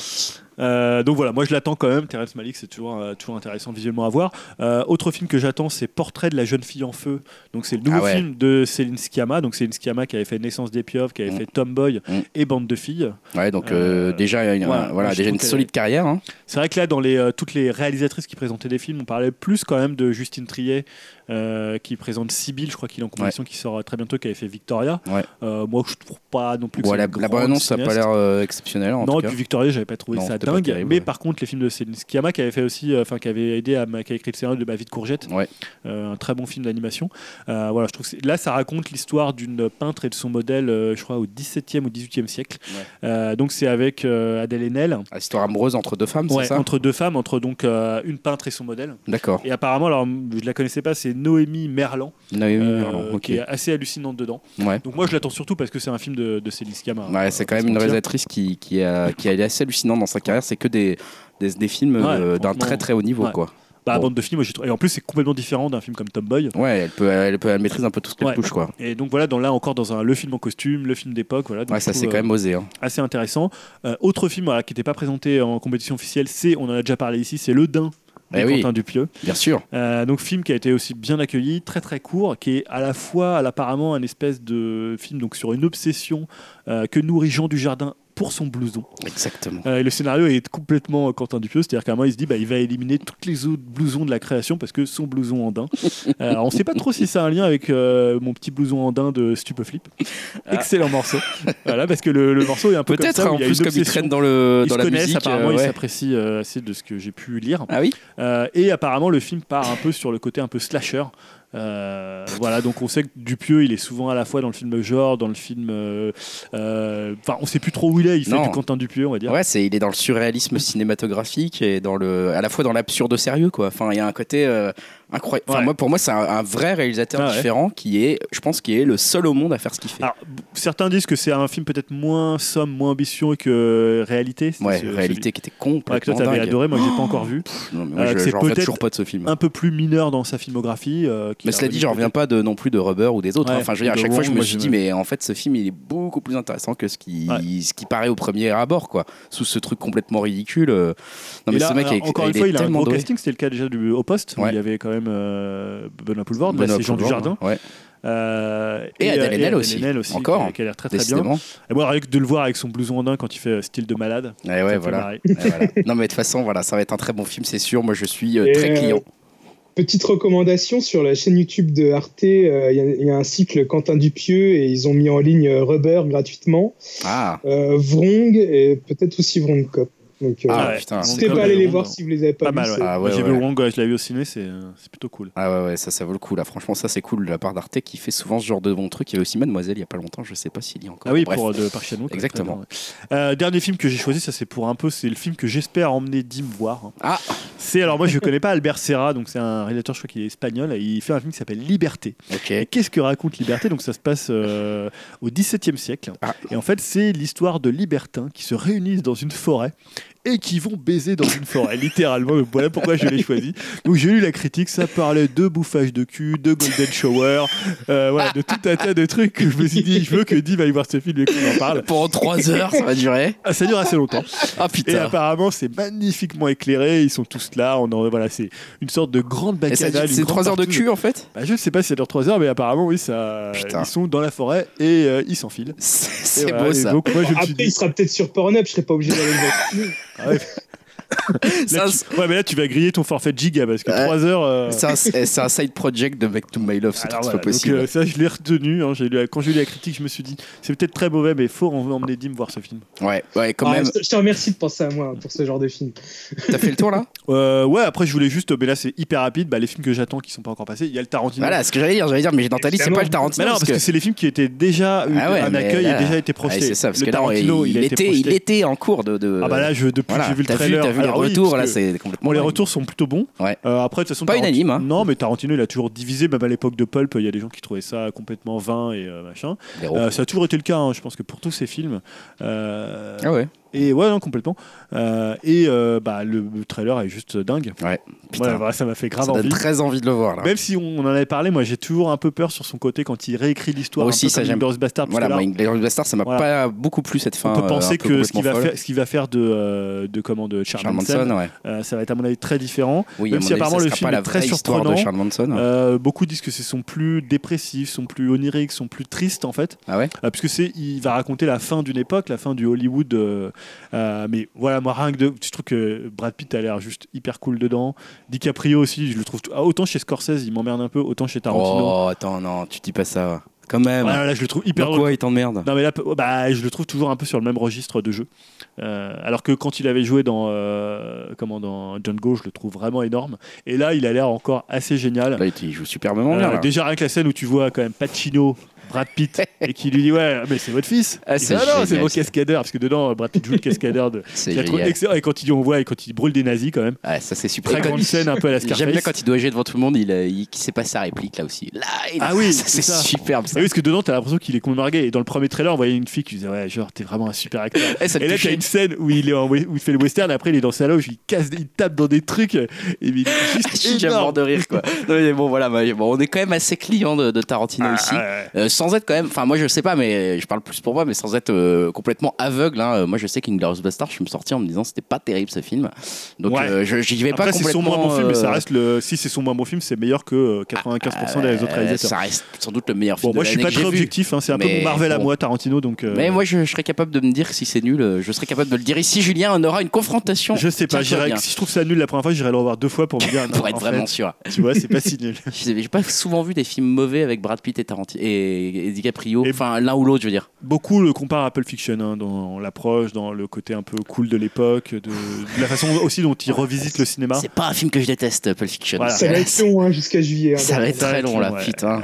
Euh, donc voilà, moi je l'attends quand même. Terrence Malick, c'est toujours, euh, toujours intéressant visuellement à voir. Euh, autre film que j'attends, c'est Portrait de la jeune fille en feu. Donc c'est le nouveau Ah ouais. film de Céline Sciamma. Donc Céline Sciamma qui avait fait Naissance des pieuvres, qui avait Mm. fait Tomboy Mm. et Bande de filles. Ouais, donc déjà, une, ouais, un- voilà, déjà une solide carrière. hein. C'est vrai que là, dans les, toutes les réalisatrices qui présentaient des films, on parlait plus quand même de Justine Triet, euh, qui présente Sibyl, je crois qu'il est en compétition, qui sort très bientôt, qui avait fait Victoria. Ouais. Moi, je trouve pas non plus que Ouais, la, la bande annonce, ça n'a pas l'air exceptionnel en Non, tout et cas. puis Victoria, j'avais pas trouvé Non, ça dingue. terrible, mais ouais. par contre, les films de Céline Sciamma qui avait fait aussi, euh, enfin qui avait aidé à qui a écrit le scénario de Ma vie de courgette, Ouais. Euh, un très bon film d'animation. Euh, voilà, je trouve que là, ça raconte l'histoire d'une peintre et de son modèle, je crois, au 17e ou 18e siècle. Donc c'est avec Adèle Haenel. Ah, Histoire amoureuse entre deux femmes, c'est ça? entre deux femmes, entre donc une peintre et son modèle. D'accord. Et apparemment, alors je la connaissais pas, c'est Noémie Merlan, Noémie Merlan, ok. qui est assez hallucinante dedans. Ouais. Donc moi, je l'attends surtout parce que c'est un film de, de Céline Sciamma. Ouais, hein, c'est quand même une réalisatrice qui, qui, a, qui est assez hallucinante dans sa <laughs> carrière. C'est que des, des, des films euh, d'un très très haut niveau, ouais. quoi. Bah, Bon. bande de films, moi, j'ai trouvé- et en plus, c'est complètement différent d'un film comme Tomboy. Ouais, elle peut, elle peut, elle maîtrise un peu tout ce qu'elle Ouais. touche, quoi. Et donc voilà, dans là encore dans un le film en costume, le film d'époque, voilà. donc Ouais, ça c'est quand euh, même osé. Hein. assez intéressant. Euh, autre film voilà, qui n'était pas présenté en compétition officielle, c'est, on en a déjà parlé ici, c'est Le Dain de Eh oui. Quentin Dupieux. Bien sûr. Euh, donc film qui a été aussi bien accueilli, très très court, qui est à la fois apparemment un espèce de film donc sur une obsession euh, que nourrit Jean Dujardin pour son blouson. Exactement. Euh, et le scénario est complètement Quentin Dupieux, c'est-à-dire qu'à un moment il se dit bah, il va éliminer toutes les autres blousons de la création parce que son blouson en daim. <laughs> Euh, on ne sait pas trop si ça a un lien avec euh, mon petit blouson en daim de Stupeflip. Excellent morceau. Voilà, parce que le, le morceau est un peu Peut-être où en il y a plus comme il traîne dans, le, Ils dans se la musique. apparemment euh, ils ouais. s'apprécient euh, assez de ce que j'ai pu lire. Ah oui Euh, et apparemment, le film part un peu sur le côté un peu slasher. Euh, voilà, donc on sait que Dupieux, il est souvent à la fois dans le film genre, dans le film. euh, euh, Enfin, on sait plus trop où il est. Il fait Non. du Quentin Dupieux, on va dire. Ouais, c'est il est dans le surréalisme <laughs> cinématographique et dans le à la fois dans l'absurde sérieux quoi. Enfin, il y a un côté euh, incroyable. Enfin, Ouais. moi pour moi, c'est un, un vrai réalisateur Ah ouais. différent qui est je pense qui est le seul au monde à faire ce qu'il fait. Alors, certains disent que c'est un film peut-être moins somme, moins ambitieux que réalité. Ouais, ce- réalité qui était celui- Ouais, que complètement toi t'avais adoré, moi que j'ai pas encore vu. Non, mais moi, Euh, je j'en reviens toujours pas de ce film. Un peu plus mineur dans sa filmographie. euh, Mais cela dit, j'en reviens pas de, non plus de Rubber ou des autres. hein. Enfin, je veux dire, à chaque fois, je me suis je- dit, mais en fait, ce film, il est beaucoup plus intéressant que ce qui, ce qui paraît au premier abord, quoi. Sous ce truc complètement ridicule. euh. Non, mais ce mec, encore une fois, il a un tellement gros casting. C'était le cas déjà du, au poste il y avait quand même euh, Benoît Poulvord. Là, Benoît c'est Jean Poulvord, Dujardin. Ouais, Euh, Et Adèle euh, Haenel aussi. Aussi, Encore, qui, a- l'air très très bien. Et moi, rien que de le voir avec son blouson en daim quand il fait euh, style de malade. Ouais, ça ouais, fait voilà. Non, mais de toute façon, voilà, ça va être un très bon film, c'est sûr. Moi, je suis euh, Et, très euh, client. Petite recommandation sur la chaîne YouTube de Arte, euh, il y a- il y, a un cycle Quentin Dupieux et ils ont mis en ligne Rubber gratuitement, Ah, euh, Vrong et peut-être aussi Vrong Cop. Donc, euh, Ah, ouais. putain. n'hésitez pas à aller les voir si vous les avez pas, Pas vus. mal, ouais. c'est- Ah, ouais, J'ai ouais. vu Wong, je l'ai vu au ciné, c'est euh, plutôt cool. ah ouais, ouais, ça, ça vaut le coup, là. Franchement, ça, c'est cool de la part d'Arte qui fait souvent ce genre de bons trucs. Il y avait aussi Mademoiselle il y a pas longtemps, je sais pas s'il y a encore. Ah oui, Bref. pour de Park Chan-wook, ouais, Exactement. Euh, dernier film que j'ai choisi, ça c'est pour un peu, c'est le film que j'espère emmener Dim voir. hein. Ah, C'est alors moi je connais pas Albert Serra, donc c'est un réalisateur, je crois qu'il est espagnol, et il fait un film qui s'appelle Liberté. ok. Et qu'est-ce que raconte Liberté? Donc ça se passe euh, au XVIIe siècle. Ah. Et en fait, c'est l'histoire de libertins qui se réunissent dans une forêt et qui vont baiser dans une forêt, <laughs> littéralement. Donc voilà pourquoi je l'ai choisi. Donc j'ai lu la critique, ça parlait de bouffage de cul, de golden shower, euh, voilà, de tout un tas de trucs que je me suis dit, je veux que Dim aille voir ce film et qu'on en parle. Pendant 3 heures, ça va durer. Ah, ça dure assez longtemps. Ah Et apparemment, c'est magnifiquement éclairé. Ils sont tous là. On en, voilà, c'est une sorte de grande bacchanale. c'est une 3 grande heures de cul en fait Bah, je sais pas si ça dure 3 heures, mais apparemment, oui, ça. Putain. Ils sont dans la forêt et euh, ils s'enfilent. C'est voilà, beau ça. Donc, moi, je me suis Après, dit. il sera peut-être sur Pornhub, je serais pas obligé d'aller le voir. <laughs> ah ouais, C'est <laughs> là, un- tu- ouais, mais là, tu vas griller ton forfait de giga parce que Ouais. 3 heures. euh, c'est un, side project de Back to My Love, c'est voilà, pas possible. Donc, euh, ça, je l'ai retenu. hein, j'ai lu la- quand j'ai lu la critique, je me suis dit, c'est peut-être très mauvais, mais faut en- emmener Dim voir ce film. Ouais, ouais, quand Ah, même. je te- remercie de penser à moi pour ce genre de film. T'as fait le tour là? <laughs> Euh, ouais, après, je voulais juste, mais là, c'est hyper rapide. Bah, les films que j'attends qui sont pas encore passés, il y a le Tarantino. Voilà, ce que j'allais dire, j'allais dire, mais dans ta liste, c'est pas le Mais Tarantino. non, parce que, c'est les films qui étaient déjà eu Ah ouais, un mais accueil là- et déjà été Ouais, projetés. c'est ça, parce le que là, Tarantino, il, était, il était en cours de. Ah bah là, je, depuis que j'ai vu le T'as vu, les oui, retours, là, c'est complètement. Bon, les dingue. retours sont plutôt bons. Ouais. Euh, après, de toute façon, Pas Tarantino- unanime, hein. Non, mais Tarantino, il a toujours divisé. Même à l'époque de Pulp, il y a des gens qui trouvaient ça complètement vain et euh, machin. Euh, ça a toujours été le cas, hein, je pense que pour tous ces films. Ah ouais, Et ouais, non, complètement. Euh, et euh, bah, le, le trailer est juste dingue. ouais. Putain, voilà, ça m'a fait grave ça donne envie. très envie de le voir là. Même si on, en avait parlé, moi j'ai toujours un peu peur sur son côté quand il réécrit l'histoire. Moi aussi, ça, j'aime. Bastard. parce Voilà, que moi, Bastard, ça m'a Voilà. pas beaucoup plu cette fin. on peut euh, penser que ce qu'il va, faire, ce qu'il va faire de, de, comment, de Charles, Charles Manson, Manson, ouais. ça va être à mon avis très différent. Oui, Même si avis, apparemment le film est très de surprenant. Charles Manson. Beaucoup disent que ce sont plus dépressifs, sont plus oniriques, sont plus tristes en fait, Ah ouais? Euh, puisque c'est, il va raconter la fin d'une époque, la fin du Hollywood. Euh, mais voilà, moi rien que de, je trouve que Brad Pitt a l'air juste hyper cool dedans. DiCaprio aussi, je le trouve ah, autant chez Scorsese, il m'emmerde un peu, autant chez Tarantino. Oh, attends, non, tu dis pas ça. Quand même. Là, je le trouve hyper Dans drôle. quoi il t'emmerde? Non mais là, bah, je le trouve toujours un peu sur le même registre de jeu. Euh, alors que quand il avait joué dans, euh, comment, dans Django, je le trouve vraiment énorme. Et là, il a l'air encore assez génial. Là, il joue superbement bien. là. déjà rien que la scène où tu vois quand même Pacino, Brad Pitt, et qui lui dit ouais, mais c'est votre fils. Ah, Il c'est ah non, c'est mon cascadeur parce que dedans Brad Pitt joue le cascadeur de. <laughs> C'est excellent. Et quand il dit on voit et quand il brûle des nazis quand même. Ouais, ça c'est super. Très Et grande scène un peu à la Scarface. J'aime bien quand il doit agir devant tout le monde, il, euh, il, qu'il sait pas sa réplique là aussi. Là, il- Ah oui, <laughs> ça, c'est ça. superbe Et ça. oui, parce que dedans, t'as l'impression qu'il est complètement. Et dans le premier trailer, on voyait une fille qui disait Ouais, genre, t'es vraiment un super acteur. <laughs> Ça me Et là, t'as une scène où il, est en, où il fait le western, et après, il est dans sa loge, il casse, il tape dans des trucs, et il est juste mort de rire quoi. Non, mais bon voilà, bon, on est quand même assez client de, de Tarantino Ah, ici. Sans être quand même, enfin moi je sais pas, mais je parle plus pour moi, mais sans être euh, complètement aveugle. hein. Moi je sais qu'Inglorious Bastard, je suis sorti en me disant c'était pas terrible ce film. Donc Ouais. euh, je- j'y vais pas c'est son complètement. moins bon film, mais ça euh, reste le. Si c'est son moins bon film, c'est meilleur que euh, 95% des autres réalisateurs. Ça reste sans doute le meilleur film Bon, moi, de je suis pas très objectif, hein, c'est un peu mon Marvel à moi, Tarantino, donc. Mais moi je, je serais capable de me dire si c'est nul, je serais capable de le dire ici. Julien, on aura une confrontation. Je sais pas, si je trouve ça nul la première fois, j'irai le revoir deux fois pour me dire. <laughs> pour être en vraiment sûr. Tu vois, c'est pas si nul. <laughs> J'ai j'ai pas souvent vu des films mauvais avec Brad Pitt et Tarantino et, et DiCaprio. Enfin l'un ou l'autre, je veux dire. Beaucoup le comparent à Pulp Fiction hein, dans l'approche, dans le côté un peu cool de l'époque, de, de la façon aussi dont il revisite le cinéma. C'est pas un film que je déteste, Pulp Fiction. Voilà. Ça va être long hein, jusqu'à juillet. hein. Ça va être très long là, ouais. putain.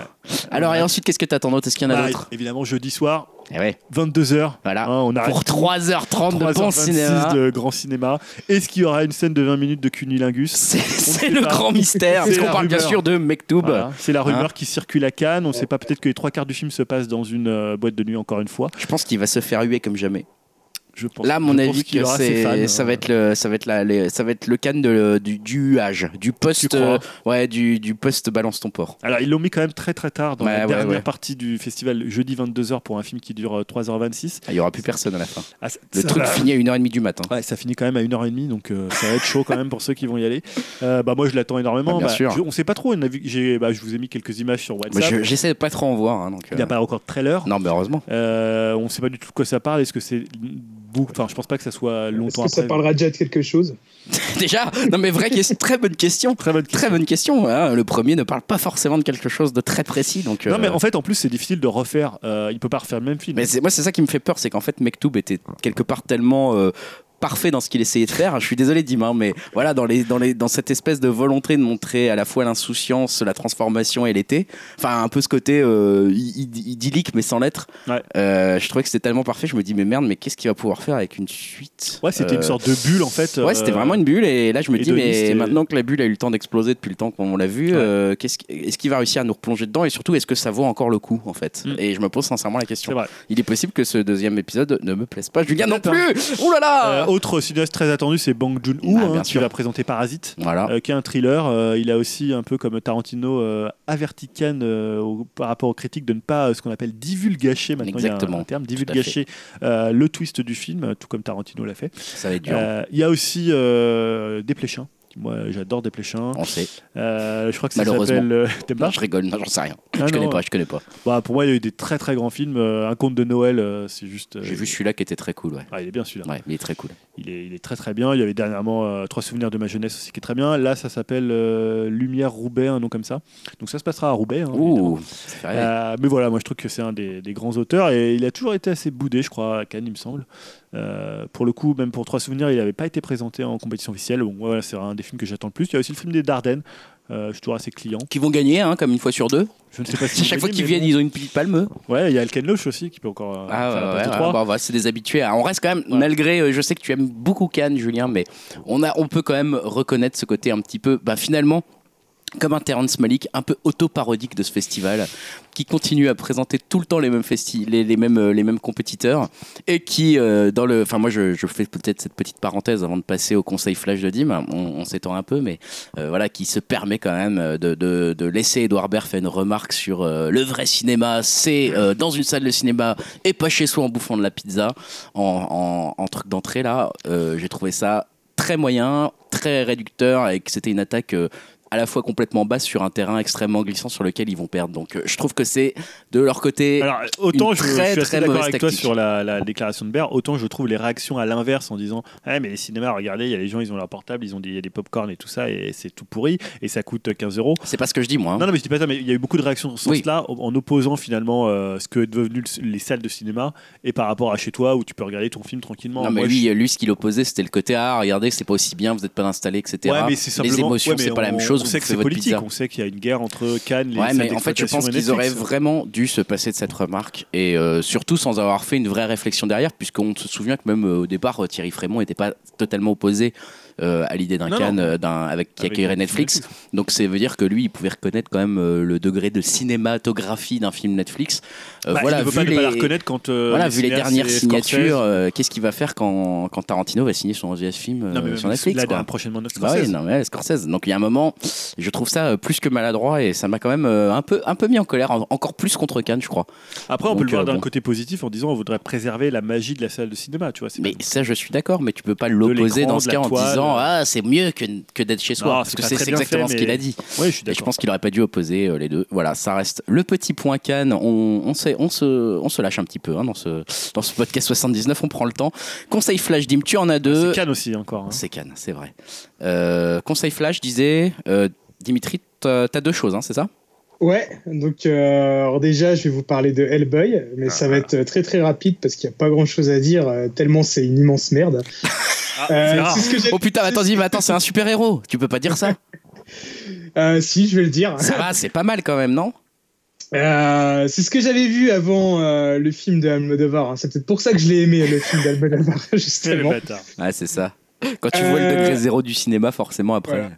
Alors et ensuite, qu'est-ce que t'attends d'autre? Est-ce qu'il y en a Bah, d'autres? évidemment, jeudi soir, Eh ouais, 22h. voilà. on arrête Pour 3h30 de bon 3h26 cinéma. de grand cinéma. Est-ce qu'il y aura une scène de 20 minutes de cunilingus? C'est le pas. grand mystère. Est-ce qu'on parle bien rumeur. sûr de Mektoub? Voilà. C'est la rumeur Hein qui circule à Cannes. On ne sait pas, peut-être que les trois quarts du film se passent dans une euh, boîte de nuit, encore une fois. Je pense qu'il va se faire huer comme jamais. Je pense, Là, mon je avis, qu'il c'est, ça va être le, ça va être la, les- ça va être le can de, du, du huage, du post, euh, ouais, du, du post balance ton port. Alors, ils l'ont mis quand même très très tard dans Ouais, la ouais, dernière ouais. partie du festival, jeudi 22h pour un film qui dure euh, 3h26. Ah, Il y aura plus personne à la fin. Ah, ça- Le ça truc va- finit à 1h30 du matin. Ouais, ça finit quand même à 1h30, donc euh, ça va être chaud quand même pour ceux qui vont y aller. Euh, bah, moi, je l'attends énormément. Ah, bien Bah, sûr. je- on sait pas trop. j'ai- bah, je vous ai mis quelques images sur WhatsApp. je- j'essaie de pas trop en voir. hein, donc, Il n'y a euh, pas encore de trailer. Non, mais heureusement. Euh, on sait pas du tout de quoi ça parle. Est-ce que c'est Enfin, je pense pas que ça soit Est-ce longtemps que ça après. parlera déjà de quelque chose <laughs> Déjà, non mais vraie question, très bonne question. Très bonne question. Très bonne question. hein. Le premier ne parle pas forcément de quelque chose de très précis, donc. Non, euh, mais en fait, en plus, c'est difficile de refaire. Euh, il peut pas refaire le même film. Mais moi, c'est ça qui me fait peur, c'est qu'en fait, Mektoub était quelque part tellement euh, parfait dans ce qu'il essayait de faire. Je suis désolé, Dim, hein, mais voilà, dans, les, dans, les, dans cette espèce de volonté de montrer à la fois l'insouciance, la transformation et l'été, enfin, un peu ce côté euh, id- idyllique, mais sans l'être. Ouais. Euh, je trouvais que c'était tellement parfait, je me dis, mais merde, mais qu'est-ce qu'il va pouvoir faire avec une suite Ouais, c'était Euh, une sorte de bulle en fait. Ouais, c'était vraiment une bulle. Et là, je me dis, mais maintenant que la bulle a eu le temps d'exploser depuis le temps qu'on l'a vu, Ouais. euh, qu'- est-ce qu'il va réussir à nous replonger dedans Et surtout, est-ce que ça vaut encore le coup, en fait Mm. Et je me pose sincèrement la question. Il est possible que ce deuxième épisode ne me plaise pas. Julien non plus Ouh là là Euh, autre cinéaste très attendu, c'est Bang Joon-ho, Ah, hein, qui sûr. va présenter Parasite. Voilà. euh, qui est un thriller. Euh, il a aussi, un peu comme Tarantino, euh, averti Cannes par rapport aux critiques de ne pas ce qu'on appelle divulgacher, maintenant il y a un- Exactement. un, terme, divulgacher le twist du film, tout comme Tarantino l'a fait. Ça va être dur. Il y a aussi Desplechin. Moi, j'adore Desplechin. On sait. Euh, je crois que ça s'appelle. euh, <laughs> Non, je rigole, non, j'en sais rien. Ah je connais non. pas, je connais pas. Bah, Pour moi, il y a eu des très très grands films. Euh, un conte de Noël, euh, c'est juste. J'ai vu celui-là qui était très cool, ouais. Ah, il est bien celui-là. Ouais, il est très cool. Il est, il est très très bien. Il y avait dernièrement Trois souvenirs de ma jeunesse aussi qui est très bien. Là, ça s'appelle Lumière Roubaix, un nom comme ça. Donc ça se passera à Roubaix. hein. Ouh, mais voilà, moi je trouve que c'est un des, des grands auteurs et il a toujours été assez boudé, je crois, à Cannes, il me semble. Euh, pour le coup, même pour Trois souvenirs, il n'avait pas été présenté en compétition officielle. Bon, voilà, c'est un des films que j'attends le plus. Il y a aussi le film des Dardennes. Euh, je suis toujours assez client. Qui vont gagner, hein, comme une fois sur deux. Je ne sais pas <laughs> si chaque fois qu'ils viennent, ils ont une petite palme. Ouais, il y a El Ken Loach aussi qui peut encore euh, Ah faire la ouais, ouais, ouais, bah, bah, c'est des habitués. On reste quand même, Ouais. malgré, euh, je sais que tu aimes beaucoup Cannes, Julien, mais on, a, on peut quand même reconnaître ce côté un petit peu, bah, finalement, comme un Terrence Malick, un peu auto-parodique de ce festival, qui continue à présenter tout le temps les mêmes, les, les mêmes, euh, les mêmes compétiteurs, et qui, euh, dans le. Enfin, moi, je, je fais peut-être cette petite parenthèse avant de passer au conseil flash de Dim, on, s'étend un peu, mais euh, voilà, qui se permet quand même de, de, laisser Edouard Baird faire une remarque sur le vrai cinéma, c'est dans une salle de cinéma et pas chez soi en bouffant de la pizza en, en, en truc d'entrée là. J'ai trouvé ça très moyen, très réducteur et que c'était une attaque. À la fois complètement basse sur un terrain extrêmement glissant sur lequel ils vont perdre. Donc euh, je trouve que c'est de leur côté. Alors, autant une je, très, je suis très assez d'accord avec toi sur la, la déclaration de Baird, autant je trouve les réactions à l'inverse en disant Ah, mais les cinémas, regardez, il y a les gens, ils ont leur portable, ils ont des, y a des pop-corn et tout ça, et c'est tout pourri, et ça coûte 15 euros. C'est pas ce que je dis moi. hein. Non, non, mais je dis pas ça, mais il y a eu beaucoup de réactions dans ce Oui. sens-là, en en opposant finalement euh, ce que devenu le- les salles de cinéma et par rapport à chez toi où tu peux regarder ton film tranquillement. Non, mais Moi, lui, je- lui, ce qu'il opposait, c'était le côté ah, regardez, c'est pas aussi bien, vous n'êtes pas installé, etc. Ouais, mais c'est les émotions, ouais, c'est pas la même chose. On sait que c'est politique, pizza. on sait qu'il y a une guerre entre Cannes, les Ouais, mais en fait, je pense qu'ils auraient vraiment dû se passer de cette remarque et euh, surtout sans avoir fait une vraie réflexion derrière, puisqu'on se souvient que même euh, au départ, euh, Thierry Frémont n'était pas totalement opposé à l'idée d'un Cannes euh, d'un, avec, qui accueillerait Netflix. Donc, ça veut dire que lui, il pouvait reconnaître quand même euh, le degré de cinématographie d'un film Netflix. Euh, Bah, voilà, il ne veut pas ne les- pas la reconnaître quand. euh, voilà, vu les dernières signatures, Scorsese- euh, qu'est-ce qu'il va faire quand, quand Tarantino va signer son 11 film euh, Non, mais sur Netflix là, quoi. prochainement notre Bah oui, non, mais ouais, Scorsese. Donc il y a un moment, je trouve ça euh, plus que maladroit et ça m'a quand même euh, un peu, un peu mis en colère, en- encore plus contre Cannes, je crois. Après, on peut le voir euh, d'un bon. côté positif en disant on voudrait préserver la magie de la salle de cinéma, tu vois. Mais ça, je suis d'accord, mais tu peux pas l'opposer dans ce cas en toile. Disant ah c'est mieux que, que d'être chez soi, Non, parce que c'est exactement fait, ce qu'il a dit. Ouais, je suis Et je pense qu'il aurait pas dû opposer euh, les deux. Voilà, ça reste le petit point Cannes. On, on, sait- on, se, on se lâche un petit peu hein, dans, ce, dans ce podcast 79, on prend le temps. Conseil flash, Dim, tu en as deux. C'est Cannes aussi encore. hein. C'est Cannes, c'est vrai. Euh, conseil flash disait, euh, Dimitri, t'as t'as deux choses, hein, c'est ça? Ouais, donc euh, alors déjà, je vais vous parler de Hellboy, mais ça Ah. va être très très rapide parce qu'il n'y a pas grand chose à dire, euh, tellement c'est une immense merde. <laughs> Ah, Euh, c'est ce que Oh putain, attends, dis, mais attends, c'est un super héros. Tu peux pas dire ça <laughs> Euh, si, je vais le dire. Ça va, c'est pas mal quand même, non? Euh, c'est ce que j'avais vu avant euh, le film de Almodovar. hein. C'est peut-être pour ça que je l'ai aimé, le film d'Almodovar, <laughs> C'est le justement. bâtard. Ouais, c'est ça. Quand tu vois le degré zéro du cinéma, forcément après. Voilà.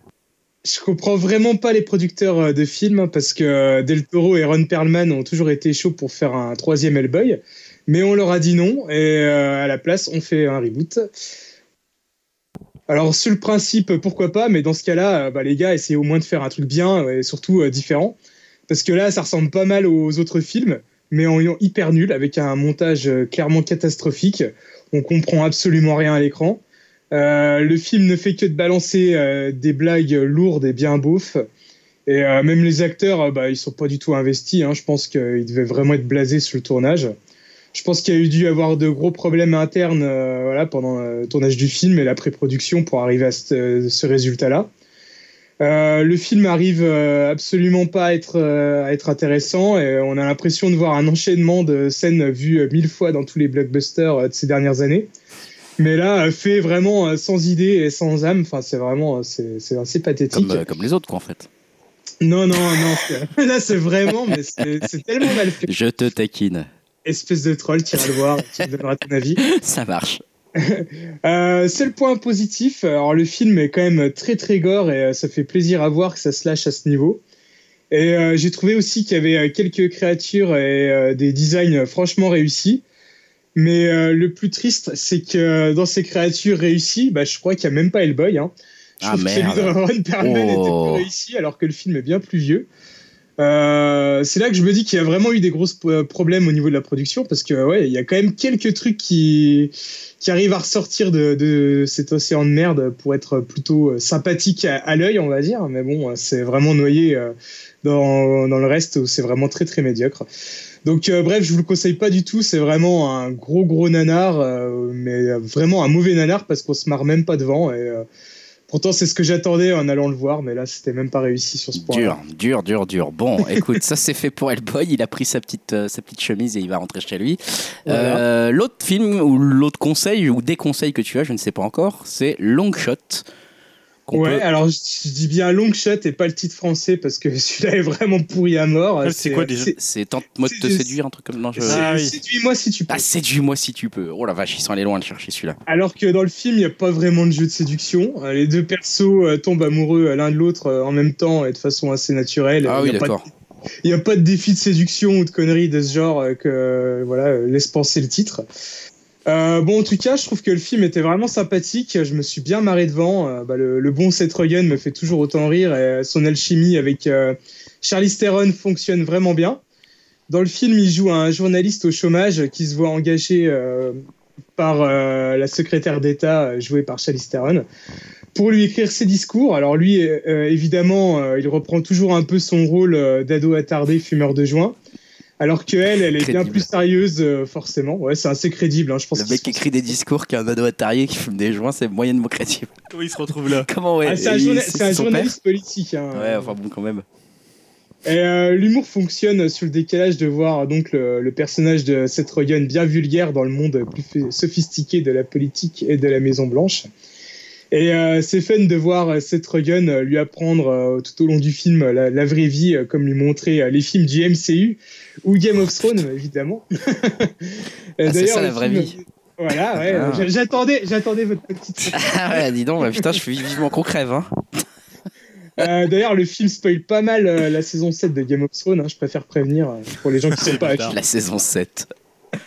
Je comprends vraiment pas les producteurs euh, de films hein, parce que euh, Del Toro et Ron Perlman ont toujours été chauds pour faire un troisième Hellboy, mais on leur a dit non et euh, à la place on fait un reboot. Alors sur le principe pourquoi pas, mais dans ce cas-là, bah, les gars essayez au moins de faire un truc bien et surtout différent parce que là ça ressemble pas mal aux autres films, mais en ayant hyper nul avec un montage clairement catastrophique. On comprend absolument rien à l'écran. Euh, le film ne fait que de balancer euh, des blagues lourdes et bien beaufs. Et euh, même les acteurs, bah, ils sont pas du tout investis. hein. Je pense qu'ils devaient vraiment être blasés sur le tournage. Je pense qu'il y a eu dû avoir de gros problèmes internes pendant le tournage du film et la pré-production pour arriver à ce, résultat-là. Le film arrive absolument pas à être, à être intéressant et on a l'impression de voir un enchaînement de scènes vues mille fois dans tous les blockbusters de ces dernières années. Mais là, euh, fait vraiment euh, sans idée et sans âme. Enfin, c'est vraiment, euh, c'est c'est assez pathétique. Comme, euh, comme les autres, quoi, en fait. Non, non, non. c'est- <laughs> Là, c'est vraiment, mais c'est c'est tellement mal fait. Je te taquine. Espèce de troll, tu iras le voir, tu me donneras ton avis. <laughs> Ça marche. <laughs> Euh, seul point positif, alors le film est quand même très très gore et ça fait plaisir à voir que ça se lâche à ce niveau. Et euh, j'ai trouvé aussi qu'il y avait quelques créatures et des designs franchement réussis. Mais euh, le plus triste, c'est que euh, dans ces créatures réussies, bah, je crois qu'il n'y a même pas Hellboy. Hein. Je Ah, trouve que merde. de Ron Perlman Oh. était plus réussi alors que le film est bien plus vieux. Euh, c'est là que je me dis qu'il y a vraiment eu des gros problèmes au niveau de la production parce que ouais, il y a quand même quelques trucs qui qui arrivent à ressortir de, de cet océan de merde pour être plutôt sympathique à, à l'œil, on va dire. Mais bon, c'est vraiment noyé dans, dans le reste où c'est vraiment très très médiocre. Donc euh, bref, je vous le conseille pas du tout. C'est vraiment un gros gros nanar, euh, mais vraiment un mauvais nanar parce qu'on se marre même pas devant. Et euh, pourtant, c'est ce que j'attendais en allant le voir, mais là, c'était même pas réussi sur ce point. Dur, dur, dur, dur. Bon, <laughs> écoute, ça c'est fait pour Hellboy. Il a pris sa petite, sa petite chemise et il va rentrer chez lui. Voilà. L'autre film ou l'autre conseil ou des conseils que tu as, je ne sais pas encore, c'est Long Shot. Ouais, peut- alors je, je dis bien long shot et pas le titre français parce que <laughs> celui-là est vraiment pourri à mort. Ah, c'est quoi déjà c'est- C'est tente-moi de te séduire, un truc comme non, je... Ah oui. Séduis-moi si tu peux. Ah, séduis-moi si tu peux. Oh la vache, ils sont allés loin de chercher celui-là. Alors que dans le film, il n'y a pas vraiment de jeu de séduction. Euh, Les deux persos euh, tombent amoureux l'un de l'autre euh, en même temps et de façon assez naturelle. Ah Il oui, y a pas de- d'accord. Il n'y a pas de défi de séduction ou de conneries de ce genre euh, que euh, voilà euh, laisse penser le titre. Euh, bon, en tout cas, je trouve que le film était vraiment sympathique. Je me suis bien marré devant. Euh, bah, le, bon Seth Rogen me fait toujours autant rire et son alchimie avec euh, Charlize Theron fonctionne vraiment bien. Dans le film, il joue un journaliste au chômage qui se voit engagé par la secrétaire d'État jouée par Charlize Theron pour lui écrire ses discours. Alors lui, évidemment, il reprend toujours un peu son rôle d'ado attardé, fumeur de joint. Alors que elle, elle est bien plus sérieuse, euh, forcément. Ouais, c'est assez crédible. hein, Je pense Le mec qui écrit des discours, qui a un ado atarié, qui fume des joints, c'est moyennement crédible. <laughs> Comment il se retrouve là? Comment ouais Ah, c'est un, journa- journaliste politique. hein. Ouais, enfin bon, quand même. Et euh, l'humour fonctionne sur le décalage de voir donc le, le personnage de Seth Rogen bien vulgaire dans le monde plus sophistiqué de la politique et de la Maison Blanche. Et euh, c'est fun de voir euh, Seth Rogen euh, lui apprendre euh, tout au long du film la, la vraie vie, euh, comme lui montrer euh, les films du MCU ou Game of Thrones, évidemment. <laughs> Ah, c'est d'ailleurs, ça, la vraie film- vie. Voilà, ouais. Ah. j'a- J'attendais, j'attendais votre petite. <laughs> Ah ouais, dis donc, bah, putain, je suis vivement qu'on crève. Hein. Euh, D'ailleurs, le film spoil pas mal euh, la saison 7 de Game of Thrones. hein, je préfère prévenir euh, pour les gens qui sont pas. La saison 7. <laughs>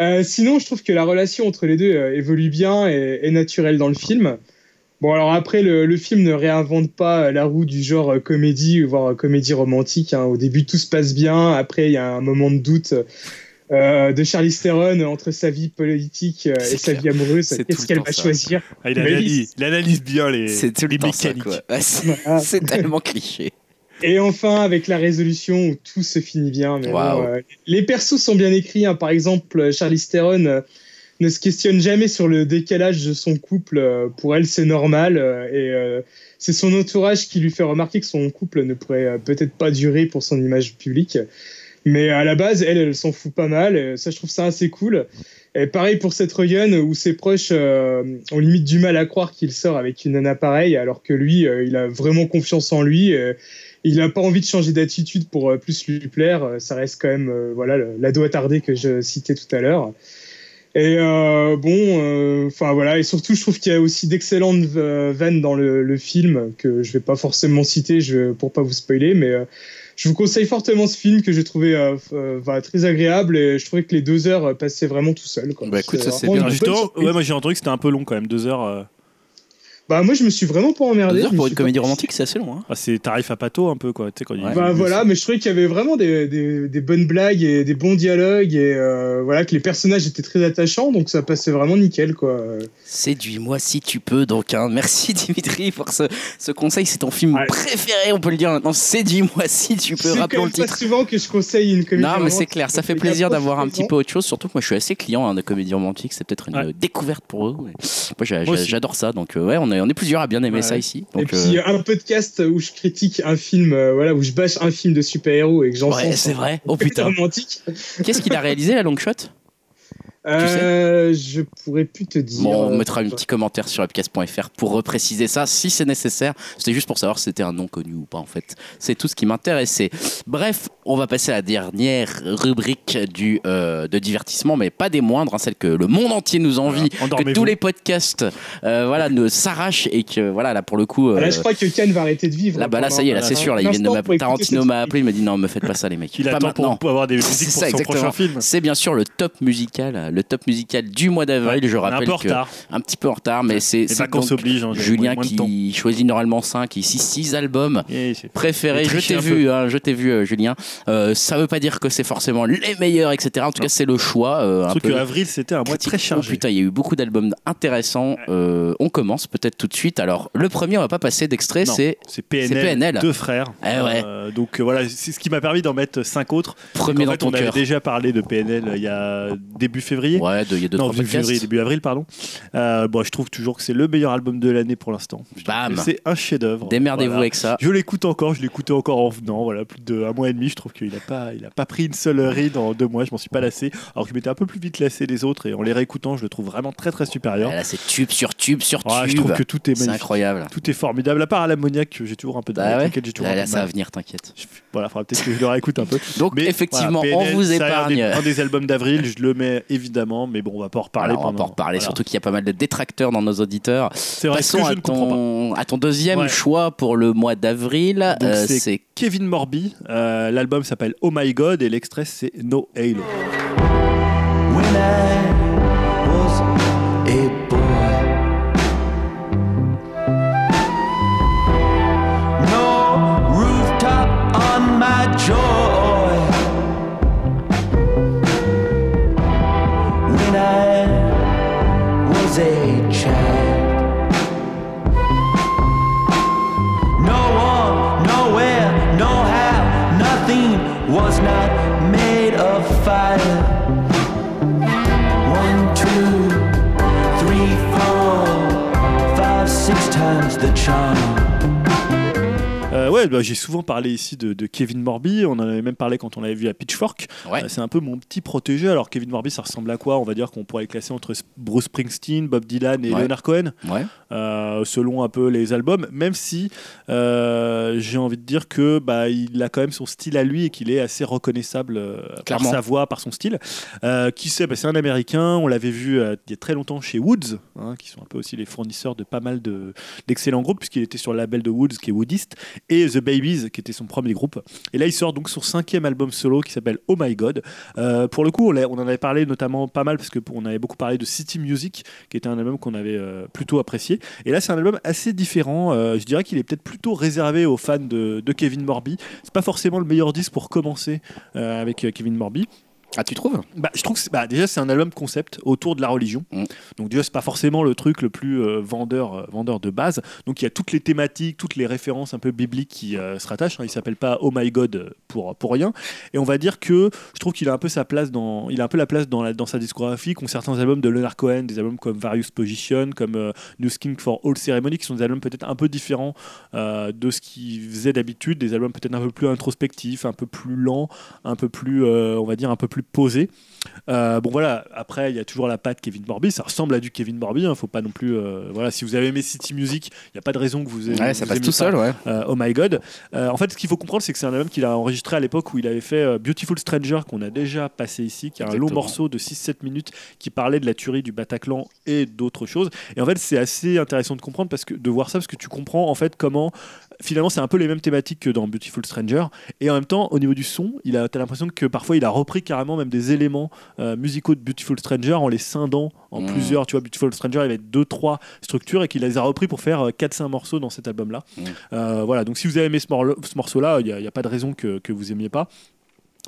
Euh, sinon, je trouve que la relation entre les deux euh, évolue bien et est naturelle dans le film. Bon, alors après, le, le film ne réinvente pas euh, la roue du genre euh, comédie, voire euh, comédie romantique. hein. Au début, tout se passe bien. Après, il y a un moment de doute euh, de Charlize Theron entre sa vie politique euh, et sa vie amoureuse. Qu'est-ce le qu'elle va ça. choisir Ah, il, analyse, il analyse bien les, C'est les mécaniques. Ouais, c'est tellement cliché. Et enfin, avec la résolution où tout se finit bien. Mais bon, Waouh. euh, les persos sont bien écrits. hein. Par exemple, Charlize Theron euh, ne se questionne jamais sur le décalage de son couple. Euh, Pour elle, c'est normal. euh, et euh, c'est son entourage qui lui fait remarquer que son couple ne pourrait euh, peut-être pas durer pour son image publique. Mais à la base, elle, elle s'en fout pas mal. Ça, je trouve ça assez cool. Et pareil pour Seth Rogen, où ses proches euh, ont limite du mal à croire qu'il sort avec une nana pareille, alors que lui, euh, il a vraiment confiance en lui. euh, il n'a pas envie de changer d'attitude pour euh, plus lui plaire. Euh, Ça reste quand même euh, voilà l'ado attardé que je citais tout à l'heure. Et euh, bon, euh, enfin voilà, et surtout je trouve qu'il y a aussi d'excellentes vannes dans le, le film que je vais pas forcément citer je, pour pas vous spoiler, mais euh, je vous conseille fortement ce film que j'ai trouvé euh, euh, voilà, très agréable et je trouvais que les deux heures passaient vraiment tout seul. Quoi. Bah, écoute, ça, c'est bien. ouais, moi j'ai entendu que c'était un peu long quand même, deux heures. Bah moi je me suis vraiment pas emmerdé. Heures pour une pas- comédie romantique, c'est assez long. Hein. Ah, c'est tarif à pato un peu quoi. Tu sais, quand Ouais. Bah voilà, mais je trouvais qu'il y avait vraiment des, des, des bonnes blagues et des bons dialogues et euh, voilà que les personnages étaient très attachants, donc ça passait vraiment nickel quoi. Séduis-moi si tu peux, donc. hein. Merci Dimitri pour ce, ce conseil. C'est ton film Ouais. préféré, on peut le dire maintenant. Séduis-moi si tu peux. C'est Rappelons le titre. souvent que je conseille une comédie. Non, mais c'est clair, ça fait a plaisir d'avoir un petit peu autre chose. Surtout que moi, je suis assez client hein, de comédie romantique. C'est peut-être une Ouais. découverte pour eux. mais Moi, j'adore ça. Donc, euh, ouais, on est, on est plusieurs à bien aimer Ouais. ça ici. Et puis euh, un podcast où je critique un film, euh, voilà, où je bâche un film de super-héros et que j'en ouais, c'est vrai. Oh putain. <laughs> romantique. Qu'est-ce qu'il a réalisé, la long shot? Euh, je pourrais plus te dire. Bon, on mettra un petit commentaire sur webcast.fr pour repréciser ça si c'est nécessaire. C'était juste pour savoir si c'était un nom connu ou pas en fait. C'est tout ce qui m'intéressait. Bref, on va passer à la dernière rubrique du, euh, de divertissement, mais pas des moindres, hein, celle que le monde entier nous envie, Voilà, que tous les podcasts euh, voilà, ne s'arrachent et que voilà, là pour le coup. ah, euh, Là, je crois que Ken va arrêter de vivre. Là, bah là, ça y est, là, c'est sûr. Là, ils viennent de m'appeler. Tarantino m'a appelé, il m'a dit non, me faites pas ça, les mecs. Il pas attend maintenant. pour, avoir des <laughs> musiques pour ça, son exactement. prochain film. C'est bien sûr le top musical, le top musical du mois d'avril. Je est un rappelle peu en retard. un petit peu en retard, mais c'est hein, Julien moins qui choisit normalement 5, ici 6 albums préférés. J'ai Je t'ai vu, hein, je t'ai vu, Julien. Euh, ça veut pas dire que c'est forcément les meilleurs, etc. En tout cas, c'est le choix. euh, un Surtout peu que avril c'était un mois très Oh, chargé. putain, il y a eu beaucoup d'albums intéressants. Euh, on commence peut-être tout de suite. Alors, le premier, on va pas passer d'extrait, c'est PNL, PNL. deux frères. Eh ouais. Euh, donc euh, voilà, c'est ce qui m'a permis d'en mettre cinq autres. premier en dans ton on avait cœur. déjà parlé de PNL il y a début février. Ouais, de- il y a deux, non, février, début avril, pardon. Euh, bon, je trouve toujours que c'est le meilleur album de l'année pour l'instant. Bam. C'est un chef-d'œuvre. Démerdez-vous Voilà. avec ça. Je l'écoute encore, je l'écoutais encore en venant, voilà, plus d'un mois et demi. Je trouve qu'il n'a pas, il a pas pris une seule ride en deux mois. Je m'en suis pas lassé. Alors que je m'étais un peu plus vite lassé les autres et en les réécoutant, je le trouve vraiment très très supérieur. Ah, Là, c'est tube sur tube sur Ouais, je tube. trouve que tout est C'est magnifique. incroyable. Tout est formidable. À part à l'ammoniaque, que j'ai toujours un peu de avec ouais. j'ai toujours Là, là, ça va venir, t'inquiète. Voilà, faudra peut-être que je le réécoute un peu. <laughs> Donc, Mais effectivement, voilà, on vous c'est un des- épargne. Un des, albums d'avril, je le mets évidemment, mais bon, on va pas en reparler on va pas en reparler, voilà. surtout qu'il y a pas mal de détracteurs dans nos auditeurs. C'est vrai Passons que je à ne comprends pas. ton, à ton deuxième Ouais. choix pour le mois d'avril. Euh, c'est c'est Kevin Morby. Euh, L'album s'appelle Oh My God et l'extrait c'est No Halo. Times the charm. Euh, ouais, bah, j'ai souvent parlé ici de, de Kevin Morby. On en avait même parlé quand on l'avait vu à Pitchfork. Ouais. Euh, c'est un peu mon petit protégé. Alors, Kevin Morby, ça ressemble à quoi? On va dire qu'on pourrait le classer entre Bruce Springsteen, Bob Dylan et Ouais. Leonard Cohen, Ouais. euh, selon un peu les albums. Même si euh, j'ai envie de dire que bah, il a quand même son style à lui et qu'il est assez reconnaissable par sa voix, par son style. Qui sait? Bah, C'est un Américain. On l'avait vu il y a très longtemps chez Woods, hein, qui sont un peu aussi les fournisseurs de pas mal de- d'excellents groupes, puisqu'il était sur le label de Woods, qui est Woodist, et The Babies, qui était son premier groupe. Et là, il sort donc son cinquième album solo qui s'appelle Oh My God. Euh, pour le coup, on, en avait parlé notamment pas mal, parce que on avait beaucoup parlé de City Music, qui était un album qu'on avait euh, plutôt apprécié. Et là, c'est un album assez différent. Euh, je dirais qu'il est peut-être plutôt réservé aux fans de, de Kevin Morby. C'est pas forcément le meilleur disque pour commencer avec Kevin Morby. Ah, tu trouves? Bah, je trouve que bah, déjà c'est un album concept autour de la religion. Mm. Donc déjà c'est pas forcément le truc le plus euh, vendeur euh, vendeur de base. Donc il y a toutes les thématiques, toutes les références un peu bibliques qui euh, se rattachent. hein. Il s'appelle pas Oh My God pour pour rien. Et on va dire que je trouve qu'il a un peu sa place dans il a un peu la place dans la, dans sa discographie qu'ont certains albums de Leonard Cohen, des albums comme Various Position, comme New Skin for All Ceremony qui sont des albums peut-être un peu différents de ce qu'il faisait d'habitude, des albums peut-être un peu plus introspectifs, un peu plus lents, un peu plus, on va dire, un peu plus posés. Euh, bon voilà, après il y a toujours la patte Kevin Morby, ça ressemble à du Kevin Morby, hein, faut pas non plus, euh, voilà, si vous avez aimé City Music, il n'y a pas de raison que vous ayez Ouais, ça passe tout seul, ouais. euh, oh my god. En fait, ce qu'il faut comprendre, c'est que c'est un album qu'il a enregistré à l'époque où il avait fait Beautiful Stranger, qu'on a déjà passé ici, qui est un long morceau de 6-7 minutes qui parlait de la tuerie du Bataclan et d'autres choses. Et en fait, c'est assez intéressant de comprendre parce que de voir ça, parce que tu comprends en fait comment finalement c'est un peu les mêmes thématiques que dans Beautiful Stranger. Et en même temps, au niveau du son, il a, t'as l'impression que parfois il a repris carrément même des éléments euh, musicaux de Beautiful Stranger en les scindant en Mm. plusieurs. Tu vois, Beautiful Stranger, il y avait deux, trois structures et qu'il les a repris pour faire euh, 4-5 morceaux dans cet album-là. Mm. Euh, voilà, donc si vous avez aimé ce, morceau-là, il n'y a, a pas de raison que, que vous aimiez pas.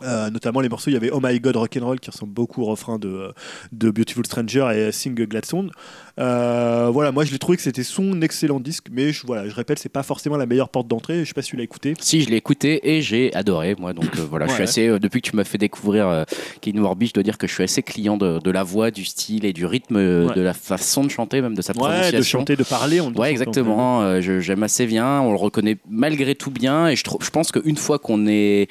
Euh, notamment les morceaux, il y avait Oh My God Rock'n'Roll qui ressemble beaucoup au refrain de, de Beautiful Stranger et Sing Gladstone. Euh, voilà, moi je l'ai trouvé que c'était son excellent disque, mais je, voilà, je répète, c'est pas forcément la meilleure porte d'entrée. Je sais pas si tu l'as écouté. Si, je l'ai écouté et j'ai adoré, moi. Donc euh, voilà, je suis Ouais. assez. euh, depuis que tu m'as fait découvrir euh, Kevin Morby, je dois dire que je suis assez client de, de la voix, du style et du rythme, euh, Ouais. de la façon de chanter, même de sa Ouais, prononciation. de chanter, de parler. On Ouais, exactement. euh, J'aime assez bien. On le reconnaît malgré tout bien. Et je, je pense qu'une fois qu'on est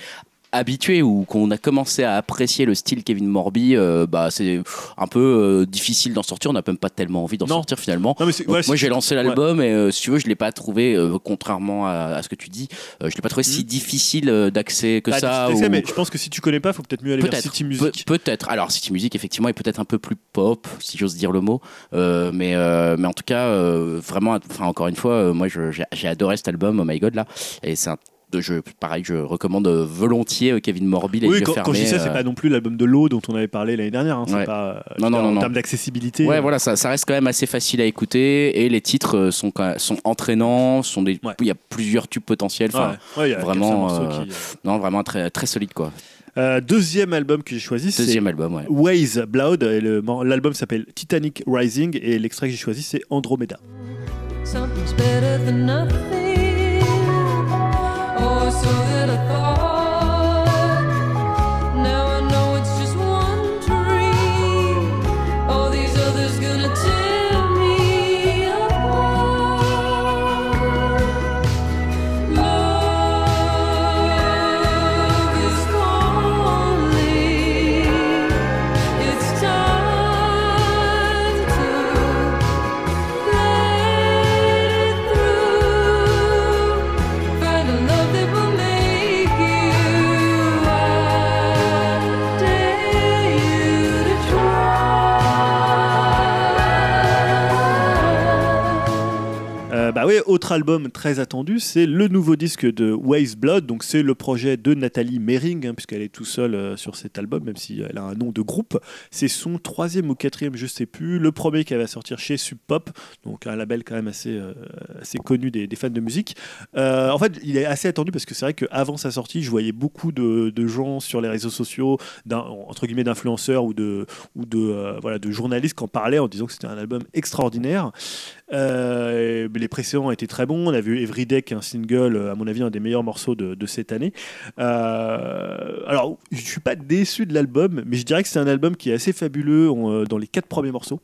habitué ou qu'on a commencé à apprécier le style Kevin Morby, euh, bah, c'est un peu euh, difficile d'en sortir. On n'a même pas tellement envie d'en sortir finalement. Non, mais c'est- Donc, ouais, moi j'ai lancé l'album et euh, si tu veux je l'ai pas trouvé contrairement à, à ce que tu dis euh, je l'ai pas trouvé si difficile euh, d'accès que ça je ou- mais je pense que si tu connais pas, faut peut-être mieux aller vers Peut-être, City Pe- Music. peut-être. Alors City Music effectivement est peut-être un peu plus pop, si j'ose dire le mot, mais mais en tout cas vraiment, enfin encore une fois, moi je- j'ai j'ai adoré cet album, Oh My God là, et c'est un de jeu pareil, je recommande euh, volontiers euh, Kevin Morby les Oui, quand, fermés. quand je dis ça, c'est euh, pas non plus l'album de l'eau dont on avait parlé l'année dernière. hein, Ouais. pas, Non, non, en non, non. termes d'accessibilité. Ouais, euh, voilà, ça, ça reste quand même assez facile à écouter et les titres sont, quand même- sont entraînants, sont des, Ouais. il y a plusieurs tubes potentiels. Enfin, Ouais, ouais, il y a vraiment, euh, qui, non, vraiment très, très solide quoi. Euh, deuxième album que j'ai choisi, c'est Deuxième album, ouais. Ways Blood. L'album s'appelle Titanic Rising et l'extrait que j'ai choisi, c'est Andromeda. Something's better than nothing. Oh, so that I thought. Bah ouais, autre album très attendu, c'est le nouveau disque de Ways Blood. Donc c'est le projet de Nathalie Mering, hein, puisqu'elle est tout seule euh, sur cet album, même si elle a un nom de groupe. C'est son troisième ou quatrième, je sais plus. Le premier qu'elle va sortir chez Sub Pop, donc un label quand même assez, euh, connu des, fans de musique. Euh, en fait, il est assez attendu parce que c'est vrai qu'avant sa sortie, je voyais beaucoup de, gens sur les réseaux sociaux, entre guillemets d'influenceurs ou de, de journalistes qui en parlaient en disant que c'était un album extraordinaire. Euh, les précédents étaient très bons. On a vu Everyday, qui est un single, euh, à mon avis, un des meilleurs morceaux de, de cette année. Euh, alors, je suis pas déçu de l'album, mais je dirais que c'est un album qui est assez fabuleux dans les quatre premiers morceaux.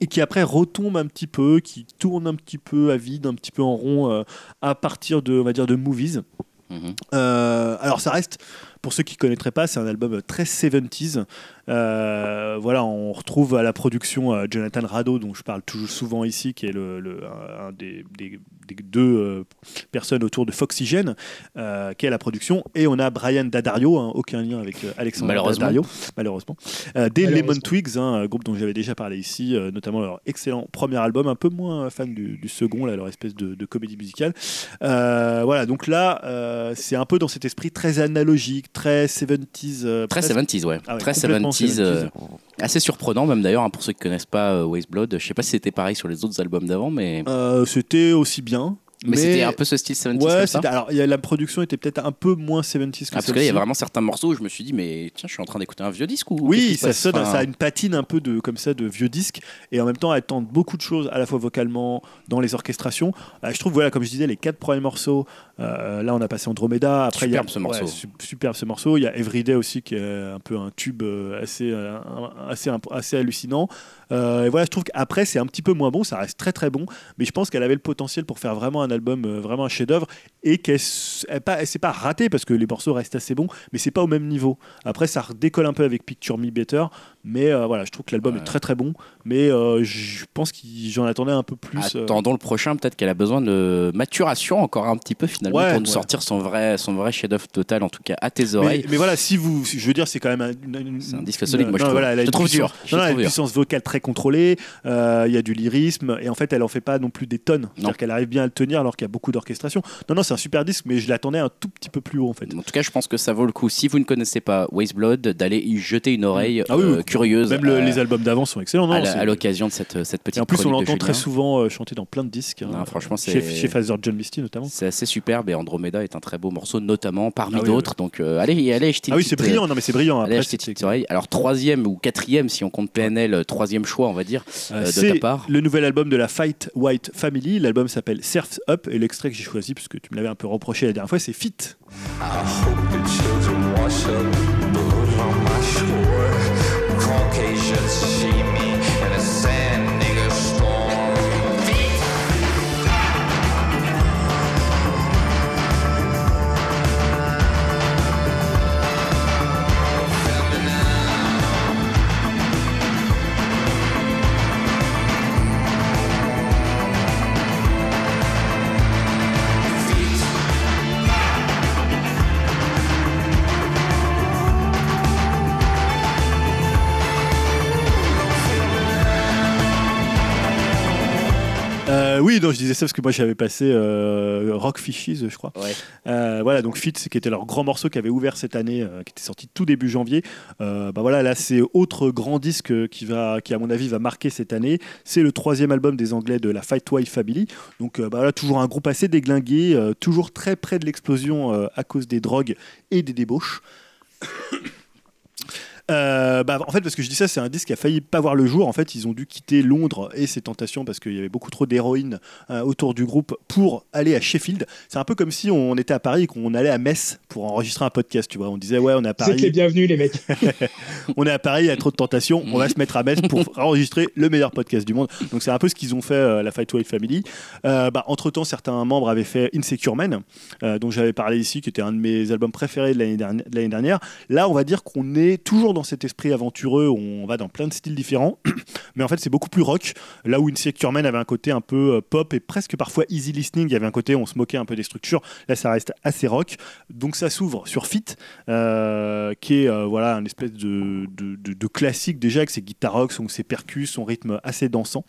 Et qui après retombe un petit peu, qui tourne un petit peu à vide, un petit peu en rond euh, à partir de, on va dire, de Movies. Mhm. Euh, alors ça reste, pour ceux qui ne connaîtraient pas, c'est un album très 70s. Euh, voilà, on retrouve à la production euh, Jonathan Rado, dont je parle toujours souvent ici, qui est le, le- un des, des- des deux euh, personnes autour de Foxygen, euh, qui est à la production. Et on a Brian Daddario, hein, aucun lien avec euh, Alexandre Malheureusement. Daddario, malheureusement. Euh, des Malheureusement. Lemon Twigs, hein, un groupe dont j'avais déjà parlé ici, euh, notamment leur excellent premier album, un peu moins fan du, du second, là, leur espèce de, de comédie musicale. Euh, voilà, donc là, euh, c'est un peu dans cet esprit très analogique, très 70s. euh, Très presque- 70s, ouais. Ah ouais, Très complètement 70s. euh, assez surprenant, même d'ailleurs, hein, pour ceux qui connaissent pas euh, Waste Blood. Je sais pas si c'était pareil sur les autres albums d'avant, mais. Euh, c'était aussi bien. Mais, c'était un peu ce style 70s Ouais, comme ça. c'était- alors il y a- la production était peut-être un peu moins 70s que Ah, parce que là, il y a vraiment certains morceaux où je me suis dit, mais tiens, je suis en train d'écouter un vieux disque ou. Oui, ça sonne, Enfin, ça a une patine un peu de comme ça de vieux disque et en même temps elle tente beaucoup de choses à la fois vocalement dans les orchestrations. Je trouve voilà comme je disais les quatre premiers morceaux. Euh, là on a passé Andromeda. Après il y a Superbe ce morceau. ouais, su- superbe ce morceau. Il y a Everyday aussi qui est un peu un tube euh, assez euh, assez assez hallucinant. Euh, et voilà je trouve qu'après c'est un petit peu moins bon. Ça reste très très bon, mais je pense qu'elle avait le potentiel pour faire vraiment un album vraiment un chef-d'œuvre et qu'elle s- elle pas s'est pas ratée parce que les morceaux restent assez bons, mais c'est pas au même niveau. Après, ça redécolle un peu avec Picture Me Better, mais euh, voilà, je trouve que l'album Ouais. est très très bon, mais euh, je pense que j'en attendais un peu plus. euh, Attendons le prochain, peut-être qu'elle a besoin de maturation encore un petit peu finalement Ouais, pour nous ouais. sortir son vrai, son vrai chef-d'œuvre total, en tout cas à tes oreilles. mais voilà, si vous, je veux dire, c'est quand même un, une- un disque solide, moi, je non, trouve. voilà, elle a Je une trouve puissance- dur. Non, non, elle a une puissance vocale très contrôlée. euh, Il y a du lyrisme et en fait, elle en fait pas non plus des tonnes. C'est-à-dire qu'elle arrive bien à le tenir alors qu'il y a beaucoup d'orchestration. Non, non, c'est un super disque, mais je l'attendais un tout petit peu plus haut en fait. En tout cas, je pense que ça vaut le coup, si vous ne connaissez pas Waste Blood, d'aller y jeter une oreille Ah oui, euh, oui. Curieuse Même le- à, les albums d'avant sont excellents. Non, à l'occasion de cette, cette petite et en plus, on l'entend très souvent euh, chanter dans plein de disques. hein. Non, franchement, c'est- chez, chez Father John Misty notamment. C'est assez superbe et Andromeda est un très beau morceau, notamment parmi Ah oui, d'autres. Donc euh, allez, allez, une Ah oui, c'est brillant. Non, mais c'est brillant. euh, Allez, Après, acheter. Alors troisième ou quatrième, si on compte PNL, euh, troisième choix, on va dire, Euh, euh, de ta part. le nouvel album de la Fight White Family. L'album s'appelle Surf's Up et l'extrait que j'ai choisi, puisque tu me l'avais un peu reproché la dernière fois, c'est Fit. I hope the children wash up on my shore. Caucasians see me disais ça parce que moi j'avais passé euh, Rock Fishes, je crois. Ouais. Euh, voilà, donc Fit, qui était leur grand morceau qui avait ouvert cette année, euh, qui était sorti tout début janvier. Bah voilà, là c'est autre grand disque qui va, qui à mon avis va marquer cette année. C'est le troisième album des Anglais de la Fight Wife Family. Donc bah voilà, toujours un groupe assez déglingué, toujours très près de l'explosion à cause des drogues et des débauches. Euh, bah, en fait, parce que je dis ça, c'est un disque qui a failli pas voir le jour. En fait, ils ont dû quitter Londres et ses tentations parce qu'il y avait beaucoup trop d'héroïne euh, autour du groupe pour aller à Sheffield. C'est un peu comme si on était à Paris et qu'on allait à Metz pour enregistrer un podcast. Tu vois, on disait ouais, on est à Vous êtes les Paris, bienvenus, les mecs. <laughs> on est à Paris, il y a trop de tentations, on va se mettre à Metz pour <laughs> enregistrer le meilleur podcast du monde. Donc c'est un peu ce qu'ils ont fait euh, la Fight Wild Family. Euh, bah, entre temps, certains membres avaient fait Insecure Men, euh, dont j'avais parlé ici, qui était un de mes albums préférés de l'année dernière- de l'année dernière. Là, on va dire qu'on est toujours dans cet esprit aventureux, où on va dans plein de styles différents, <clears throat> mais en fait c'est beaucoup plus rock. Là où Insecure Men avait un côté un peu euh, pop et presque parfois easy listening, il y avait un côté on se moquait un peu des structures. Là, ça reste assez rock. Donc ça s'ouvre sur Fit, euh, qui est euh, voilà un espèce de, classique déjà avec ses guitares rock, son, ses percus, son rythme assez dansant.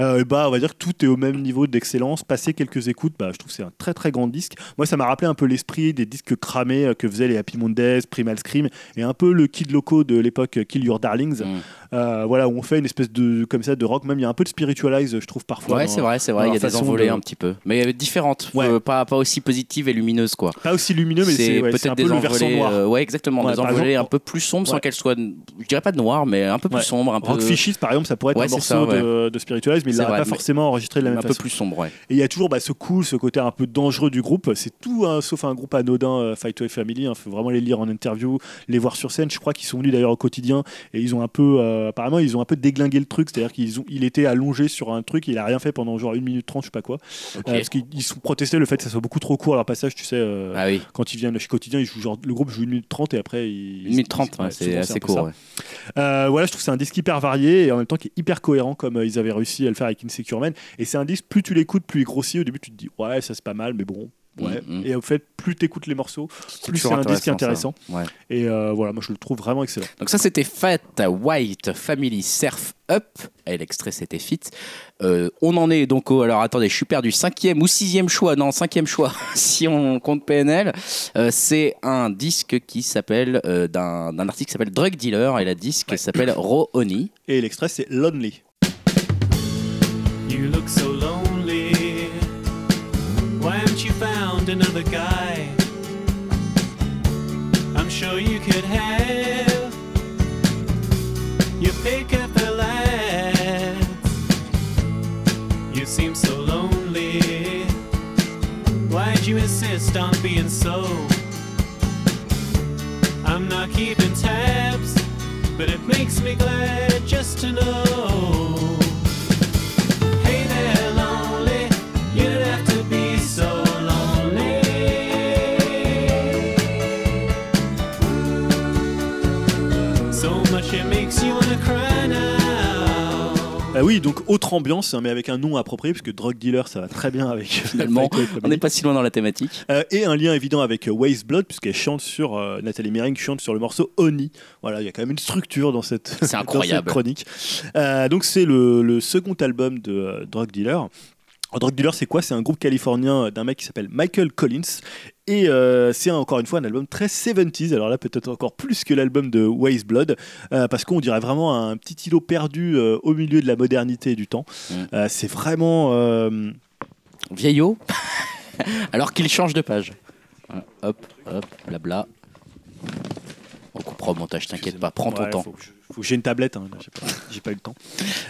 Euh, bah on va dire que tout est au même niveau d'excellence. Passer quelques écoutes, bah, je trouve c'est un très très grand disque. Moi ça m'a rappelé un peu l'esprit des disques cramés que faisaient les Happy Mondays, Primal Scream et un peu le Kid Loco de l'époque Kill Your Darlings. Mm. Euh, voilà, où on fait une espèce de comme ça de rock. Même il y a un peu de spiritualize, je trouve parfois. Ouais, c'est vrai, c'est vrai. Il y a des envolées de- un petit peu, mais différentes, Ouais. euh, pas, pas aussi positives et lumineuses quoi. Pas aussi lumineux, mais c'est ouais, un peut-être peu des versant envolées, noir. euh, ouais, exactement, des envolées exemple, un peu plus sombres sans qu'elles soient, je dirais pas noires, mais un peu plus sombres, un peu, Rock Fishies, par exemple, ça pourrait être un morceau ça, de, de Spiritualize, mais il vrai, pas forcément enregistré de la un même peu façon. plus sombre. Ouais. Et il y a toujours bah, ce cool, ce côté un peu dangereux du groupe. C'est tout hein, sauf un groupe anodin, Fight Away Family. Il faut vraiment les lire en interview, les voir sur scène. Je crois qu'ils sont venus d'ailleurs au quotidien et ils ont un peu, euh, apparemment, ils ont un peu déglingué le truc. C'est-à-dire qu'ils ont, il était allongé sur un truc, il a rien fait pendant genre une minute trente, je sais pas quoi. Ok. Euh, parce qu'ils protestés le fait que ça soit beaucoup trop court à leur passage. Tu sais, euh, Ah oui, quand ils viennent chez quotidien, ils jouent genre, le groupe joue une minute trente et après ils. 1 minute 30, ouais, ouais, c'est assez court. ouais. Euh, voilà, je trouve que c'est un disque hyper varié et en même temps qui est hyper cohérent comme ils avaient réussi à le faire avec Insecure Man. Et c'est un disque, plus tu l'écoutes, plus il grossit. Au début, tu te dis, ouais, ça c'est pas mal, mais bon. Ouais. Mm, mm. Et au fait, plus tu écoutes les morceaux, plus c'est un disque ça. intéressant. Ouais. Et euh, voilà, moi je le trouve vraiment excellent. Donc ça c'était Fat White Family Surf Up et l'extrait c'était Fit. Euh, on en est donc au alors attendez je suis perdu cinquième ou sixième choix? Non cinquième choix <laughs> si on compte PNL. Euh, c'est un disque qui s'appelle euh, d'un d'un artiste qui s'appelle Drug Dealer et la disque s'appelle Raw Honey. Et l'extrait, c'est Lonely. You look so lonely. Sure you could have your pick of the lads. You seem so lonely. Why'd you insist on being so? I'm not keeping tabs, but it makes me glad just to know. Ah oui, donc autre ambiance, hein, mais avec un nom approprié, parce que Drug Dealer, ça va très bien avec <laughs> Finalement. On n'est pas si loin dans la thématique. Euh, et un lien évident avec euh, Waste Blood, puisqu'elle chante sur, euh, Nathalie Mering chante sur le morceau Oni. Voilà, il y a quand même une structure dans cette, C'est <laughs> dans incroyable. cette chronique. Donc c'est le, le second album de Drug Dealer. Drug Dealer, c'est quoi? C'est un groupe californien d'un mec qui s'appelle Michael Collins. Et euh, c'est encore une fois un album très 70s. Alors là, peut-être encore plus que l'album de Waste Blood, euh, parce qu'on dirait vraiment un petit îlot perdu euh, au milieu de la modernité et du temps. Mm. Euh, c'est vraiment. euh, Vieillot <laughs> alors qu'il change de page. Voilà, Hop, hop, blabla. On coupera au montage, t'inquiète pas, prends ton Ouais, temps. Faut, que je- faut que j'ai une tablette, hein, j'ai pas, eu le temps.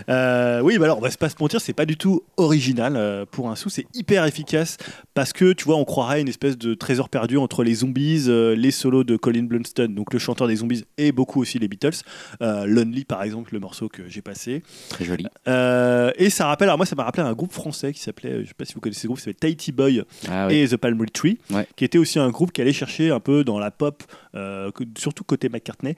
Euh, oui, bah alors on va se pas se mentir, c'est pas du tout original euh, pour un sou, c'est hyper efficace parce que tu vois, on croirait une espèce de trésor perdu entre les zombies, euh, les solos de Colin Blunstone, donc le chanteur des zombies, et beaucoup aussi les Beatles. Lonely par exemple, le morceau que j'ai passé. Très joli. Et ça rappelle, alors moi ça m'a rappelé un groupe français qui s'appelait, je sais pas si vous connaissez ce groupe, ça s'appelle Tahiti Boy Ah oui. et The Palm Tree, Ouais. qui était aussi un groupe qui allait chercher un peu dans la pop, surtout côté McCartney,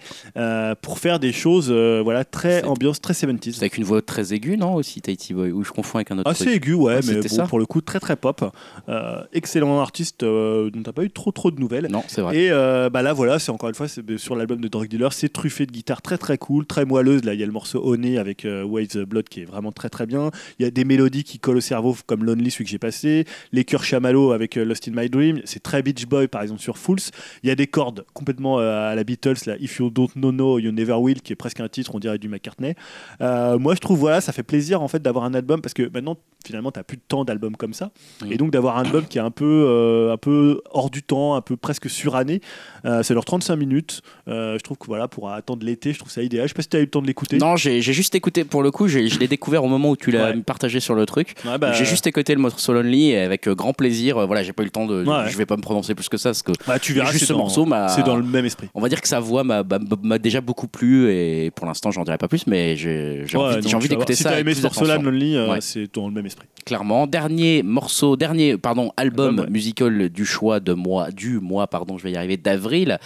pour faire des choses, euh, voilà, très ambiance très C'est 70s. avec une voix très aiguë, non Aussi, Tahiti Boy Ou je confonds avec un autre Assez truc aigu, ouais, Ouais, mais bon, ça. pour le coup très très pop. Euh, excellent artiste euh, dont t'as pas eu trop trop de nouvelles. Non, c'est vrai. Et bah là voilà, c'est encore une fois sur l'album de Drug Dealer, c'est truffé de guitare très très cool, très moelleuse. Là il y a le morceau Honey avec Waves Blood qui est vraiment très très bien. Il y a des mélodies qui collent au cerveau comme Lonely celui que j'ai passé, les chœurs chamallows avec Lost in My Dream, c'est très Beach Boy par exemple sur Fools. Il y a des cordes complètement à la Beatles là, If You Don't Know No You Never Will qui est presque un titre on dirait du McCartney. Euh, moi je trouve voilà ça fait plaisir en fait d'avoir un album parce que maintenant finalement t'as plus de temps d'albums comme ça et donc d'avoir un album qui est un peu euh, un peu hors du temps un peu presque suranné euh, c'est leur 35 minutes Euh, je trouve que voilà pour attendre l'été je trouve ça idéal je sais pas si t'as eu le temps de l'écouter Non, j'ai juste écouté, pour le coup, je l'ai découvert au moment où tu l'as Ouais. partagé sur le truc. Ouais, bah, J'ai juste écouté le morceau Lonely et avec grand plaisir. Voilà, j'ai pas eu le temps de. Ouais. Je vais pas me prononcer plus que ça parce que bah, tu verras juste ce dans- morceau c'est dans le même esprit on va dire que sa voix m'a déjà beaucoup plu et pour l'instant, j'en dirais pas plus, mais j'ai Ouais, envie, d'écouter voir. si ça. t'as aimé ce morceau-là. Lonely euh, Ouais. c'est dans le même esprit Clairement, dernier morceau, dernier pardon album Album, ouais. musical du choix de mois du mois pardon, je vais y arriver d'avril.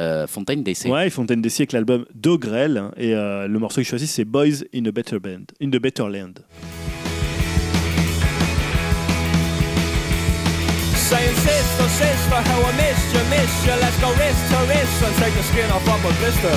euh, Fontaine DC. ouais et Fontaine DC avec l'album Dogrel et euh, le morceau que je choisis c'est Boys in a Better Band in the Better Land Saying sister, sister, how I missed you, missed you Let's go wrist to wrist and take the skin off of a blister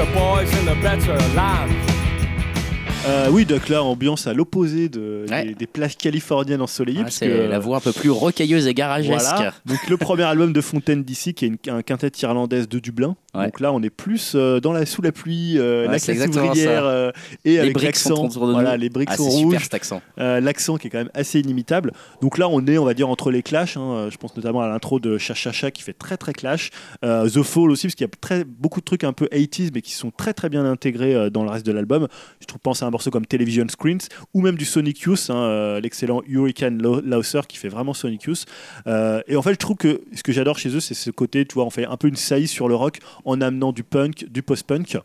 The boys in the better land. Euh, oui, donc là, ambiance à l'opposé de, Ouais. des, des plages californiennes ensoleillées. Ah, parce c'est que, la voix un peu plus rocailleuse et garagesque. Voilà. Donc le premier album de Fontaine d'ici, qui est une, un quintet irlandaise de Dublin. Ouais. Donc là, on est plus euh, dans la sous la pluie, euh, Ouais, la classe ouvrière euh, et Les avec l'accent. Voilà, les briques Ah, sont rouges. Euh, L'accent qui est quand même assez inimitable. Donc là, on est, on va dire, entre les clashs. hein. Je pense notamment à l'intro de Chachacha qui fait très très clash. The Fall aussi, parce qu'il y a très, beaucoup de trucs un peu 80s, mais qui sont très très bien intégrés dans le reste de l'album. Je trouve, pense à un morceau comme Television Screens ou même du Sonic Youth, hein, l'excellent Hurricane Lauser qui fait vraiment Sonic Youth. Et en fait, je trouve que ce que j'adore chez eux, c'est ce côté, tu vois, on fait un peu une saillie sur le rock en amenant du punk, du post-punk.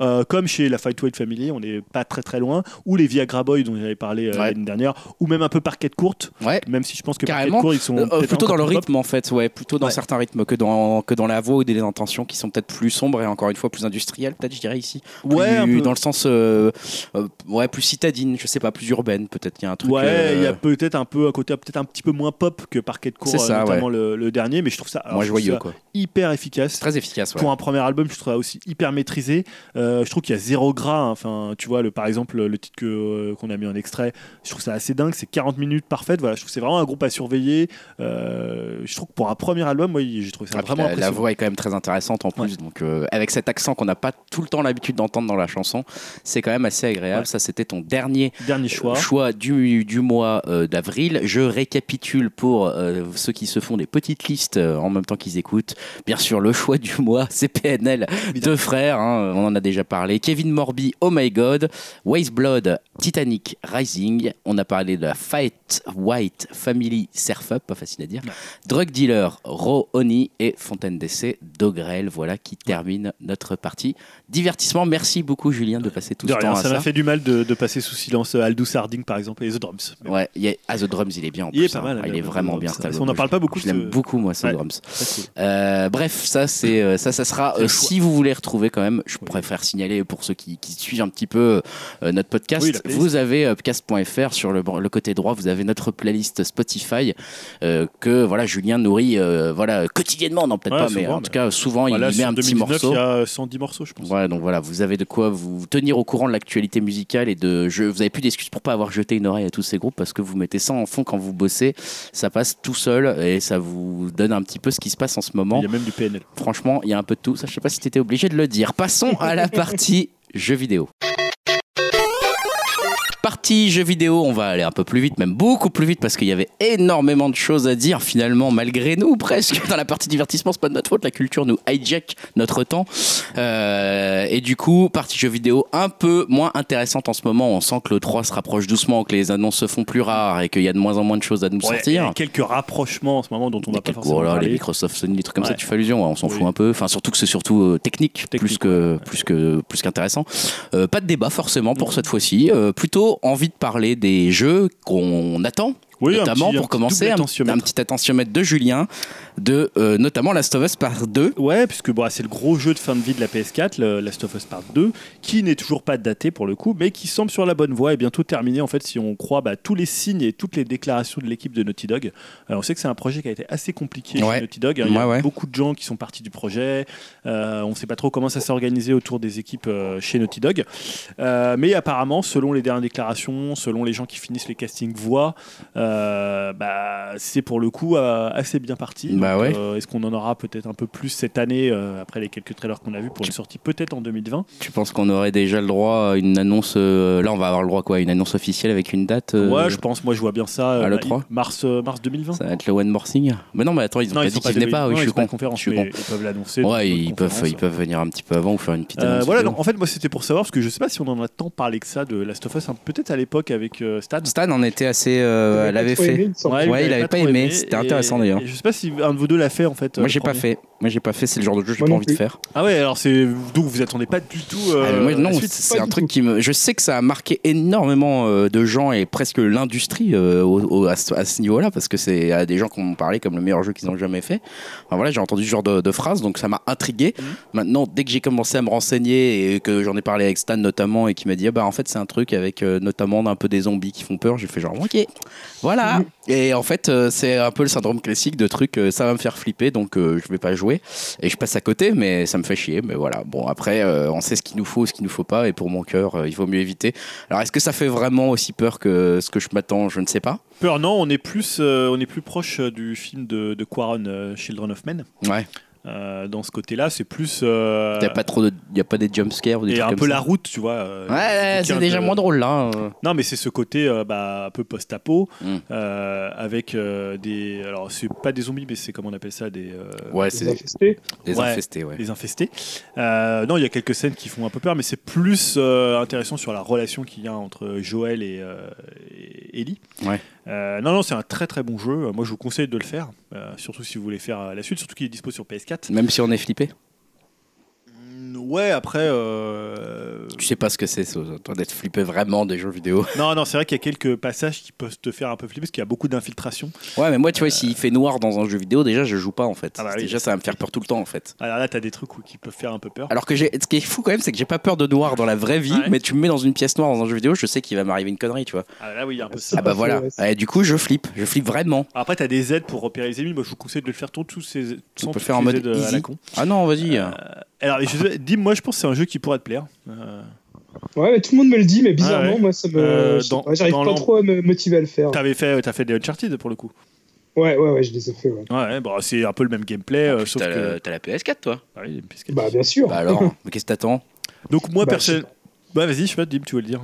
Euh, comme chez la Fight Weight Family, on n'est pas très très loin, ou les Viagra Boys dont j'avais parlé euh, Ouais. l'année dernière, ou même un peu Parquet Courte, Ouais. même si je pense que Carrément. Parquet Courte, ils sont Euh, plutôt dans le pop. rythme en fait, ouais, plutôt dans Ouais. certains rythmes que dans, que dans la voix ou des intentions qui sont peut-être plus sombres et encore une fois plus industrielles, peut-être je dirais ici. Ouais, un Plus peu. dans le sens euh, euh, ouais, plus citadine, je sais pas, plus urbaine peut-être, il y a un truc. Ouais, euh, il y a peut-être un peu un côté peut-être un petit peu moins pop que Parquet Court, C'est ça, notamment le, le dernier, mais je trouve ça, alors, moins je trouve joyeux ça quoi. hyper efficace. Très efficace, ouais. Pour un premier album, je trouve ça aussi hyper maîtrisé. Euh, je trouve qu'il y a zéro gras. hein. Enfin, tu vois, le, par exemple, le titre que, euh, qu'on a mis en extrait, je trouve ça assez dingue. C'est 40 minutes parfaites. Voilà, je trouve que c'est vraiment un groupe à surveiller. Euh, je trouve que pour un premier album, moi, j'ai trouvé ça Ah, vraiment la, voix est quand même très intéressante en plus, donc euh, avec cet accent qu'on n'a pas tout le temps l'habitude d'entendre dans la chanson, c'est quand même assez agréable. Ouais. Ça, c'était ton dernier Dernier choix. choix du, du mois euh, d'avril. Je récapitule pour euh, ceux qui se font des petites listes euh, en même temps qu'ils écoutent. Bien sûr, le choix du mois, <laughs> c'est PNL, deux frères, hein, on en a déjà parlé. Kevin Morby, Oh My God, Waste Blood, Titanic Rising. On a parlé de la Fight White Family Surf Up, pas facile à dire. Drug Dealer, Raw Oni et Fontaine d'essai, Dogrel. Voilà qui termine notre partie. Divertissement, merci beaucoup Julien de passer tout De ce rien, temps ça ça. m'a fait du mal de, de passer sous silence euh, Aldous Harding, par exemple, et The Drums. Ouais, il y a, ah, The Drums, il est bien en Il plus. est pas hein. mal, il est vraiment bien album. on n'en parle pas beaucoup Je l'aime beaucoup, moi, Ouais. Drums. Euh, bref, ça, c'est euh, ça, ça sera. Euh, si vous voulez retrouver quand même, je préfère signaler pour ceux qui, qui suivent un petit peu euh, notre podcast, Oui, vous avez euh, podcast.fr sur le, le côté droit, vous avez notre playlist Spotify euh, que voilà Julien nourrit euh, voilà quotidiennement, non peut-être Ouais, pas, mais en mais- tout cas souvent Voilà, il met un petit 2019, morceau. Il y a 110 morceaux, je pense. Voilà, donc voilà, vous avez de quoi vous tenir au courant de l'actualité musicale et de. Je, vous avez plus d'excuses pour pas avoir jeté une oreille à tous ces groupes parce que vous mettez ça en fond quand vous bossez, ça passe tout seul et ça vous donne un petit peu ce qui se passe en ce moment. Il y a même du PNL. Franchement, il y a un peu de tout. Ça, je sais pas si tu étais obligé de le dire. Passons à la <laughs> partie jeux vidéo. Partie jeux vidéo, on va aller un peu plus vite, même beaucoup plus vite, parce qu'il y avait énormément de choses à dire, finalement, malgré nous, <laughs> presque. Dans la partie divertissement, c'est pas de notre faute, la culture nous hijack notre temps. Euh, et du coup, partie jeux vidéo un peu moins intéressante en ce moment. On sent que le 3 se rapproche doucement, que les annonces se font plus rares et qu'il y a de moins en moins de choses à nous Ouais, il y sortir. a quelques rapprochements en ce moment dont on va pas quelques- forcément voilà, les. Microsoft Sony, des trucs comme ça, tu fais allusion, ouais, on s'en Oui. fout un peu. Enfin, surtout que c'est surtout euh, technique, plus que plus que plus qu'intéressant. Euh, pas de débat forcément pour cette fois-ci. Plutôt envie de parler des jeux qu'on attend. Oui, notamment petit- pour commencer un, un petit attentiomètre de Julien de euh, notamment Last of Us par 2 Ouais, puisque bon, c'est le gros jeu de fin de vie de la PS4, le Last of Us Part 2, qui n'est toujours pas daté pour le coup, mais qui semble sur la bonne voie et bientôt terminé en fait si on croit bah, tous les signes et toutes les déclarations de l'équipe de Naughty Dog. Euh, on sait que c'est un projet qui a été assez compliqué Ouais. chez Naughty Dog. hein. Il y a Ouais, ouais. beaucoup de gens qui sont partis du projet. Euh, on ne sait pas trop comment ça s'est organisé autour des équipes euh, chez Naughty Dog. Mais apparemment, selon les dernières déclarations, selon les gens qui finissent les castings voix, bah, c'est pour le coup assez bien parti. Bah ouais. euh, Est-ce qu'on en aura peut-être un peu plus cette année euh, après les quelques trailers qu'on a vus pour une sortie peut-être en 2020 Tu penses qu'on aurait déjà le droit à une annonce euh, Là, on va avoir le droit à quoi? Une annonce officielle avec une date euh, Ouais, je pense. Moi, je vois bien ça. euh, à bah, l'E3? mars, euh, mars 2020. Ça va être le One More Thing Mais non, mais attends, ils ont non, pas ils dit qu'ils venaient pas. Oui, non, je ils suis con. conférence, Je suis mais con. ils peuvent l'annoncer. Ouais, ils peuvent, ils peuvent venir un petit peu avant ou faire une petite Euh, annonce. voilà, non, en fait, moi, c'était pour savoir, parce que je sais pas si on en a tant parlé que ça de Last of Us, hein, peut-être à l'époque avec euh, Stan. Stan en était assez. euh, J'avais elle pas avait trop fait. Ouais, il avait pas aimé, c'était intéressant, d'ailleurs. Je sais pas si un de vous deux l'a fait en fait. Moi, j'ai pas fait. Moi, j'ai pas fait. C'est le genre de jeu que j'ai pas envie de faire. Ah ouais, alors c'est donc vous attendez pas du tout. euh, Ah, moi, non, c'est un truc tout. qui me. Je sais que ça a marqué énormément euh, de gens et presque l'industrie euh, au- au- à ce, niveau-là, parce que c'est à des gens qui m'ont parlé comme le meilleur jeu qu'ils ont jamais fait. Enfin, voilà, j'ai entendu ce genre de, de phrases, donc ça m'a intrigué. Mhm. Maintenant, dès que j'ai commencé à me renseigner et que j'en ai parlé avec Stan notamment et qui m'a dit, ah bah en fait, c'est un truc avec euh, notamment un peu des zombies qui font peur, j'ai fait genre, ok, voilà. Mhm. Et en fait, euh, c'est un peu le syndrome classique de truc, euh, ça va me faire flipper, donc euh, je vais pas jouer. Et je passe à côté, mais ça me fait chier. Mais voilà, bon, après, euh, on sait ce qu'il nous faut, ce qu'il nous faut pas, et pour mon cœur, euh, il vaut mieux éviter. Alors, est-ce que ça fait vraiment aussi peur que ce que je m'attends? Je ne sais pas. Peur, non, on est plus, euh, on est plus proche du film de, de Quaron, Children of Men. Ouais. Euh, dans ce côté-là, c'est plus. euh, Il n'y a pas trop de, y a pas des jumpscares ou des et trucs un comme peu ça. la route, tu vois. euh, Ouais, c'est déjà de- moins drôle là. hein. Non, mais c'est ce côté euh, bah, un peu post-apo, Mm. euh, avec euh, des. Alors, c'est pas des zombies, mais c'est comment on appelle ça Des, euh, Ouais, c'est des, infestés. des Ouais. infestés, ouais. des infestés. Euh, non, il y a quelques scènes qui font un peu peur, mais c'est plus euh, intéressant sur la relation qu'il y a entre Joël et, euh, et Ellie. Ouais. Euh, non, non, c'est un très très bon jeu. Moi, je vous conseille de le faire, euh, surtout si vous voulez faire euh, la suite, surtout qu'il est dispo sur PS4. Même si on est flippé. Ouais, après. euh, Tu sais pas ce que c'est, ça, toi, d'être flippé vraiment des jeux vidéo. <laughs> Non, non, c'est vrai qu'il y a quelques passages qui peuvent te faire un peu flipper parce qu'il y a beaucoup d'infiltration. Ouais, mais moi, tu vois, s'il fait noir dans un jeu vidéo, déjà, je joue pas en fait. Ah bah oui. Déjà, ça va me faire peur tout le temps en fait. Alors là, t'as des trucs où- qui peuvent faire un peu peur. Alors que j'ai, ce qui est fou quand même, c'est que j'ai pas peur de noir dans la vraie vie, Ouais. mais tu me mets dans une pièce noire dans un jeu vidéo, je sais qu'il va m'arriver une connerie, tu vois. Ah, là, oui, il y a un peu ça. Ah bah voilà. ouais, Et du coup, je flippe, je flippe vraiment. Après, t'as des aides pour repérer les ennemis. Moi, je vous conseille de le faire tout, tous ces, toutes le faire en mode euh, à la easy. con. Ah non, vas-y. Euh, alors, je sais- dis moi, je pense que c'est un jeu qui pourrait te plaire. Euh, Ouais, mais tout le monde me le dit, mais bizarrement, Ah ouais. moi, ça me. Euh, dans- J'arrive dans pas trop à me motiver à le faire. T'avais fait, t'as fait des Uncharted pour le coup. Ouais, ouais, ouais, je les ai fait, ouais. Ouais, bon, c'est un peu le même gameplay, euh, sauf T'as, que. le- t'as la PS4, toi Ah oui, Bah, bien sûr. Bah alors, <laughs> mais qu'est-ce que t'attends? Donc moi, Bah, personnellement. Bah vas-y, je sais pas, Dim, tu veux le dire.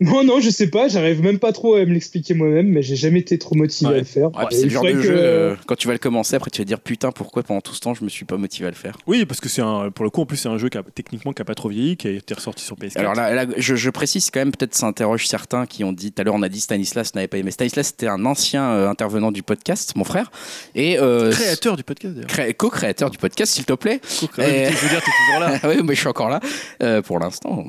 Non, non, je sais pas, j'arrive même pas trop à me l'expliquer moi-même, mais j'ai jamais été trop motivé Ouais. à le faire. Ouais, Et c'est le il genre faudrait de que- jeu, euh, quand tu vas le commencer, après tu vas dire putain, pourquoi pendant tout ce temps je me suis pas motivé à le faire? Oui, parce que c'est un, pour le coup, en plus, c'est un jeu qui a, techniquement qui a pas trop vieilli, qui a été ressorti sur PS4. Alors là, là, je, je précise quand même, peut-être ça interroge certains qui ont dit, tout à l'heure on a dit Stanislas n'avait pas aimé. Stanislas c'était un ancien euh, intervenant du podcast, mon frère, et euh, créateur du podcast d'ailleurs. cré- co-créateur du podcast, s'il te plaît. Ouais, Je veux dire, t'es toujours là. <laughs> oui, mais je suis encore là euh, pour l'instant.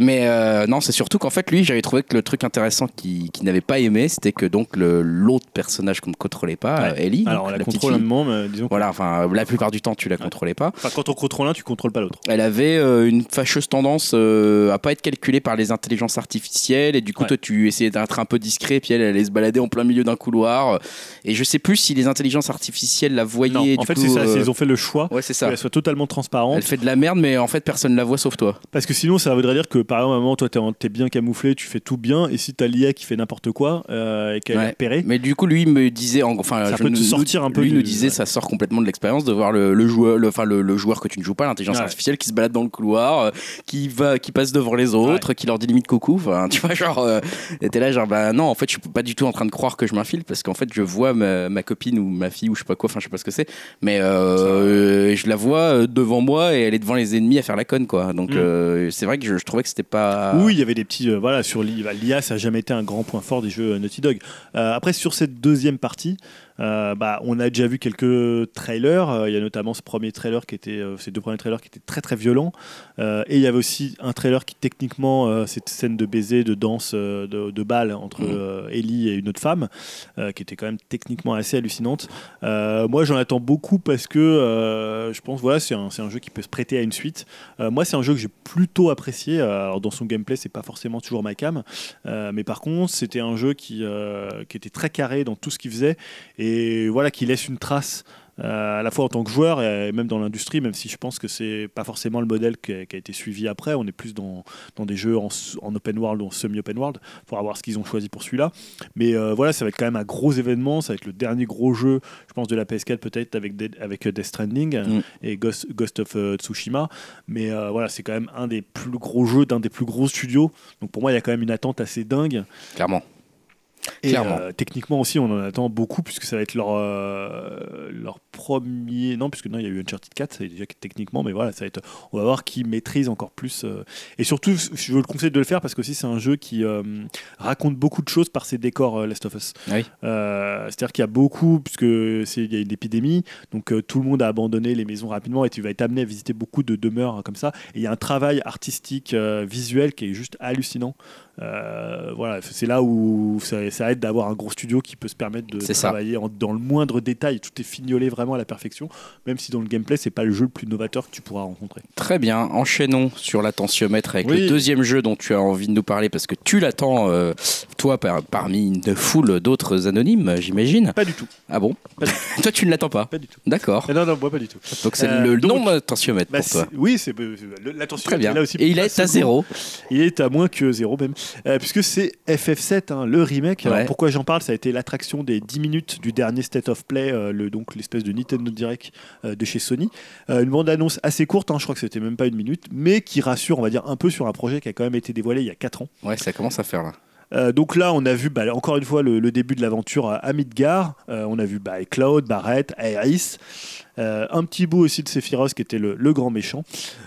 Mais euh, non, c'est surtout qu'en fait, lui, j'avais trouvé que le truc intéressant qu'il n'avait pas aimé, c'était que donc l'autre personnage qu'on ne contrôlait pas, Ouais. Ellie, Alors, on la, contrôle un fille. moment, mais disons Voilà, enfin, la plupart du temps, tu la contrôlais pas. Enfin, quand on contrôle un, tu contrôles pas l'autre. Elle avait euh, une fâcheuse tendance euh, à pas être calculée par les intelligences artificielles et du coup Ouais. toi tu essayais d'être un peu discret puis elle, allait se balader en plein milieu d'un couloir et je sais plus si les intelligences artificielles la voyaient Non, du en fait, c'est ça, euh, ils ont fait le choix ouais c'est ça qu'elle soit totalement transparente. elle fait de la merde mais en fait personne la voit sauf toi Parce que sinon, ça voudrait dire que par exemple, à un moment, toi, en- t'es bien camouflé, tu fais tout bien, et si t'as l'IA qui fait n'importe quoi euh, et qu'elle Ouais. est repérée, mais du coup lui me disait en- enfin Ça je peut te nous- sortir un peu lui du- nous disait ouais. ça sort complètement de l'expérience de voir le, le joueur enfin le, le joueur que tu ne joues pas l'intelligence Ouais. artificielle qui se balade dans le couloir euh, qui va qui passe devant les autres qui leur dit limite coucou enfin <laughs> tu vois genre euh, t'es là genre bah non en fait je suis pas du tout en train de croire que je m'infile parce qu'en fait je vois ma, ma copine ou ma fille ou je sais pas quoi enfin je sais pas ce que c'est mais euh, je la vois devant moi et elle est devant les ennemis à faire la conne quoi donc Mm. euh, c'est vrai que je, je trouvais que c'était pas Oui, il y avait des petits. Euh, voilà, sur l'IA, ça n'a jamais été un grand point fort des jeux Naughty Dog. Euh, après, sur cette deuxième partie, euh, bah, on a déjà vu quelques trailers. Euh, Il y a notamment ce premier trailer qui était, euh, ces deux premiers trailers qui étaient très très violents. Euh, et il y avait aussi un trailer qui, techniquement, euh, cette scène de baiser, de danse, de, de balle entre euh, Ellie et une autre femme, qui était quand même techniquement assez hallucinante. Moi, j'en attends beaucoup parce que je pense, voilà, c'est un, un jeu qui peut se prêter à une suite. Moi, c'est un jeu que j'ai plutôt apprécié. Alors, dans son gameplay, c'est pas forcément toujours ma cam, mais par contre, c'était un jeu qui, qui était très carré dans tout ce qu'il faisait et voilà, qui laisse une trace. euh, à la fois en tant que joueur et même dans l'industrie, même si je pense que c'est pas forcément le modèle qui a, qui a été suivi après. On est plus dans, dans des jeux en, open world ou en semi-open world. Il faudra voir ce qu'ils ont choisi pour celui-là. Mais euh, voilà, ça va être quand même un gros événement. Ça va être le dernier gros jeu, je pense, de la PS4 peut-être avec, Dead- avec euh, Death Stranding Mm. et Ghost, Ghost of euh, Tsushima. Mais voilà, c'est quand même un des plus gros jeux d'un des plus gros studios. Donc pour moi, il y a quand même une attente assez dingue. clairement Et euh, techniquement aussi, on en attend beaucoup puisque ça va être leur, euh, leur premier. Non, puisque non, il y a eu Uncharted 4, c'est déjà techniquement, mais voilà, ça va être. On va voir qui maîtrise encore plus. euh, Et surtout, je vous le conseille de le faire parce que aussi c'est un jeu qui raconte beaucoup de choses par ses décors Last of Us. Oui. C'est-à-dire qu'il y a beaucoup, puisque il y a une épidémie, donc tout le monde a abandonné les maisons rapidement et tu vas être amené à visiter beaucoup de demeures hein, comme ça. Et il y a un travail artistique, visuel qui est juste hallucinant. Euh, voilà, c'est là où ça, ça aide d'avoir un gros studio qui peut se permettre de travailler en- dans le moindre détail. Tout est fignolé vraiment à la perfection, même si dans le gameplay, c'est pas le jeu le plus novateur que tu pourras rencontrer. Très bien, enchaînons sur l'attentiomètre avec Oui. le deuxième jeu dont tu as envie de nous parler parce que tu l'attends, euh, toi, par- parmi une foule d'autres anonymes, j'imagine. Pas du tout. Ah bon Pas du <laughs> Toi, tu ne l'attends pas Pas du tout. D'accord. Eh Non, non, moi pas du tout. Donc c'est Euh, le non-attentiomètre Bah, pour toi. oui, c'est euh, l'attention. Très bien. Là aussi, Et il est à zéro. Il est à moins que zéro même. Euh, puisque c'est FF7, hein, le remake. Alors, pourquoi j'en parle? Ça a été l'attraction des 10 minutes du dernier State of Play, euh, le, donc l'espèce de Nintendo Direct euh, de chez Sony. Une bande-annonce assez courte, hein, je crois que c'était même pas une minute, mais qui rassure, on va dire, un peu sur un projet qui a quand même été dévoilé il y a 4 ans. Ouais, ça commence à faire là. Euh, donc là, on a vu bah, encore une fois le, le début de l'aventure à- à Midgar. Euh, on a vu bah, Cloud, Barrett, Aeris. Euh, un petit bout aussi de Sephiroth qui était le, le grand méchant.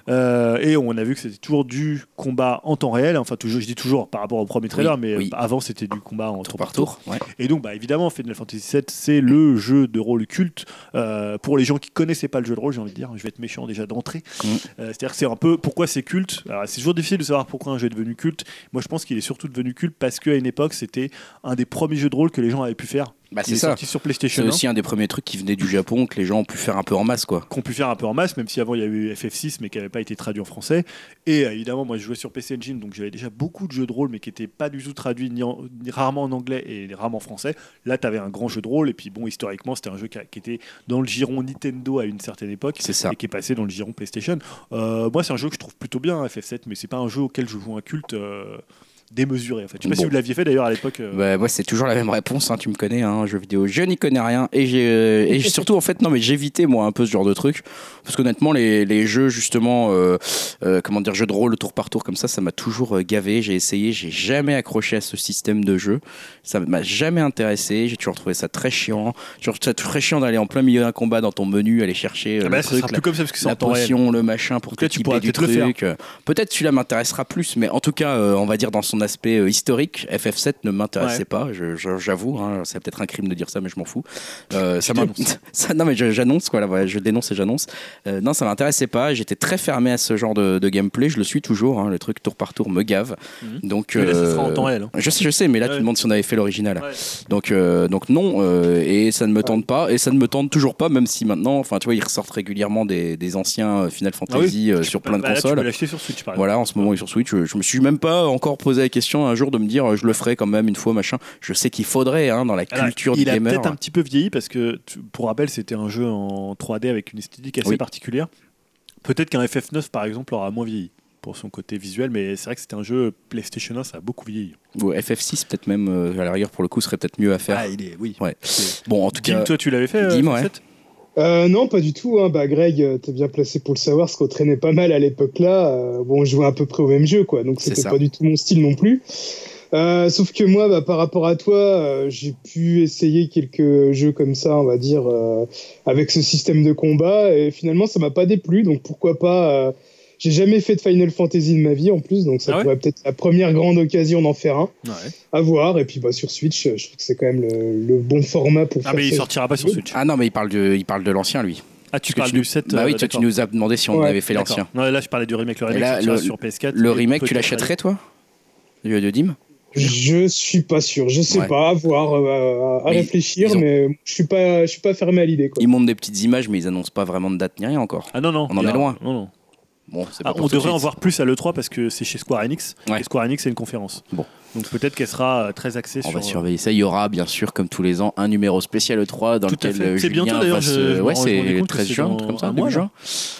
Euh, et on a vu que c'était toujours du combat en temps réel. Enfin, toujours, je dis toujours par rapport au premier trailer, Oui, mais oui. avant c'était du combat en Tour par tour. Ouais. et donc, bah, évidemment, Final Fantasy VII, c'est le jeu de rôle culte euh, pour les gens qui connaissaient pas le jeu de rôle. J'ai envie de dire, je vais être méchant déjà d'entrée. Mm. C'est-à-dire que c'est un peu pourquoi c'est culte. C'est toujours difficile de savoir pourquoi un jeu est devenu culte. Moi, je pense qu'il est surtout devenu culte parce qu'à une époque, c'était un des premiers jeux de rôle que les gens avaient pu faire. Bah, c'est sorti sur C'est PlayStation 1. aussi un des premiers trucs qui venait du Japon que les gens ont pu faire un peu en masse, quoi. qu'on pu faire un peu en masse, même si avant il y a eu FF6 mais qui n'avait pas été traduit en français. Et euh, évidemment, moi je jouais sur PC Engine, donc j'avais déjà beaucoup de jeux de rôle, mais qui n'étaient pas du tout traduits ni, en- ni rarement en anglais et rarement en français. Là, tu avais un grand jeu de rôle, et puis bon, historiquement, c'était un jeu qui, a- qui était dans le giron Nintendo à une certaine époque. C'est ça. Et qui est passé dans le giron PlayStation. Euh, moi, c'est un jeu que je trouve plutôt bien, hein, FF7, mais c'est pas un jeu auquel je joue un culte. euh, démesuré en fait. Je sais pas si vous l'aviez fait d'ailleurs à l'époque. euh, Bah, moi, c'est toujours la même réponse. hein, tu me connais, hein, jeu vidéo. Je n'y connais rien. Et, j'ai, euh, et surtout, en fait, non, mais j'évitais, moi, un peu ce genre de truc. Parce qu'honnêtement, les, les jeux, justement, euh, euh, comment dire, jeux de rôle tour par tour comme ça, ça m'a toujours gavé. J'ai essayé, j'ai jamais accroché à ce système de jeu. Ça m'a jamais intéressé. J'ai toujours trouvé ça très chiant. J'ai toujours trouvé ça très chiant d'aller en plein milieu d'un combat dans ton menu, aller chercher ah bah, le truc, la- plus comme ça parce que la potion, le machin pour là, tu pourras du peut-être truc. Peut-être celui-là m'intéressera plus, mais en tout cas, on va dire dans son aspect euh, historique, FF7 ne m'intéressait Ouais. pas. J'avoue, hein, c'est peut-être un crime de dire ça, mais je m'en fous. Euh, <laughs> ça <laughs> ça- non, mais j'annonce quoi, là, je dénonce et j'annonce. Euh, non, ça m'intéressait pas. J'étais très fermé à ce genre de, de gameplay. Je le suis toujours. hein, le truc tour par tour me gave. Mhm. Donc, Mais là, ça sera en temps réel. hein. Je sais, je sais, mais là, Ouais. tu demandes si on avait fait l'original. Ouais. Donc, donc non, et ça ne me tente pas, et ça ne me tente toujours pas, même si maintenant, enfin, tu vois, ils ressortent régulièrement des, des anciens Final Fantasy euh, sur plein de Bah, là, tu consoles. peux l'acheter sur Switch par exemple. Voilà, en ce moment, il est sur Switch. Je, je me suis même pas encore posé question un jour de me dire, euh, je le ferai quand même une fois, machin. Je sais qu'il faudrait, hein, dans la Alors, culture du il a gamer. peut-être un petit peu vieilli parce que, pour rappel, c'était un jeu en 3D avec une esthétique assez Oui. particulière. Peut-être qu'un FF9 par exemple aura moins vieilli pour son côté visuel, mais c'est vrai que c'était un jeu PlayStation 1, ça a beaucoup vieilli. Ou FF6, peut-être même, euh, à la rigueur, pour le coup, serait peut-être mieux à faire. Ah, il est, oui. Ouais. Bon, en tout Dim, cas, toi, tu l'avais fait euh, Dim, FF7 ouais. Euh, non, pas du tout. Hein. Bah, Greg, euh, t'es bien placé pour le savoir, parce qu'on traînait pas mal à l'époque là. Euh, bon, on jouait à peu près au même jeu, quoi. Donc c'était pas du tout mon style non plus. Euh, sauf que moi, bah, par rapport à toi, euh, j'ai pu essayer quelques jeux comme ça, on va dire, euh, avec ce système de combat, et finalement, ça m'a pas déplu. Donc pourquoi pas euh, J'ai jamais fait de Final Fantasy de ma vie en plus, donc ça Ah ouais pourrait peut-être être la première grande occasion d'en faire un. Ouais. À voir. Et puis bah, sur Switch, je trouve que c'est quand même le, le bon format pour Ah, faire mais il ça. sortira pas sur Switch. ah non, mais il parle de, il parle de l'ancien, lui. Ah, tu parles du 7 Bah oui, euh, toi, tu nous as demandé si on Ouais, avait fait l'ancien. Non, là, je parlais du remake. Le remake là, sortira le- sur PS4. Le remake, tu l'achèterais, toi De, de Dim? Je suis pas sûr, je sais Ouais. pas, à voir, euh, à Mais réfléchir, ont- mais je suis pas, je suis pas fermé à l'idée. quoi. Ils montrent des petites images, mais ils annoncent pas vraiment de date ni rien encore. Ah non, non. On en est loin. Non, non. Bon, Ah, on devrait en voir plus à l'E3 parce que c'est chez Square Enix. Ouais. Et Square Enix, c'est une conférence. Bon. Donc peut-être qu'elle sera euh, très axée On sur. va surveiller ça. Il y aura bien sûr, comme tous les ans, un numéro spécial E3 dans Tout lequel euh, C'est Julien bientôt, d'ailleurs, se- Ouais, c'est le compte que 13 c'est juin, dans comme ça, un début mois, juin.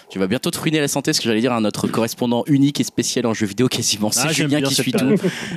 Tu vas bientôt te ruiner la santé, ce que j'allais dire à notre correspondant unique et spécial en jeux vidéo quasiment. C'est Ah, Julien bien qui suit tout.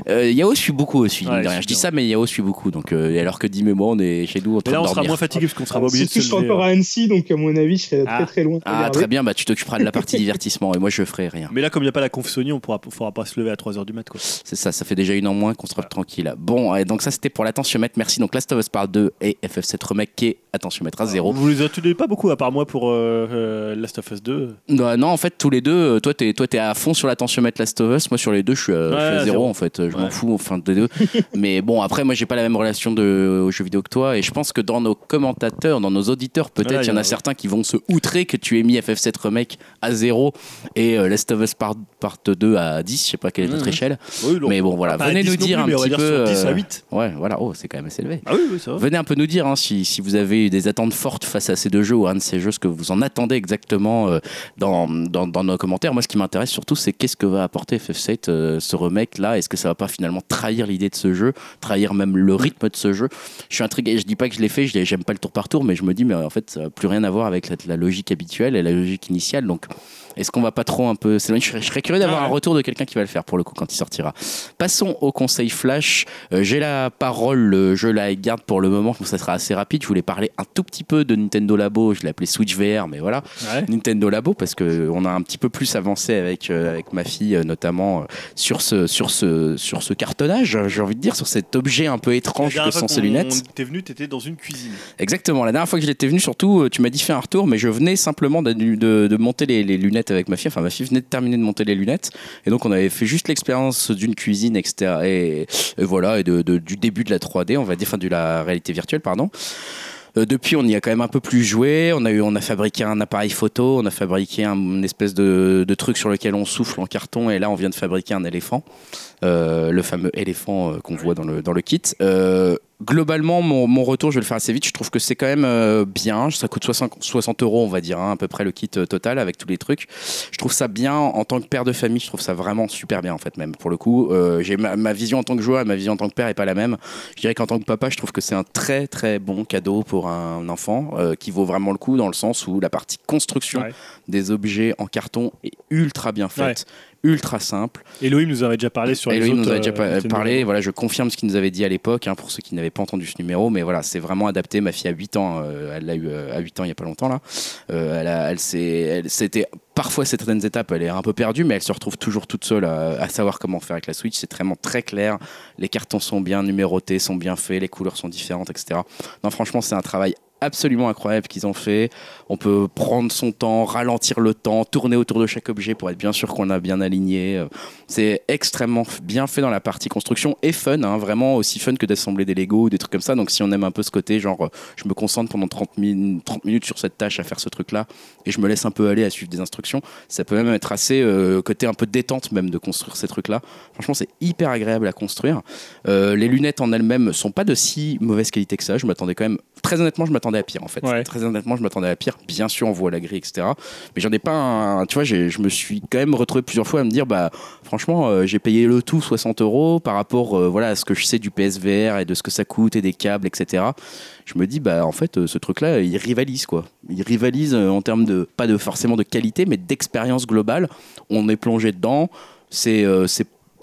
Euh, Yao suit beaucoup aussi, mine Ouais, de rien. je dis ça, mais Yao suit beaucoup. Donc, euh, alors que Dim et moi, on est chez nous en train là, de on sera dormir. moins fatigué parce qu'on sera pas obligé de se je suis encore à Annecy, donc à mon avis, je serai Ah. très très loin. Ah, très bien, bah, tu t'occuperas de la partie <laughs> divertissement et moi je ferai rien. Mais là, comme il n'y a pas la conf Sony, on pourra, faudra pas se lever à 3h du mat. C'est ça, ça fait déjà une en moins moins construire tranquille. Bon, et donc ça c'était pour l'attentiomètre. Merci. Donc Last of Us Part 2 et FF7 Remake qui est attentiomètre à zéro. Vous les attendez pas beaucoup, à part moi pour euh, euh, Last of Us 2. Non, non, en fait, tous les deux, euh, toi, t'es, toi, t'es à fond sur l'attentiomètre Last of Us. Moi, sur les deux, je suis à, je suis à Ouais, zéro, zéro. en fait. Je m'en fous, enfin, des deux. <laughs> Mais bon, après, moi, j'ai pas la même relation de, aux jeux vidéo que toi. Et je pense que dans nos commentateurs, dans nos auditeurs, peut-être, il y en a ouais. certains qui vont se outrer que tu aies mis FF7 Remake à zéro et euh, Last of Us Part, Part 2 à 10. Je sais pas quelle est notre Mhm. échelle. Oui, Mais bon, voilà. Venez 10 nous dire plus, un petit peu. sur 10 à euh, 8. Ouais, voilà. Oh, c'est quand même assez élevé. Ah oui, oui, ça va. Venez un peu nous dire hein, si, si vous avez eu des attentes fortes face à ces deux jeux ou un de ces jeux, ce que vous en attendez exactement euh, dans, dans, dans nos commentaires. Moi, ce qui m'intéresse surtout, c'est qu'est-ce que va apporter FF7, euh, ce remake là Est-ce que ça va pas finalement trahir l'idée de ce jeu, trahir même le rythme de ce jeu? Je suis intrigué. Je dis pas que je l'ai fait, j'aime pas le tour par tour, mais je me dis, mais en fait, ça n'a plus rien à voir avec la, la logique habituelle et la logique initiale. Donc, est-ce qu'on va pas trop un peu s'éloigner? Je, serais- je serais curieux d'avoir Ah ouais. un retour de quelqu'un qui va le faire pour le coup quand il sortira. Passons au conseil flash. Euh, J'ai la parole, euh, je la garde pour le moment, donc ça sera assez rapide. Je voulais parler un tout petit peu de Nintendo Labo. Je l'ai appelé Switch VR, mais voilà. Ouais. Nintendo Labo parce que on a un petit peu plus avancé avec euh, avec ma fille euh, notamment euh, sur ce sur ce sur ce cartonnage j'ai envie de dire sur cet objet un peu étrange La que dernière fois sont ces qu'on- lunettes T'es venu, t'étais dans une cuisine. exactement la dernière fois que j'étais venu surtout euh, tu m'as dit fais un retour mais je venais simplement de, de, de monter les, les lunettes avec ma fille. Enfin ma fille venait de terminer de monter les lunettes. Et donc on avait fait juste l'expérience d'une cuisine etc et, voilà et de, du début de la 3D on va dire enfin de la réalité virtuelle pardon. Euh, depuis, on y a quand même un peu plus joué. On a, eu, on a fabriqué un appareil photo, on a fabriqué un, une espèce de, truc sur lequel on souffle en carton, et là, on vient de fabriquer un éléphant, le fameux éléphant euh, qu'on voit dans le, dans le kit. Euh, globalement, mon, mon retour, je vais le faire assez vite. Je trouve que c'est quand même euh, bien. Ça coûte 60, 60 euros, on va dire, hein, à peu près le kit euh, total avec tous les trucs. Je trouve ça bien en tant que père de famille. Je trouve ça vraiment super bien, en fait, même pour le coup. Euh, j'ai ma, ma vision en tant que joueur et ma vision en tant que père est pas la même. Je dirais qu'en tant que papa, je trouve que c'est un très très bon cadeau pour un enfant euh, qui vaut vraiment le coup dans le sens où la partie construction Ouais. des objets en carton est ultra bien faite, ultra simple. Elohim nous avait déjà parlé sur les Elohim autres, nous a déjà euh, parlé, voilà, je confirme ce qu'il nous avait dit à l'époque, hein, pour ceux qui n'avaient pas entendu ce numéro, mais voilà, c'est vraiment adapté. Ma fille a 8 ans, euh, elle l'a eu euh, à 8 ans il n'y a pas longtemps là. Euh, elle a, elle s'est, elle- c'était parfois certaines étapes, elle est un peu perdue, mais elle se retrouve toujours toute seule à, à savoir comment faire avec la Switch. C'est vraiment très clair. Les cartons sont bien numérotés, sont bien faits, les couleurs sont différentes, etc. Non, franchement, c'est un travail absolument incroyable qu'ils ont fait. On peut prendre son temps, ralentir le temps, tourner autour de chaque objet pour être bien sûr qu'on a bien aligné. C'est extrêmement bien fait dans la partie construction et fun, hein, vraiment aussi fun que d'assembler des Lego ou des trucs comme ça. Donc si on aime un peu ce côté, genre euh, je me concentre pendant 30, min- 30 minutes sur cette tâche à faire ce truc-là et je me laisse un peu aller à suivre des instructions, ça peut même être assez euh, côté un peu détente même de construire ces trucs-là. Franchement, c'est hyper agréable à construire. Euh, les lunettes en elles-mêmes sont pas de si mauvaise qualité que ça. Je m'attendais quand même, très honnêtement, je m'attendais à pire en fait. Ouais. Très honnêtement, je m'attendais à pire. Bien sûr, on voit la grille, etc. Mais j'en ai pas un. Tu vois, je me suis quand même retrouvé plusieurs fois à me dire, bah, franchement, euh, j'ai payé le tout 60 euros par rapport euh, voilà, à ce que je sais du PSVR et de ce que ça coûte et des câbles, etc. Je me dis, bah, en fait, euh, ce truc-là, il rivalise, quoi. Il rivalise en termes de, pas de forcément de qualité, mais d'expérience globale. On est plongé dedans. C'est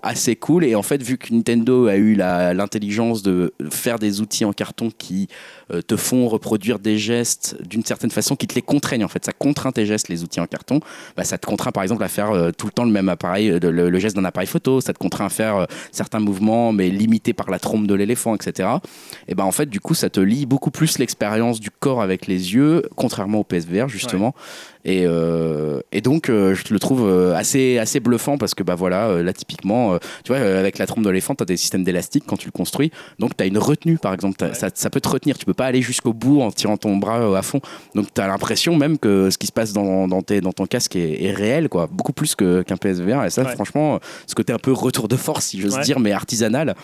assez cool et en fait vu que Nintendo a eu l'intelligence de faire des outils en carton qui euh, te font reproduire des gestes d'une certaine façon qui te les contraignent en fait. Ça contraint tes gestes les outils en carton. Bah, ça te contraint par exemple à faire euh, tout le temps le même appareil euh, le, le geste d'un appareil photo. Ça te contraint à faire certains mouvements mais limités par la trompe de l'éléphant etc et ben en fait du coup ça te lie beaucoup plus l'expérience du corps avec les yeux contrairement au PSVR justement. Et, et donc, je le trouve assez, assez bluffant parce que, bah voilà, là, typiquement, tu vois, avec la trompe de l'éléphant, tu as des systèmes d'élastique quand tu le construis. Donc, tu as une retenue, par exemple. Ça peut te retenir. Tu peux pas aller jusqu'au bout en tirant ton bras euh, à fond. Donc, tu as l'impression même que ce qui se passe dans, dans, tes, dans ton casque est, est réel, quoi. Beaucoup plus qu'un PSVR. Et ça, Ouais. franchement, ce côté un peu retour de force, si j'ose Ouais. dire, mais artisanal.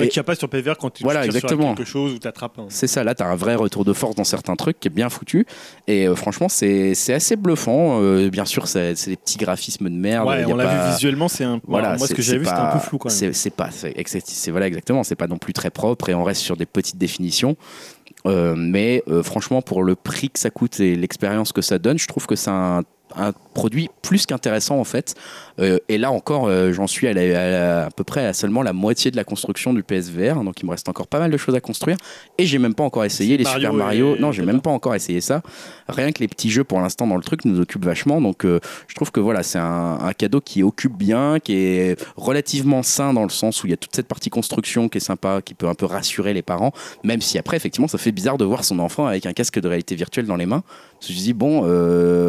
Et qu'il n'y a pas sur PVR quand tu Voilà, tires sur exactement. quelque chose ou t'attrapes un. C'est ça, là, tu as un vrai retour de force dans certains trucs qui est bien foutu. Et euh, franchement, c'est assez bluffant. Euh, bien sûr, c'est des petits graphismes de merde. Ouais, y on l'a pas- vu visuellement, c'est un. Voilà, moi, ce que j'ai c'est vu, c'était un peu flou quand même. C'est pas, c'est- voilà exactement, c'est pas non plus très propre et on reste sur des petites définitions. Euh, mais euh, franchement, pour le prix que ça coûte et l'expérience que ça donne, je trouve que c'est un un produit plus qu'intéressant en fait. Euh, et là encore, euh, j'en suis à, la- à la- à peu près à seulement la moitié de la construction du PSVR, donc il me reste encore pas mal de choses à construire. Et j'ai même pas encore essayé les Mario Super Mario. et Non, j'ai même pas encore essayé ça. Rien que les petits jeux pour l'instant dans le truc nous occupent vachement. Donc euh, je trouve que voilà, c'est un, un cadeau qui occupe bien, qui est relativement sain dans le sens où il y a toute cette partie construction qui est sympa, qui peut un peu rassurer les parents, même si après effectivement ça fait bizarre de voir son enfant avec un casque de réalité virtuelle dans les mains. Je me dis bon,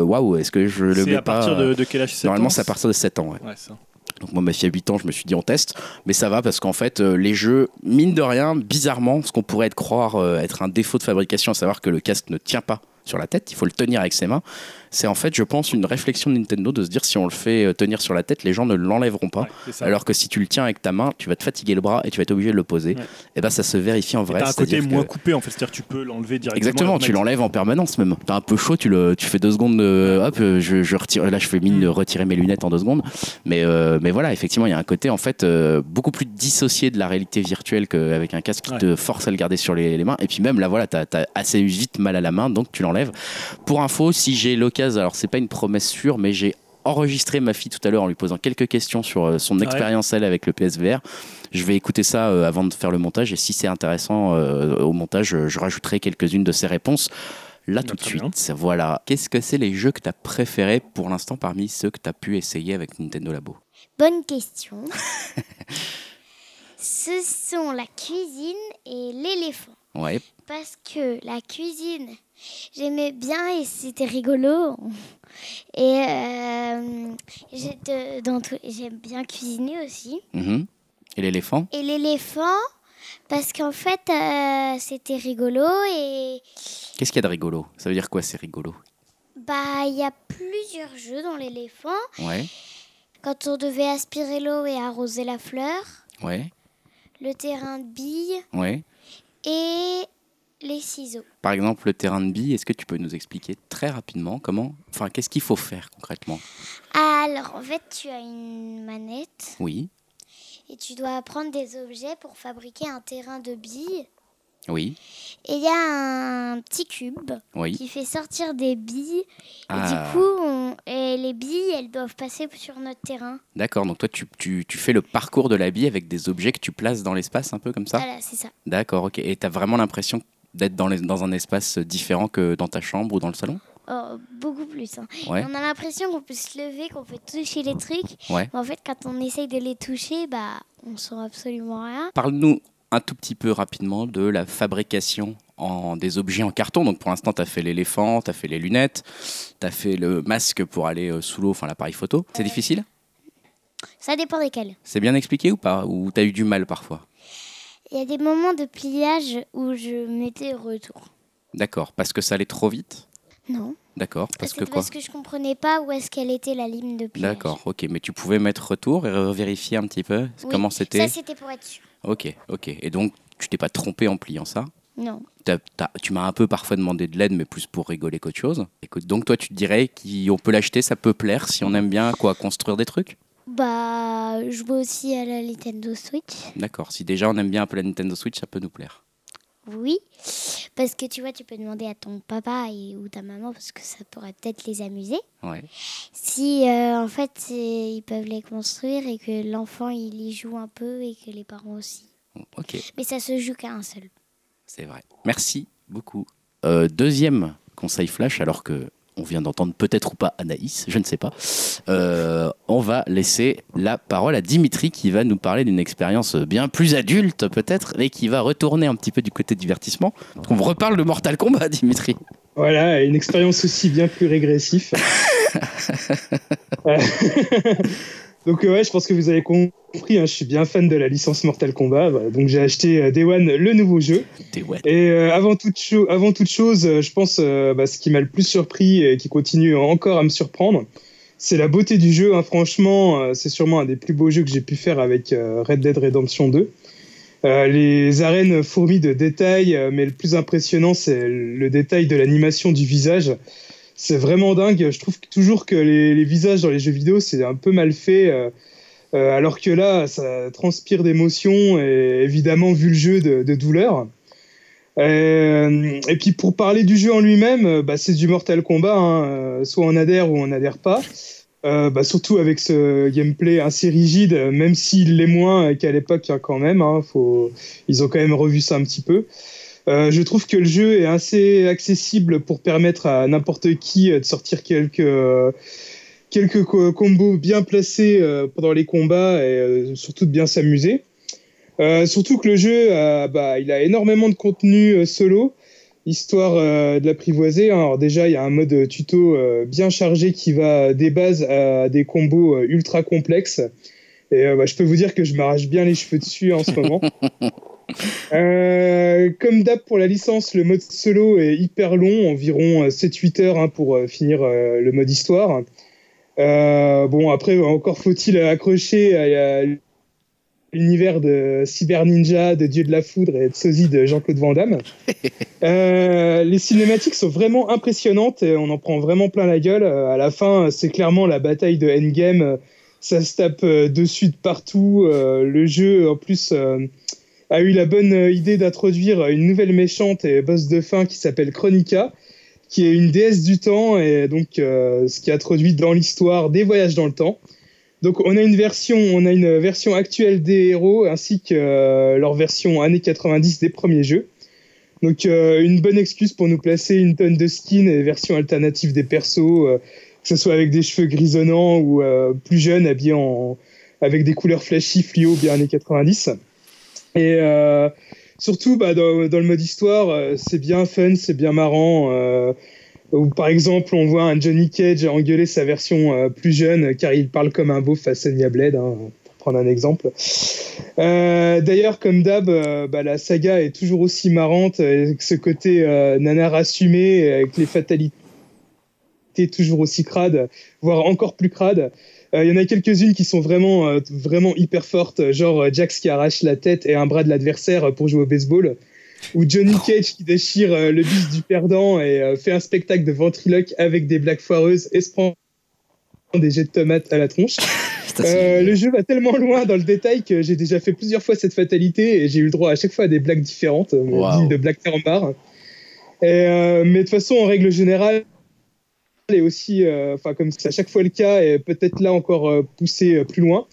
waouh, est-ce que je le C'est mets à pas partir de, de quel âge? Normalement c'est à partir de 7 ans. Ouais. Ouais, ça. Donc moi, ma fille a 8 ans, je me suis dit on teste, mais ça va parce qu'en fait, euh, les jeux, mine de rien, bizarrement, ce qu'on pourrait être croire euh, être un défaut de fabrication, à savoir que le casque ne tient pas sur la tête, il faut le tenir avec ses mains, c'est en fait, je pense, une réflexion de Nintendo de se dire si on le fait euh, tenir sur la tête, les gens ne l'enlèveront pas. Ouais. Alors que si tu le tiens avec ta main, tu vas te fatiguer le bras et tu vas être obligé de le poser. Ouais. Et ben ça se vérifie en vrai. T'as un côté que- moins coupé en fait, c'est-à-dire que tu peux l'enlever directement. Exactement, tu l'enlèves en permanence même. T'as un peu chaud, tu, le, tu fais deux secondes de. Hop, euh, je, je retire. Là, je fais mine de retirer mes lunettes en deux secondes. Mais, euh, mais voilà, effectivement, il y a un côté en fait euh, beaucoup plus dissocié de la réalité virtuelle qu'avec un casque qui Ouais. te force à le garder sur les, les mains. Et puis même là, voilà, t'as as assez vite mal à la main, donc tu l'enlèves. Pour info, si j'ai l'occasion, alors c'est pas une promesse sûre, mais j'ai enregistré ma fille tout à l'heure en lui posant quelques questions sur euh, son Ouais. expérience elle avec le PSVR. Je vais écouter ça euh, avant de faire le montage et si c'est intéressant euh, au montage, je, je rajouterai quelques-unes de ses réponses. Là Bah, tout de bien. suite, voilà. Qu'est-ce que c'est les jeux que tu as préférés pour l'instant parmi ceux que tu as pu essayer avec Nintendo Labo? Bonne question. <laughs> Ce sont la cuisine et l'éléphant. Ouais, Parce que la cuisine, j'aimais bien et c'était rigolo. Et euh, j'aime bien cuisiner aussi. mhm. Et l'éléphant? Et l'éléphant, parce qu'en fait, euh, c'était rigolo et Qu'est-ce qu'il y a de rigolo? Ça veut dire quoi c'est rigolo? Bah il y a plusieurs jeux dans l'éléphant. Ouais, Quand on devait aspirer l'eau et arroser la fleur, ouais, le terrain de billes ouais. et les ciseaux. Par exemple, le terrain de billes, est-ce que tu peux nous expliquer très rapidement comment Enfin, qu'est-ce qu'il faut faire concrètement? Alors, en fait, tu as une manette Oui, et tu dois prendre des objets pour fabriquer un terrain de billes. oui, Et il y a un petit cube oui. qui fait sortir des billes. Et Ah. du coup, on- et les billes, elles doivent passer sur notre terrain. D'accord, donc toi tu, tu, tu fais le parcours de la bille avec des objets que tu places dans l'espace un peu comme ça? Voilà, c'est ça. D'accord, ok. Et tu as vraiment l'impression d'être dans, dans un espace différent que dans ta chambre ou dans le salon Oh, beaucoup plus. hein. Ouais. On a l'impression qu'on peut se lever, qu'on peut toucher les trucs. Ouais. Mais en fait, quand on essaye de les toucher, bah, on sent absolument rien. Parle-nous un tout petit peu rapidement de la fabrication en, des objets en carton. Donc pour l'instant, tu as fait l'éléphant, tu as fait les lunettes, tu as fait le masque pour aller euh, sous l'eau, enfin l'appareil photo. C'est difficile? Ça dépend desquels. C'est bien expliqué ou pas? Ou tu as eu du mal parfois? Il y a des moments de pliage où je mettais retour. D'accord, parce que ça allait trop vite? Non. D'accord, parce que quoi? parce que je comprenais pas où est-ce qu'elle était la ligne de pliage. D'accord, ok. Mais tu pouvais mettre retour et vérifier un petit peu Oui. comment c'était Ça, c'était? pour être sûr. Ok, ok. Et donc, tu t'es pas trompé en pliant ça? Non. Tu m'as un peu parfois demandé de l'aide, mais plus pour rigoler qu'autre chose. Écoute, donc toi, tu te dirais qu'on peut l'acheter, ça peut plaire si on aime bien quoi construire des trucs? Bah, je jouais aussi à la Nintendo Switch. D'accord. Si déjà on aime bien un peu la Nintendo Switch, ça peut nous plaire. Oui. Parce que tu vois, tu peux demander à ton papa et, ou ta maman parce que ça pourrait peut-être les amuser. Ouais. Si euh, en fait ils peuvent les construire et que l'enfant il y joue un peu et que les parents aussi. Ok, Mais ça se joue qu'à un seul. c'est vrai. Merci beaucoup. Euh, deuxième conseil flash, alors que on vient d'entendre peut-être ou pas Anaïs, je ne sais pas. Euh, on va laisser la parole à Dimitri qui va nous parler d'une expérience bien plus adulte peut-être, mais qui va retourner un petit peu du côté divertissement. On reparle de Mortal Kombat, Dimitri. Voilà, une expérience aussi bien plus régressive. <laughs> <laughs> Donc euh, ouais, je pense que vous avez compris, hein, je suis bien fan de la licence Mortal Kombat, voilà, donc j'ai acheté euh, Day One le nouveau jeu. T'es ouais. Et euh, avant, toute cho- avant toute chose, euh, je pense euh, bah, ce qui m'a le plus surpris et qui continue encore à me surprendre, c'est la beauté du jeu. hein. Franchement, c'est sûrement un des plus beaux jeux que j'ai pu faire avec Red Dead Redemption 2. Euh, les arènes fourmis de détails, mais le plus impressionnant, c'est le détail de l'animation du visage. C'est vraiment dingue. Je trouve toujours que les, visages dans les jeux vidéo, c'est un peu mal fait. euh, euh, alors que là, ça transpire d'émotion et évidemment, vu le jeu, de, douleur. Euh, et puis pour parler du jeu en lui-même, bah, c'est du Mortal Kombat, hein, soit on adhère ou on n'adhère pas. Bah, surtout avec ce gameplay assez rigide, même s'il l'est moins qu'à l'époque hein, quand même. hein. Ils ont quand même revu ça un petit peu. Euh, je trouve que le jeu est assez accessible pour permettre à n'importe qui euh, de sortir quelques, euh, quelques co- combos bien placés pendant les combats et surtout de bien s'amuser. Surtout que le jeu, bah, il a énormément de contenu solo, histoire de l'apprivoiser. hein. Alors déjà, il y a un mode tuto bien chargé qui va des bases à des combos ultra complexes. Et bah, je peux vous dire que je m'arrache bien les cheveux dessus en ce moment. <laughs> <laughs> Euh, comme d'hab pour la licence, le mode solo est hyper long, environ euh, 7-8 heures hein, pour euh, finir euh, le mode histoire. Euh, bon, après, encore faut-il accrocher à, à l'univers de Cyber Ninja, de Dieu de la Foudre et de Sosie de Jean-Claude Van Damme. <laughs> Euh, les cinématiques sont vraiment impressionnantes et on en prend vraiment plein la gueule. Euh, à la fin, c'est clairement la bataille de Endgame. Euh, Ça se tape euh, dessus de partout. Euh, le jeu, en plus, euh, a eu la bonne euh, idée d'introduire une nouvelle méchante et boss de fin qui s'appelle Chronica, qui est une déesse du temps et donc euh, ce qui a introduit dans l'histoire des voyages dans le temps. Donc on a une version, on a une version actuelle des héros ainsi que euh, leur version années 90 des premiers jeux. Donc euh, une bonne excuse pour nous placer une tonne de skins et versions alternatives des persos, euh, que ce soit avec des cheveux grisonnants ou euh, plus jeunes habillés en, avec des couleurs flashy fluo bien années 90. Et euh, surtout bah, dans, le mode histoire, euh, c'est bien fun, c'est bien marrant. euh, où, par exemple, on voit un Johnny Cage engueuler sa version euh, plus jeune, car il parle comme un beauf à Sonya Blade, hein, pour prendre un exemple. Euh, D'ailleurs, comme d'hab, bah, la saga est toujours aussi marrante, avec ce côté nanar assumé, avec les fatalités toujours aussi crades, voire encore plus crades. Euh, Il y en a quelques-unes qui sont vraiment, euh, vraiment hyper fortes, genre euh, Jax qui arrache la tête et un bras de l'adversaire pour jouer au baseball, ou Johnny Cage qui déchire euh, le bis du perdant et euh, fait un spectacle de ventriloque avec des blagues foireuses et se prend des jets de tomates à la tronche. <laughs> Euh, le jeu va tellement loin dans le détail que j'ai déjà fait plusieurs fois cette fatalité et j'ai eu le droit à chaque fois à des blagues différentes, euh, Wow. de Black Bar. Et, euh, mais de toute façon, en règle générale, et aussi, euh, enfin comme c'est à chaque fois le cas, et peut-être là encore euh, poussé euh, plus loin.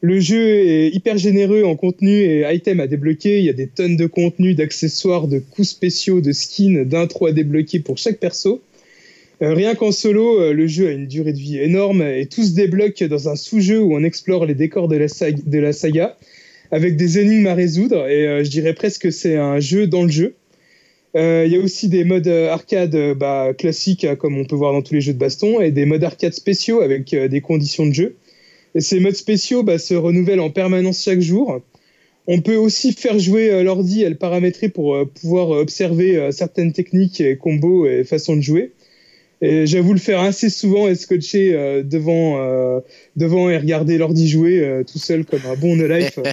Le jeu est hyper généreux en contenu et items à débloquer. Il y a des tonnes de contenu, d'accessoires, de coups spéciaux, de skins, d'intro à débloquer pour chaque perso. Rien qu'en solo, le jeu a une durée de vie énorme et tout se débloque dans un sous-jeu où on explore les décors de la, saga, avec des énigmes à résoudre et je dirais presque que c'est un jeu dans le jeu. Euh, Il y a aussi des modes euh, arcade euh, bah, classiques comme on peut voir dans tous les jeux de baston et des modes arcade spéciaux avec euh, des conditions de jeu. Et ces modes spéciaux bah, se renouvellent en permanence chaque jour. On peut aussi faire jouer euh, l'ordi et paramétrer pour euh, pouvoir observer euh, certaines techniques combos et façons de jouer. Et j'avoue le faire assez souvent et scotcher euh, devant, euh, devant et regarder l'ordi jouer euh, tout seul comme un bon no life. <laughs>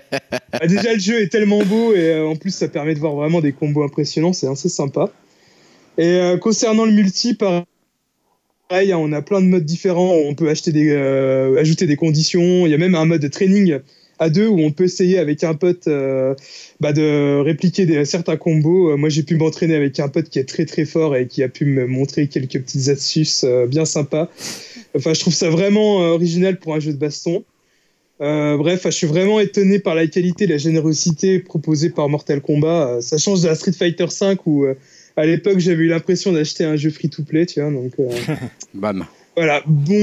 Bah, déjà le jeu est tellement beau et en plus ça permet de voir vraiment des combos impressionnants, c'est assez sympa. Et concernant le multi, pareil, hein, on a plein de modes différents. On peut acheter des, euh, ajouter des conditions. Il y a même un mode de training à deux où on peut essayer avec un pote euh, bah, de répliquer certains combos. Euh, Moi, j'ai pu m'entraîner avec un pote qui est très très fort et qui a pu me montrer quelques petites astuces euh, bien sympas. Enfin, je trouve ça vraiment original pour un jeu de baston. Bref, je suis vraiment étonné par la qualité la générosité proposée par Mortal Kombat. Ça change de la Street Fighter V où à l'époque j'avais eu l'impression d'acheter un jeu free-to-play, tu vois. Donc <laughs> Bam. Voilà, bon,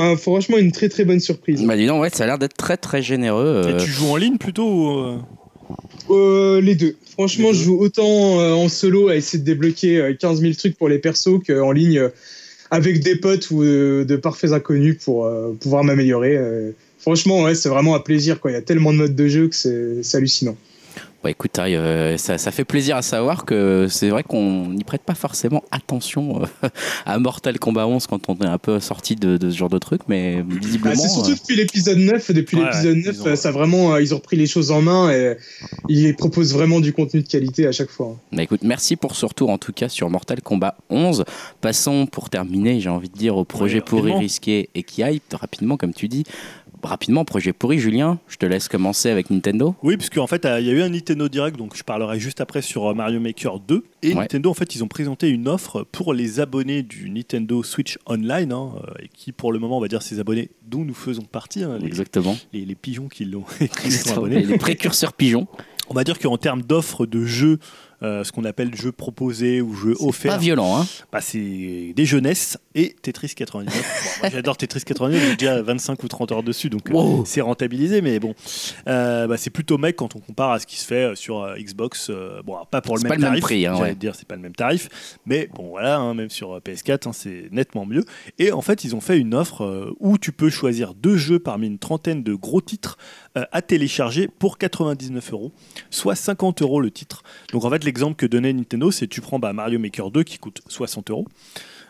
euh, franchement une très très bonne surprise. Bah dis donc, ouais, ça a l'air d'être très très généreux. Et euh, tu joues en ligne plutôt ou, euh, Euh, les deux. Franchement, Les deux. je joue autant euh, en solo à essayer de débloquer euh, 15 000 trucs pour les persos qu'en ligne euh, avec des potes ou euh, de parfaits inconnus pour euh, pouvoir m'améliorer. euh. franchement, ouais, c'est vraiment un plaisir. Quoi. Il y a tellement de modes de jeu que c'est c'est hallucinant. Bah écoute, euh, ça, ça fait plaisir à savoir que c'est vrai qu'on n'y prête pas forcément attention euh, <laughs> à Mortal Kombat 11 quand on est un peu sorti de, de ce genre de truc, mais visiblement. c'est surtout euh, depuis l'épisode 9. Depuis Ouais, l'épisode ils 9, ont- euh, ça vraiment, euh, ils ont repris les choses en main et ils proposent vraiment du contenu de qualité à chaque fois. bah écoute, merci pour ce retour en tout cas sur Mortal Kombat 11. Passons pour terminer, j'ai envie de dire, au projet Ouais, pourri, risqué et qui hype rapidement, comme tu dis. Rapidement, projet pourri, Julien, je te laisse commencer avec Nintendo. Oui, parce qu'en fait, il y a eu un Nintendo Direct, donc je parlerai juste après sur euh, Mario Maker 2. Et Ouais. Nintendo, en fait, ils ont présenté une offre pour les abonnés du Nintendo Switch Online, hein, euh, et qui, pour le moment, on va dire, ces abonnés dont nous faisons partie, hein, les, Exactement. les, les pigeons qui l'ont <laughs> qui sont abonnés. Les précurseurs pigeons. On va dire qu'en termes d'offres de jeux, euh, ce qu'on appelle jeux proposés ou jeux Pas offerts, violent, hein bah, c'est des jeunesses et Tetris 99. Bon, moi, <laughs> j'adore Tetris 99, j'ai déjà 25 ou 30 heures dessus, donc euh, c'est rentabilisé, mais bon, Euh, bah, c'est plutôt mec quand on compare à ce qui se fait sur Xbox. bon, pas pour le même pas le même tarif, prix, hein, ouais. dire, c'est pas le même tarif, mais bon, voilà, hein, même sur euh, PS4, hein, c'est nettement mieux. Et en fait, ils ont fait une offre où tu peux choisir deux jeux parmi une trentaine de gros titres euh, à télécharger pour 99 euros, soit 50 euros le titre. Donc en fait, l'exemple que donnait Nintendo, c'est tu prends bah, Mario Maker 2 qui coûte 60 euros.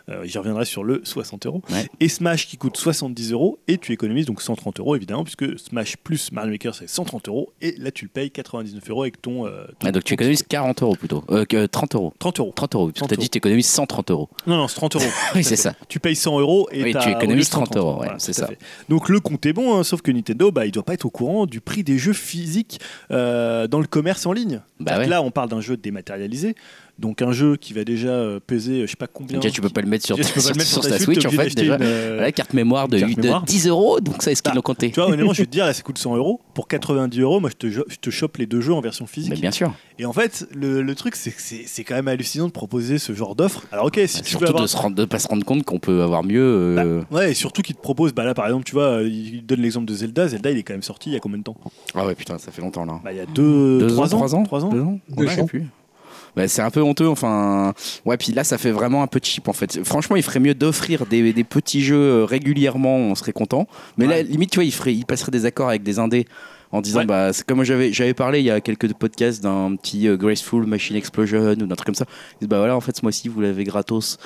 Euh, J'y reviendrai sur le 60 euros. Ouais. Et Smash qui coûte 70 euros. Et tu économises donc 130 euros évidemment, puisque Smash plus Mario Maker c'est 130 euros. Et là tu le payes 99 euros avec ton. euh, ton- Ah, Donc tu économises ticket. 40 euros plutôt. Euh, que 30 euros. 30 euros. 30 euros. Parce que 30 t'as dit que tu économises 130 euros. Non, non, c'est 30 euros. <laughs> Oui, c'est ça. Tu payes 100 euros et Oui, tu économises de 30 euros, ouais, Voilà, c'est ça. fait. Donc le compte est bon, hein, sauf que Nintendo, bah, il doit pas être au courant du prix des jeux physiques euh, dans le commerce en ligne. Bah ouais. Là, on parle d'un jeu dématérialisé, donc un jeu qui va déjà euh, peser, euh, je sais pas combien. Déjà, tu peux pas le mettre sur, Déjà, tu peux pas <laughs> sur- le mettre sur sur ta ta Switch, Switch, en fait, déjà. une, euh, Voilà, carte mémoire de, carte de mémoire. 10 euros, donc ça, est-ce qu'ils Bah, l'ont compté Tu vois, honnêtement, je vais te dire, là, ça coûte 100 euros. Pour 90 euros, moi, je te, je te chope les deux jeux en version physique. Mais bien sûr. Et en fait, le, le truc, c'est que c'est c'est quand même hallucinant de proposer ce genre d'offre. Alors, ok, si tu veux Surtout avoir. de se rendre, de pas se rendre compte qu'on peut avoir mieux. euh, Ouais, et surtout qu'il te propose, bah là par exemple, tu vois, euh, il donne l'exemple de Zelda. Zelda, il est quand même sorti il y a combien de temps? Ah ouais, putain, ça fait longtemps là. Bah il y a deux, Deux trois ans, ans, trois ans, trois ans. Deux ans Deux Ouais, je sais ans. plus. Bah, c'est un peu honteux, enfin. Ouais, puis là, ça fait vraiment un peu cheap en fait. Franchement, il ferait mieux d'offrir des, des petits jeux euh, régulièrement, on serait content. Mais là, limite, tu vois, il, ferait, il passerait des accords avec des indés en disant, Ouais. bah, c'est comme j'avais, j'avais parlé il y a quelques podcasts d'un petit euh, Graceful Machine Explosion ou d'un truc comme ça. Disent, bah voilà, en fait, ce mois-ci, vous l'avez gratos.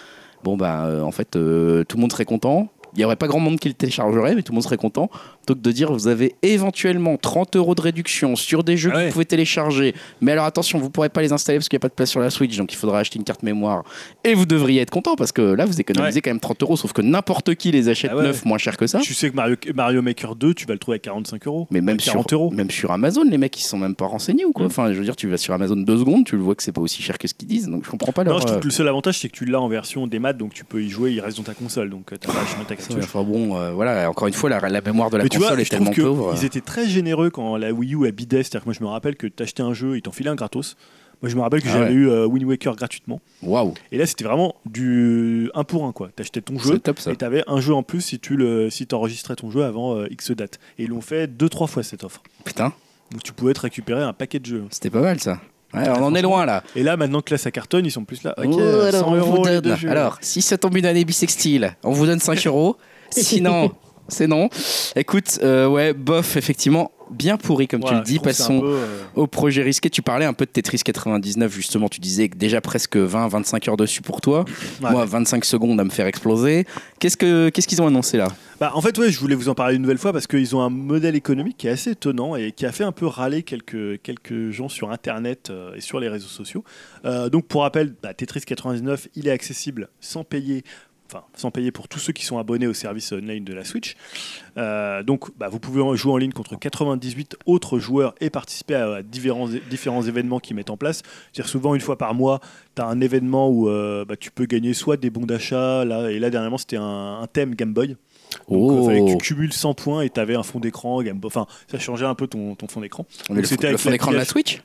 Bon, bah, euh, en fait, euh, tout le monde serait content. Il n'y aurait pas grand monde qui le téléchargerait, mais tout le monde serait content. Que de dire, vous avez éventuellement 30 euros de réduction sur des jeux Ah que vous pouvez télécharger. Mais alors attention, vous pourrez pas les installer parce qu'il n'y a pas de place sur la Switch, donc il faudra acheter une carte mémoire. Et vous devriez être content parce que là, vous économisez Ouais. quand même 30 euros, sauf que n'importe qui les achète Ah ouais. neuf moins cher que ça. Tu sais que Mario, Mario Maker 2, tu vas le trouver à 45 euros. Mais même 40 sur, euros. même sur Amazon, les mecs ils sont même pas renseignés ou quoi. Mm. Enfin, je veux dire, tu vas sur Amazon deux secondes, tu le vois que c'est pas aussi cher que ce qu'ils disent, donc je comprends pas leur. Non, je trouve euh, que le seul avantage, c'est que tu l'as en version des maths, donc tu peux y jouer, il reste dans ta console, donc euh, t'as pas à <sighs> acheter ta ça, cartouche. enfin bon, euh, voilà, encore une fois, la, la mémoire de la Mais console vois, est tellement pauvre. ils étaient très généreux quand la Wii U a bidé. C'est-à-dire que moi, je me rappelle que t'achetais un jeu, ils t'en filaient un gratos. Moi, je me rappelle que Ah j'avais ouais. eu euh, Wind Waker gratuitement. Waouh, Et là, c'était vraiment du 1 pour 1, quoi. T'achetais ton jeu, top. Et t'avais un jeu en plus si tu le, si t'enregistrais ton jeu avant euh, X date. Et ils l'ont fait deux trois fois cette offre. Putain, Donc tu pouvais te récupérer un paquet de jeux. c'était pas mal ça. Ouais, on en est loin là. Et là maintenant que là ça cartonne, ils sont plus là. Ok, Oh, alors, 100 on vous euros les donne- deux jeux. Alors, si ça tombe une année bisextile, on vous donne 5 <laughs> euros. Sinon, c'est non. Écoute, euh, ouais, bof, effectivement, bien pourri comme tu le dis. Passons peu, euh, au projet risqué. Tu parlais un peu de Tetris 99, justement. Tu disais que déjà presque 20-25 heures dessus pour toi. ouais. Moi, 25 secondes à me faire exploser. Qu'est-ce que qu'est-ce qu'ils ont annoncé là? Bah, en fait, ouais, je voulais vous en parler une nouvelle fois parce qu'ils ont un modèle économique qui est assez étonnant et qui a fait un peu râler quelques, quelques gens sur Internet euh, et sur les réseaux sociaux. Euh, donc, pour rappel, bah, Tetris 99, il est accessible sans payer. Enfin, sans payer pour tous ceux qui sont abonnés au service online de la Switch. Euh, donc, bah, vous pouvez jouer en ligne contre 98 autres joueurs et participer à, à différents, différents événements qu'ils mettent en place. C'est-à-dire souvent une fois par mois, tu as un événement où euh, bah, tu peux gagner soit des bons d'achat, là, et là dernièrement c'était un, un thème Game Boy. Donc, Oh. que tu cumules 100 points et tu avais un fond d'écran. Game Boy. Enfin, ça changeait un peu ton, ton fond d'écran. Le, fond- c'était le avec fond d'écran de la. Switch?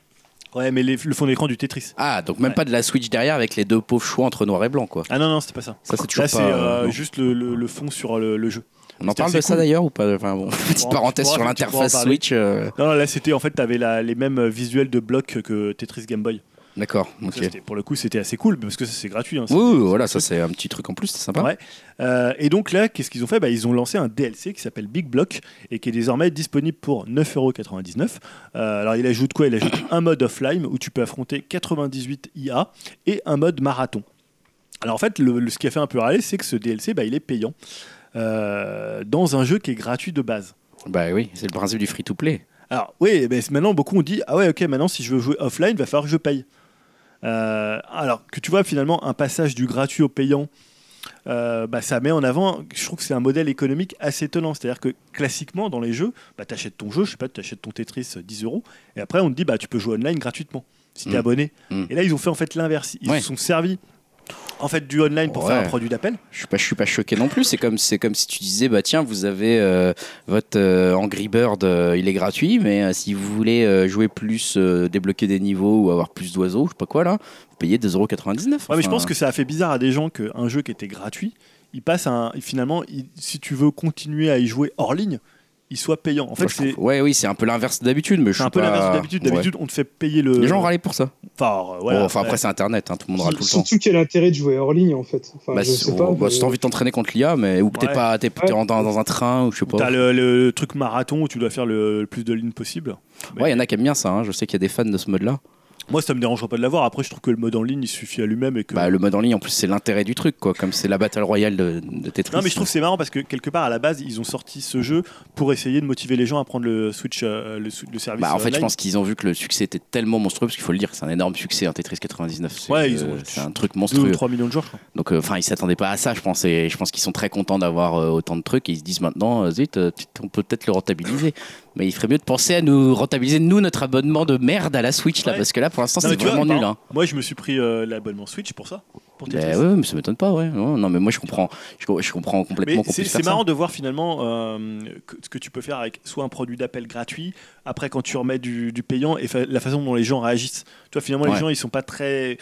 Ouais, mais les- le fond d'écran du Tetris. Ah, donc même Ouais. pas de la Switch derrière avec les deux pauvres choix entre noir et blanc, quoi. Ah non, non, c'était pas ça. Ça, c'est toujours Là, c'est euh, juste le, le- le fond sur le, le jeu. On en parle de ça d'ailleurs ou pas Enfin bon, petite parenthèse sur l'interface. Switch. euh, Non, non, là, c'était en fait, tu avais les mêmes visuels de blocs que Tetris Game Boy. D'accord, ça, pour le coup, c'était assez cool parce que c'est gratuit. hein, c'est voilà, ça c'est un petit truc en plus, c'est sympa. Ouais. Euh, et donc là, qu'est-ce qu'ils ont fait? Bah, Ils ont lancé un DLC qui s'appelle Big Block et qui est désormais disponible pour 9,99€. Euh, alors il ajoute quoi? Il ajoute <coughs> un mode offline où tu peux affronter 98 IA et un mode marathon. Alors en fait, le, le- ce qui a fait un peu râler, c'est que ce DLC, bah, il est payant euh, dans un jeu qui est gratuit de base. Bah oui, c'est le principe du free-to-play. Alors oui, mais maintenant beaucoup ont dit ah ouais ok maintenant si je veux jouer offline, il va falloir que je paye. Euh, alors que tu vois finalement un passage du gratuit au payant, euh, bah, ça met en avant, je trouve que c'est un modèle économique assez étonnant. C'est-à-dire que classiquement, dans les jeux, bah, tu achètes ton jeu, je sais pas, tu achètes ton Tetris euh, 10 euros, et après on te dit bah, tu peux jouer online gratuitement si tu es Mm. abonné. Mm. Et là, ils ont fait en fait l'inverse. Ils Ouais. se sont servis en fait du online pour Ouais. faire un produit d'appel. Je suis pas, je suis pas choqué non plus. C'est comme, c'est comme si tu disais, bah tiens, vous avez euh, votre euh, Angry Bird, euh, il est gratuit, mais si vous voulez jouer plus, débloquer des niveaux ou avoir plus d'oiseaux, je sais pas quoi là, vous payez 2,99€. Ouais, mais je pense que ça a fait bizarre à des gens qu'un jeu qui était gratuit, il passe à un, finalement, il- si tu veux continuer à y jouer hors ligne, il soit payant. En fait, c'est ouais, oui, c'est un peu l'inverse d'habitude, mais je c'est un peu pas- l'inverse d'habitude. Ouais. D'habitude, on te fait payer le. Les gens râlaient pour ça. Enfin, euh, voilà, Bon, enfin, après, c'est Internet, hein, tout le monde râle tout le temps. Surtout quel intérêt de jouer hors ligne en fait. Enfin, Bah, je si sais pas. bah, mais- si t'as envie de t'entraîner contre l'IA, mais ou peut-être Ouais. pas, t'es t'es Ouais. dans, dans un train ou je sais pas. T'as le, le- truc marathon où tu dois faire le, le plus de lignes possible. Ouais, il y en a qui aiment bien ça. hein. Je sais qu'il y a des fans de ce mode-là. Moi, ça me dérangerait pas de l'avoir. Après, je trouve que le mode en ligne, il suffit à lui-même et que. Bah, le mode en ligne, en plus, c'est l'intérêt du truc, quoi. Comme c'est la Battle Royale de, de Tetris. Non, mais je trouve que c'est marrant parce que quelque part, à la base, ils ont sorti ce jeu pour essayer de motiver les gens à prendre le Switch, euh, le, le service. Bah, en fait, je pense qu'ils ont vu que le succès était tellement monstrueux, parce qu'il faut le dire, c'est un énorme succès, un Tetris 99. C'est Ouais, euh, un truc 2 ou monstrueux. 3 millions de joueurs, je crois. Donc, euh, enfin, ils s'attendaient pas à ça, je pense. Et je pense qu'ils sont très contents d'avoir euh, autant de trucs. Et ils se disent maintenant, zut, on peut peut-être le rentabiliser. Mais il ferait mieux de penser à nous rentabiliser, nous, notre abonnement de merde à la Switch, là, Ouais. parce que là, pour l'instant, c'est vois, vraiment nul. Hein. Moi, je me suis pris euh, l'abonnement Switch pour ça. Pour ouais, mais ça m'étonne pas, ouais. Non, non, mais moi, je comprends, je, je comprends complètement qu'on c'est ça. marrant de voir finalement euh, que- ce que tu peux faire avec soit un produit d'appel gratuit, après quand tu remets du, du payant et fa- la façon dont les gens réagissent. Tu vois, finalement, les gens ils sont pas très.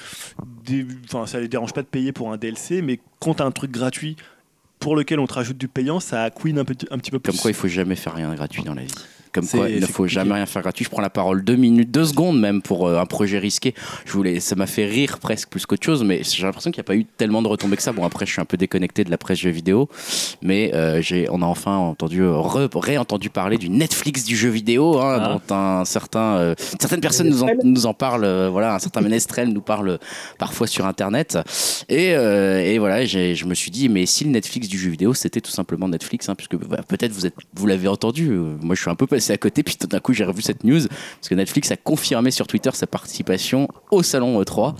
Enfin, ça les dérange pas de payer pour un DLC, mais quand tu as un truc gratuit pour lequel on te rajoute du payant, ça queen un, petit- un petit peu plus. Comme quoi, il faut jamais faire rien de gratuit dans la vie. Comme quoi, il ne faut compliqué. jamais rien faire gratuit. Je prends la parole deux minutes, deux secondes même pour euh, un projet risqué. Je voulais, ça m'a fait rire presque plus qu'autre chose, mais j'ai l'impression qu'il n'y a pas eu tellement de retombées que ça. Bon, après, je suis un peu déconnecté de la presse jeux vidéo, mais euh, j'ai, on a enfin entendu, euh, re- réentendu parler du Netflix du jeu vidéo, hein, Ah. dont un certain, euh, certaines personnes nous en, nous en parlent. euh, voilà, un certain Ménestrel nous parle parfois sur Internet. Et, euh, et voilà, j'ai- je me suis dit, mais si le Netflix du jeu vidéo, c'était tout simplement Netflix, hein, puisque bah, peut-être vous, êtes, vous l'avez entendu, moi je suis un peu passé à côté, puis tout d'un coup j'ai revu cette news, parce que Netflix a confirmé sur Twitter sa participation au salon E3.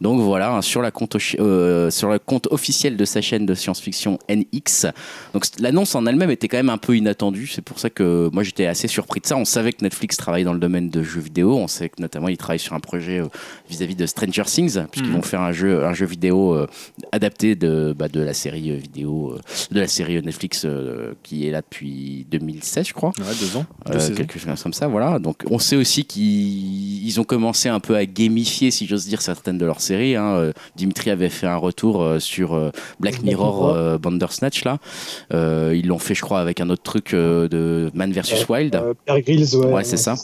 Donc voilà, hein, sur, la compte, euh, sur le compte officiel de sa chaîne de science-fiction NX. Donc l'annonce en elle-même était quand même un peu inattendue, c'est pour ça que moi j'étais assez surpris de ça. On savait que Netflix travaillait dans le domaine de jeux vidéo, on sait que notamment ils travaillent sur un projet euh, vis-à-vis de Stranger Things, puisqu'ils Mhm. vont faire un jeu, un jeu vidéo euh, adapté de, bah, de la série vidéo, euh, de la série Netflix qui est là depuis 2016, je crois. Ouais, deux ans. Euh, quelque chose comme ça, voilà. Donc, on sait aussi qu'ils ils ont commencé un peu à gamifier, si j'ose dire, certaines de leurs séries. hein. Euh, Dimitri avait fait un retour euh, sur euh, Black Mirror, euh, Bandersnatch là. Euh, ils l'ont fait, je crois, avec un autre truc euh, de Man vs Wild. Euh, Bear Grylls, ouais. Ouais, c'est ça.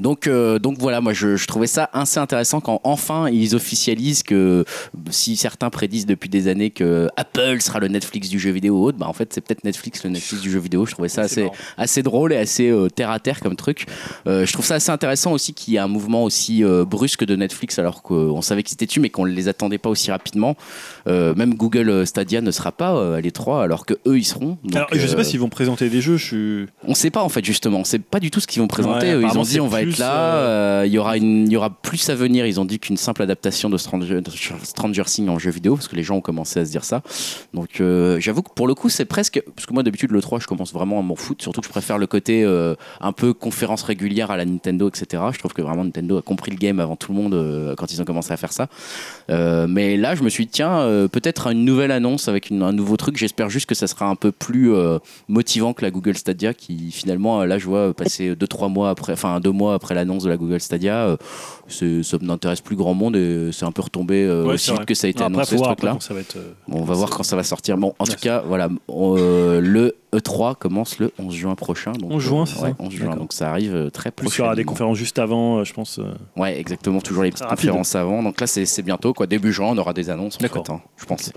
Donc, euh, donc voilà, moi je, je trouvais ça assez intéressant quand enfin ils officialisent que si certains prédisent depuis des années que Apple sera le Netflix du jeu vidéo ou autre, bah en fait c'est peut-être Netflix le Netflix du jeu vidéo. Je trouvais ça C'est assez, marrant. assez drôle et assez euh, terre à terre comme truc. Euh, je trouve ça assez intéressant aussi qu'il y ait un mouvement aussi brusque de Netflix alors qu'on savait qu'ils étaient dessus mais qu'on ne les attendait pas aussi rapidement. Même Google Stadia ne sera pas à l'E3 alors que eux ils seront. Donc, Alors, je sais pas s'ils vont présenter des jeux. Je suis. on sait pas en fait justement, on sait pas du tout ce qu'ils vont présenter. Ouais, ils ont dit on va être là, euh, il y aura une, il y aura plus à venir. Ils ont dit qu'une simple adaptation de Stranger, de Stranger Things en jeu vidéo parce que les gens ont commencé à se dire ça. Donc euh, j'avoue que pour le coup c'est presque parce que moi d'habitude le 3 je commence vraiment à m'en foutre. Surtout que je préfère le côté euh, un peu conférence régulière à la Nintendo etc. Je trouve que vraiment Nintendo a compris le game avant tout le monde euh, quand ils ont commencé à faire ça. Euh, mais là je me suis dit tiens euh, peut-être une nouvelle annonce avec une- un nouveau truc. J'espère juste que ça sera un peu plus euh, motivant que la Google Stadia qui finalement euh, là je vois passer 2-3 mois après enfin deux mois après l'annonce de la Google Stadia euh, ça n'intéresse plus grand monde et c'est un peu retombé euh, Ouais, aussi vite que ça a été annoncé ce voir truc là après quand ça va être. euh, on va voir quand ça va sortir bon en tout cas voilà le E3 commence le 11 juin prochain donc, 11 juin, c'est ouais, ça 11 juin donc ça arrive très Plus il y aura des prochainement. conférences juste avant, je pense. Ouais, exactement, toujours les petites rapide. conférences avant. Donc là, c'est bientôt, quoi. Début juin, on aura des annonces, en D'accord. fait, hein, je pense.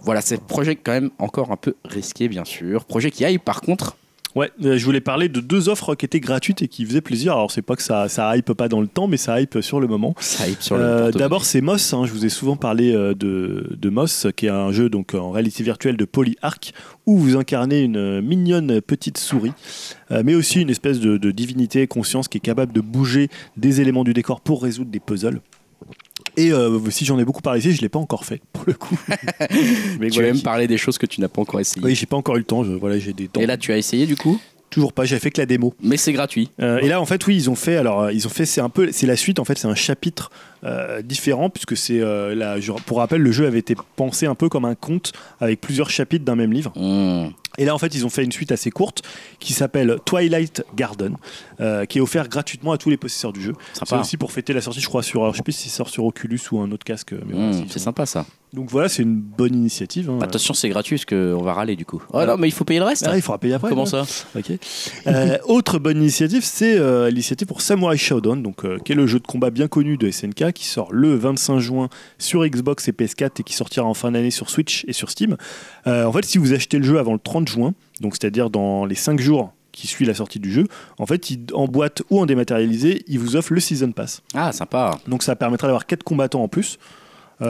Voilà, c'est un projet quand même encore un peu risqué, bien sûr. Projet qui aille, par contre, Ouais, euh, je voulais parler de deux offres qui étaient gratuites et qui faisaient plaisir. Alors, c'est pas que ça, ça hype pas dans le temps, mais ça hype sur le moment. ça hype sur le. Euh. D'abord, c'est Moss. hein. Je vous ai souvent parlé euh, de, de Moss, qui est un jeu donc en réalité virtuelle de PolyArc, où vous incarnez une mignonne petite souris, mais aussi une espèce de, de divinité conscience qui est capable de bouger des éléments du décor pour résoudre des puzzles. Et euh, si j'en ai beaucoup parlé ici, je l'ai pas encore fait. pour le coup. <laughs> Mais Tu voilà, qui- parler des choses que tu n'as pas encore essayées. Oui, j'ai pas encore eu le temps. Je, voilà, j'ai des temps. Et là, tu as essayé du coup? Toujours pas. J'avais fait que la démo. Mais c'est gratuit. Euh, et là, en fait, oui, ils ont fait. Alors, euh, ils ont fait. C'est un peu. C'est la suite. En fait, c'est un chapitre euh, différent puisque c'est. euh, la- pour rappel, le jeu avait été pensé un peu comme un conte avec plusieurs chapitres d'un même livre. Mmh. Et là, en fait, ils ont fait une suite assez courte qui s'appelle Twilight Garden, euh, qui est offert gratuitement à tous les possesseurs du jeu. C'est aussi pour fêter la sortie, je crois, sur. alors, je sais plus s'il sort sur Oculus ou un autre casque. Mais voilà, Mmh, c'est- sympa ça. Donc voilà, c'est une bonne initiative. hein. Attention, c'est gratuit parce qu'on va râler du coup. Oh non, mais il faut payer le reste. Ah, il faudra payer après. Comment ouais. ça Ok. Euh, autre bonne initiative, c'est euh, l'initiative pour Samurai Shodown, donc, euh, qui est le jeu de combat bien connu de SNK, qui sort le 25 juin sur Xbox et PS4 et qui sortira en fin d'année sur Switch et sur Steam. Euh, en fait, si vous achetez le jeu avant le 30 juin, donc c'est-à-dire dans les 5 jours qui suivent la sortie du jeu, en fait, il- en boîte ou en dématérialisé, il vous offre le Season Pass. Ah, sympa. Donc ça permettra d'avoir 4 combattants en plus.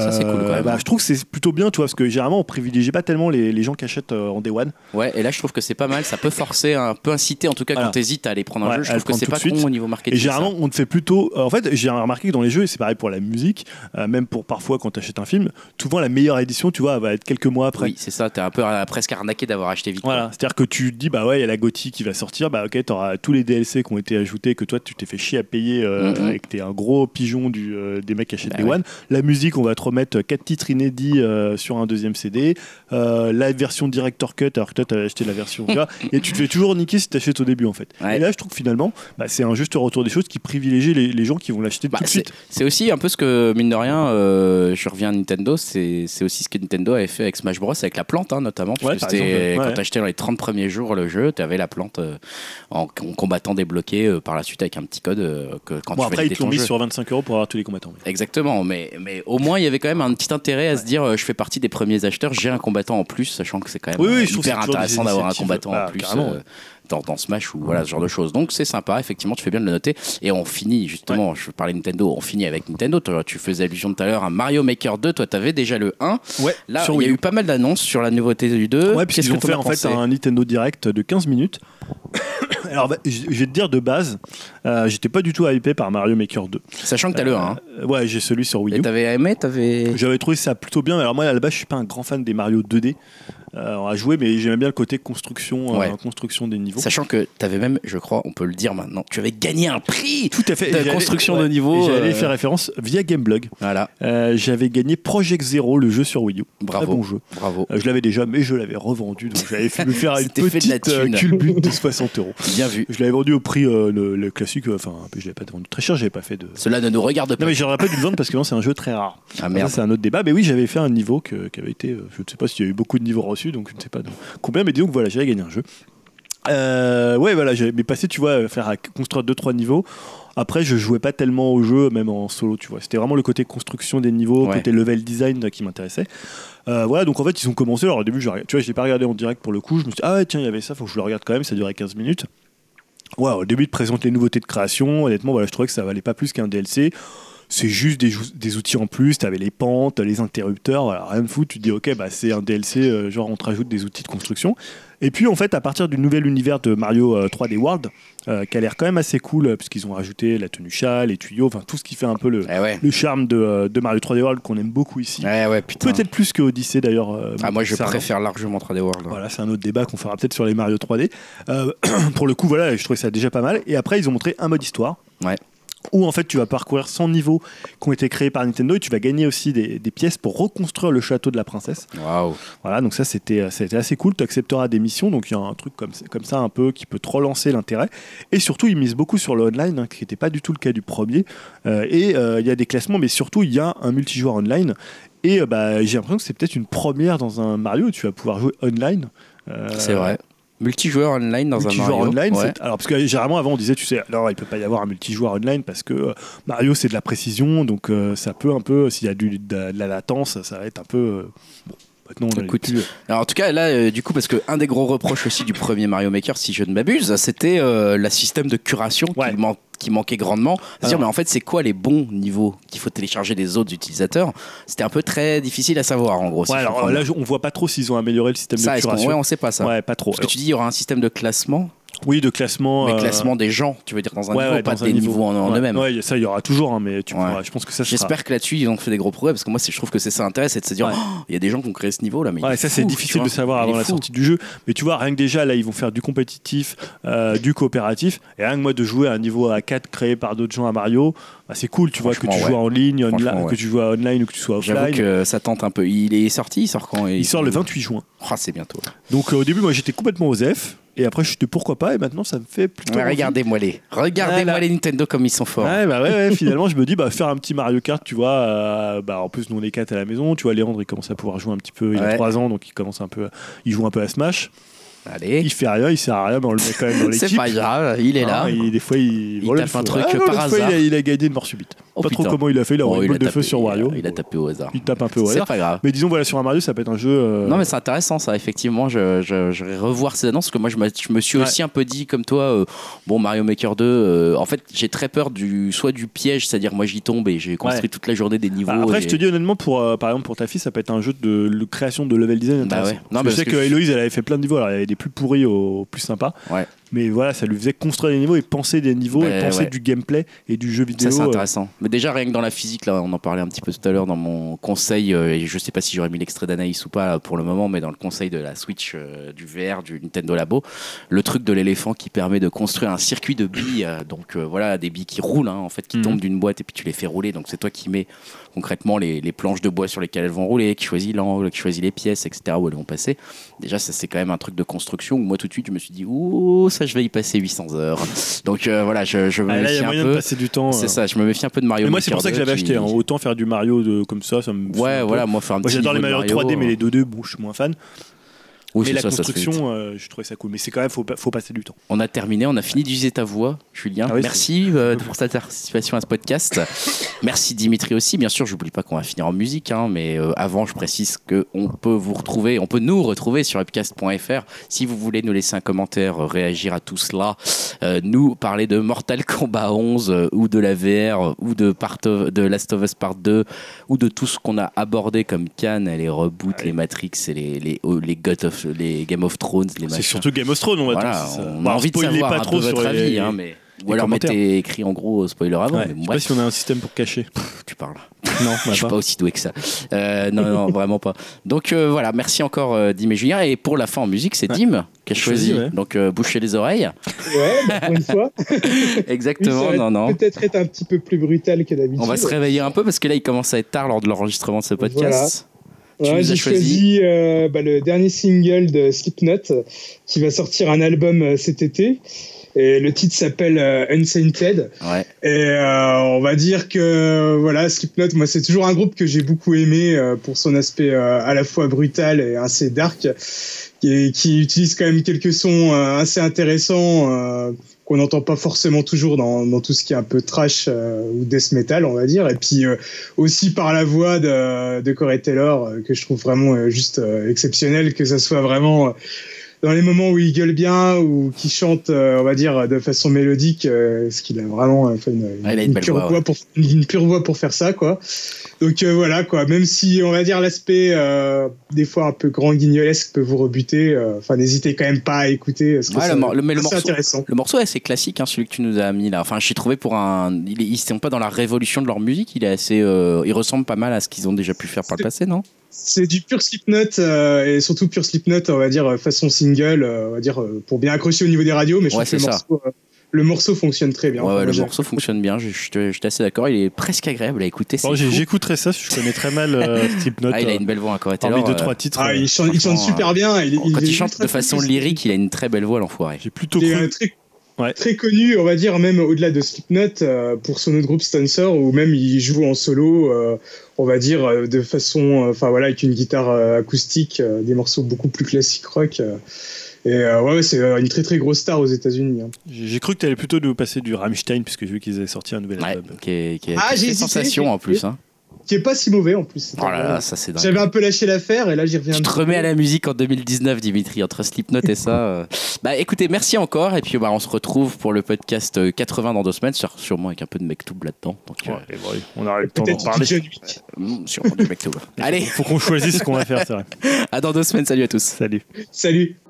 Ça, c'est cool, quand même. bah, je trouve que c'est plutôt bien, tu vois, parce que généralement on privilégie pas tellement les, les gens qui achètent euh, en Day One. Ouais, et là je trouve que c'est pas mal. Ça peut forcer, un peu inciter en tout cas Voilà. quand t'hésites à aller prendre un Ouais, jeu. Je trouve que c'est pas con au niveau marketing. Et généralement, on te fait plutôt. euh, En fait, j'ai remarqué que dans les jeux, et c'est pareil pour la musique, euh, même pour parfois quand tu achètes un film, souvent la meilleure édition, tu vois, va être quelques mois après. Oui, c'est ça. T'es un peu euh, presque arnaqué d'avoir acheté vite. Voilà, c'est-à-dire que tu te dis, bah ouais, il y a la GOTY qui va sortir, bah ok, t'auras tous les DLC qui ont été ajoutés, que toi tu t'es fait chier à payer euh, Mhm. et que t'es un gros pigeon du, euh, des mecs qui achètent Bah des ouais. One. La musique, on va remettre quatre titres inédits euh, sur un deuxième CD. Euh, la version Director Cut, alors que toi t'avais acheté la version, tu <laughs> et tu te fais toujours niquer si t'achètes au début en fait. Ouais. Et là, je trouve que finalement, bah, c'est un juste retour des choses qui privilégie les, les gens qui vont l'acheter Bah, tout de suite. c'est aussi un peu ce que, mine de rien, euh, je reviens à Nintendo, c'est aussi ce que Nintendo avait fait avec Smash Bros, avec la plante, hein, notamment. Ouais, puisque par c'était- exemple, ouais, quand ouais. t'achetais dans les 30 premiers jours le jeu, t'avais la plante en, en combattant débloqué par la suite avec un petit code que quand Bon, tu après, ils te l'ont ton mis jeu. sur 25 euros pour avoir tous les combattants. Exactement, mais, mais au moins il y avait quand même un petit intérêt à se dire euh, je fais partie des premiers acheteurs, j'ai un combattant en plus, sachant que c'est quand même Oui, oui, euh, hyper intéressant d'avoir un combattant en plus euh, ouais. Dans, dans Smash ou voilà ce genre de choses. Donc c'est sympa, effectivement, tu fais bien de le noter. Et on finit justement, je parlais Nintendo, on finit avec Nintendo. Toi, tu faisais allusion tout à l'heure à Mario Maker 2, toi tu avais déjà le 1. Ouais, Là, il y a eu pas mal d'annonces sur la nouveauté du 2. Ouais, Qu'est-ce puisqu'ils ont fait en fait un Nintendo Direct de 15 minutes. <coughs> Alors, bah, je vais te dire de base, euh, j'étais pas du tout hypé par Mario Maker 2. Sachant que t'as le 1. hein. Euh, ouais, j'ai celui sur Wii Et U. t'avais aimé, t'avais. J'avais trouvé ça plutôt bien. Alors moi, à la base, je suis pas un grand fan des Mario 2D euh, à jouer, mais j'aimais bien le côté construction, euh, Ouais. construction des niveaux. Sachant que t'avais même, je crois, on peut le dire maintenant, tu avais gagné un prix Tout à fait. de construction de niveau. J'allais euh, faire référence via Gameblog. Voilà, Euh, J'avais gagné Project Zero, le jeu sur Wii U. Bravo. Très bon jeu. bravo. Euh, je l'avais déjà, mais je l'avais revendu, donc j'avais fait me faire <laughs> une petite euh, culbute de 60 euros. Bien vu. Je l'avais vendu au prix euh, le, le classique, euh, enfin, je l'avais pas vendu très cher, j'avais pas fait de. Cela ne nous regarde pas. Non mais j'aurais pas dû le vendre parce que non, c'est un jeu très rare. Ah merde. C'est un autre débat. Mais oui, j'avais fait un niveau que- qui avait été, euh, je ne sais pas s'il y a eu beaucoup de niveaux donc je ne sais pas combien, mais disons que voilà, j'avais gagné un jeu. Euh, ouais, voilà, j'avais mais passé, tu vois, à faire à construire 2-3 niveaux. Après, je jouais pas tellement au jeu, même en solo, tu vois. C'était vraiment le côté construction des niveaux, Ouais. côté level design euh, qui m'intéressait. Euh, voilà, donc en fait, ils ont commencé. Alors au début, regardé- tu vois, je l'ai pas regardé en direct pour le coup. Je me suis dit, ah ouais, tiens, il y avait ça, faut que je le regarde quand même. Ça durait 15 minutes. Ouais, au début, ils te présentent les nouveautés de création. Honnêtement, voilà, je trouvais que ça valait pas plus qu'un DLC. C'est juste des, outils en plus. Tu avais les pentes, les interrupteurs, voilà, rien de fou. Tu te dis, ok, bah, c'est un DLC, euh, genre on te rajoute des outils de construction. Et puis, en fait, à partir du nouvel univers de Mario euh, 3D World, euh, qui a l'air quand même assez cool, euh, puisqu'ils ont rajouté la tenue châle, les tuyaux, enfin tout ce qui fait un peu le, Eh ouais. le charme de, euh, de Mario 3D World qu'on aime beaucoup ici. Ouais, putain. Peut-être plus que Odyssey d'ailleurs. euh, Ah, moi, je préfère largement 3D World. Voilà, c'est un autre débat qu'on fera peut-être sur les Mario 3D. Euh, <clears throat> pour le coup, voilà, je trouvais ça déjà pas mal. Et après, ils ont montré un mode histoire. Ouais. Où en fait, tu vas parcourir 100 niveaux qui ont été créés par Nintendo et tu vas gagner aussi des, des pièces pour reconstruire le château de la princesse. Waouh. Voilà, donc ça c'était c'était assez cool. Tu accepteras des missions, donc il y a un truc comme, comme ça un peu qui peut te relancer l'intérêt. Et surtout, ils misent beaucoup sur le online, hein, qui n'était pas du tout le cas du premier. Euh, et euh, il y a des classements, mais surtout il y a un multijoueur online. Et euh, bah, j'ai l'impression que c'est peut-être une première dans un Mario où tu vas pouvoir jouer online. Euh, C'est vrai. Multijoueur online dans un multijoueur Mario. online. ouais. Alors, parce que généralement, avant, on disait, tu sais, alors il peut pas y avoir un multijoueur online parce que euh, Mario, c'est de la précision, donc euh, ça peut un peu, s'il y a du, de, de la latence, ça va être un peu. euh, bon, maintenant, on a Écoute, plus- Alors en tout cas là euh, du coup parce que un des gros reproches aussi du premier Mario Maker si je ne m'abuse c'était euh, la système de curation Ouais. qui, man- qui manquait grandement. C'est dire Alors. mais en fait c'est quoi les bons niveaux qu'il faut télécharger des autres utilisateurs? C'était un peu très difficile à savoir en gros. Ouais, alors là, on voit pas trop s'ils ont amélioré le système ça de curation. ouais, on sait pas ça. Ouais, pas trop. Parce que tu dis il y aura un système de classement. Oui, de classement. Mais euh, classement des gens, tu veux dire dans un ouais, niveau, ouais, pas des niveau. niveaux en, en Ouais, eux-mêmes. Ouais, ça, il y aura toujours, hein, mais tu pourras- je pense que ça sera. J'espère que là-dessus ils ont fait des gros progrès parce que moi je trouve que c'est ça intérêt, c'est de se dire. Oh, il y a des gens qui ont créé ce niveau là mais Ouais, ça c'est difficile de savoir avant la sortie du jeu. Mais tu vois, rien que déjà là, ils vont faire du compétitif, euh, du coopératif. Et rien que moi de jouer à un niveau à 4 créé par d'autres gens à Mario, bah, c'est cool. Tu vois que tu joues en ligne, que tu joues online ou que tu sois J'avoue offline. que ça tente un peu. Il est sorti, il sort quand Il sort le 28 juin. Ah, c'est bientôt. Donc euh, au début, moi j'étais complètement aux F. Et après, je te pourquoi pas. Et maintenant, ça me fait plutôt. Ouais, regardez-moi les. Regardez-moi les Nintendo comme ils sont forts. Ouais, bah ouais, ouais, <laughs> finalement, je me dis, bah, faire un petit Mario Kart, tu vois. euh, bah, en plus, nous, on est 4 à la maison. Tu vois, Léandre, il commence à pouvoir jouer un petit peu. Il a Ouais. 3 ans, donc il commence un peu. Il joue un peu à Smash. Allez. Il fait rien, il sert à rien, mais on le met quand même dans <laughs> l'équipe. C'est pas grave, il est là. Hein, il- des fois, il, Il voilà, tape un truc Ah, non, par fois, hasard. il a, il a gagné une mort subite. Oh, pas trop comment il a fait, il a Oh, envoyé une boule de feu sur Wario. Il a, il a tapé au hasard. Il tape un peu au C'est hasard. pas grave. Mais disons, voilà, sur un Mario, ça peut être un jeu. euh, Non mais c'est intéressant ça effectivement je, je, je vais revoir ces annonces parce que moi je me, je me suis Ouais. aussi un peu dit comme toi euh, bon Mario Maker 2 euh, en fait j'ai très peur du soit du piège c'est-à-dire moi j'y tombe et j'ai construit Ouais. toute la journée des niveaux Bah, après, et- je te dis honnêtement, pour, par exemple, pour ta fille, ça peut être un jeu de, création de level design Bah intéressant. je sais que, Héloïse, elle avait fait plein de niveaux. Des plus pourris aux plus sympas. Ouais. Mais voilà, ça lui faisait construire des niveaux et penser des niveaux et penser ouais. du gameplay et du jeu vidéo. Ça c'est euh, intéressant. Mais déjà rien que dans la physique là, on en parlait un petit peu tout à l'heure dans mon conseil euh, et je sais pas si j'aurais mis l'extrait d'Anaïs ou pas là, pour le moment, mais dans le conseil de la Switch euh, du VR du Nintendo Labo, le truc de l'éléphant qui permet de construire un circuit de billes, euh, donc euh, voilà des billes qui roulent hein, en fait, qui Mhm. tombent d'une boîte et puis tu les fais rouler. Donc c'est toi qui mets concrètement les, les planches de bois sur lesquelles elles vont rouler, qui choisit l'angle, qui choisit les pièces, etc. où elles vont passer. Déjà ça c'est quand même un truc de construction où moi tout de suite je me suis dit ouh ça je vais y passer 800 heures. Donc euh, voilà je, je me ah, là, il y méfie a un moyen de peu. passer du temps. C'est euh. ça, je me méfie un peu de Mario. Mais moi, c'est pour ça que je 2 l'avais qui- acheté. hein. Autant faire du Mario de, comme ça, ça me. Ouais, peu. voilà, moi faire un Moi, j'adore les Mario de 3D, mais euh, les 2D, bon, je suis moins fan. Oui, mais la ça, ça construction, euh, je trouvais ça cool. Mais c'est quand même, faut, faut passer du temps. On a terminé, on a fini d'utiliser ta voix, Julien. Ah oui, Merci euh, pour ta participation à ce podcast. <laughs> Merci Dimitri aussi. Bien sûr, j'oublie pas qu'on va finir en musique, hein, mais euh, avant, je précise que on peut vous retrouver, on peut nous retrouver sur upcast.fr si vous voulez nous laisser un commentaire, réagir à tout cela, nous parler de Mortal Kombat 11 euh, ou de la VR ou de, Part of- de Last of Us Part 2 ou de tout ce qu'on a abordé comme Cannes, les reboots, les Matrix et les les, les, God of, les Game of Thrones, les C'est surtout Game of Thrones, on va Voilà, dire, ça. on a envie de savoir pas un trop peu votre sur avis, les- hein, mais ou alors mettez écrit en gros spoiler avant. Ouais, mais je sais pas si on a un système pour cacher. tu parles. Non, on <laughs> Je suis pas. pas aussi doué que ça. Euh, non, non, <laughs> vraiment pas. Donc euh, voilà, merci encore euh, Dim et Julien. Et pour la fin en musique, c'est Ouais. Dim qui a choisi. Choisi, ouais. Donc euh, bouchez les oreilles. Ouais, bah, pour une fois. <laughs> Exactement, non, non. Peut-être être un petit peu plus brutal que d'habitude. On va se réveiller un peu parce que là, il commence à être tard lors de l'enregistrement de ce podcast. Ouais, J'ai choisi- euh, bah, le dernier single de Slipknot qui va sortir un album euh, cet été. Et le titre s'appelle euh, Unsainted. Ouais. Et euh, on va dire que voilà, Slipknot, moi c'est toujours un groupe que j'ai beaucoup aimé pour son aspect à la fois brutal et assez dark, qui, qui utilise quand même quelques sons assez intéressants qu'on n'entend pas forcément toujours dans, tout ce qui est un peu trash euh, ou death metal, on va dire. Et puis euh, aussi par la voix de, de Corey Taylor euh, que je trouve vraiment juste euh, exceptionnel, que ça soit vraiment dans les moments où il gueule bien ou qu'il chante, euh, on va dire, de façon mélodique, euh, parce qu'il a vraiment euh, fait une, Ouais, pure voix, ouais. pour, une, pure voix pour faire ça, quoi. Donc euh, voilà, quoi. Même si, on va dire, l'aspect des fois un peu grand guignolesque peut vous rebuter, enfin, n'hésitez quand même pas à écouter. Parce que Ouais, le mais morceau- intéressant. Le morceau est assez classique, hein, celui que tu nous as mis là. Enfin, je suis trouvé pour un. Ils sont pas dans la révolution de leur musique. Il est assez. Il ressemble pas mal à ce qu'ils ont déjà pu faire par le passé, non? C'est du pur Slipknot euh, et surtout pur Slipknot, on va dire euh, façon single, euh, on va dire euh, pour bien accrocher au niveau des radios, mais je Ouais, trouve que le morceau, euh, le morceau fonctionne très bien. Ouais, le morceau fonctionne bien. Je, je, je suis assez d'accord. Il est presque agréable à écouter. Bon. J'écouterai ça, je connais très mal euh, <laughs> Slipknot. Ah, il a une belle voix, encore. Parmi deux, trois titres. Ah, il chante, il chante super bien. Il, Quand il, chante de façon lyrique, il a une très belle voix, l'enfoiré. J'ai plutôt cru. très, Ouais. très connu, on va dire, même au-delà de Slipknot, euh, pour son autre groupe Stancer, où même il joue en solo, euh, on va dire, euh, de façon, euh, enfin voilà, avec une guitare euh, acoustique, euh, des morceaux beaucoup plus classiques rock. euh. et euh, ouais, c'est euh, une très très grosse star aux États-Unis. hein. J'ai cru que tu allais plutôt nous passer du Rammstein, puisque j'ai vu qu'ils avaient sorti un nouvel Ouais, album. qui est, qui est- Ah, j'ai sensation en plus. Hein. Qui est pas si mauvais en plus. Oh là là, ça c'est dingue. J'avais un peu lâché l'affaire et là j'y reviens. Tu un te remets à la musique en 2019, Dimitri, entre Slipknot et ça. euh. <laughs> Bah écoutez, merci encore. Et puis bah, on se retrouve pour le podcast euh, 80 dans deux semaines, sûrement avec un peu de Mektoub là-dedans. Donc, euh, Ouais, bon, on aura le temps d'en Peut-être parler. John Wick. mm, sûrement du Mektoub. <laughs> Allez, Faut qu'on choisisse ce qu'on va faire, c'est vrai. <laughs> à dans deux semaines. Salut à tous. Salut. Salut.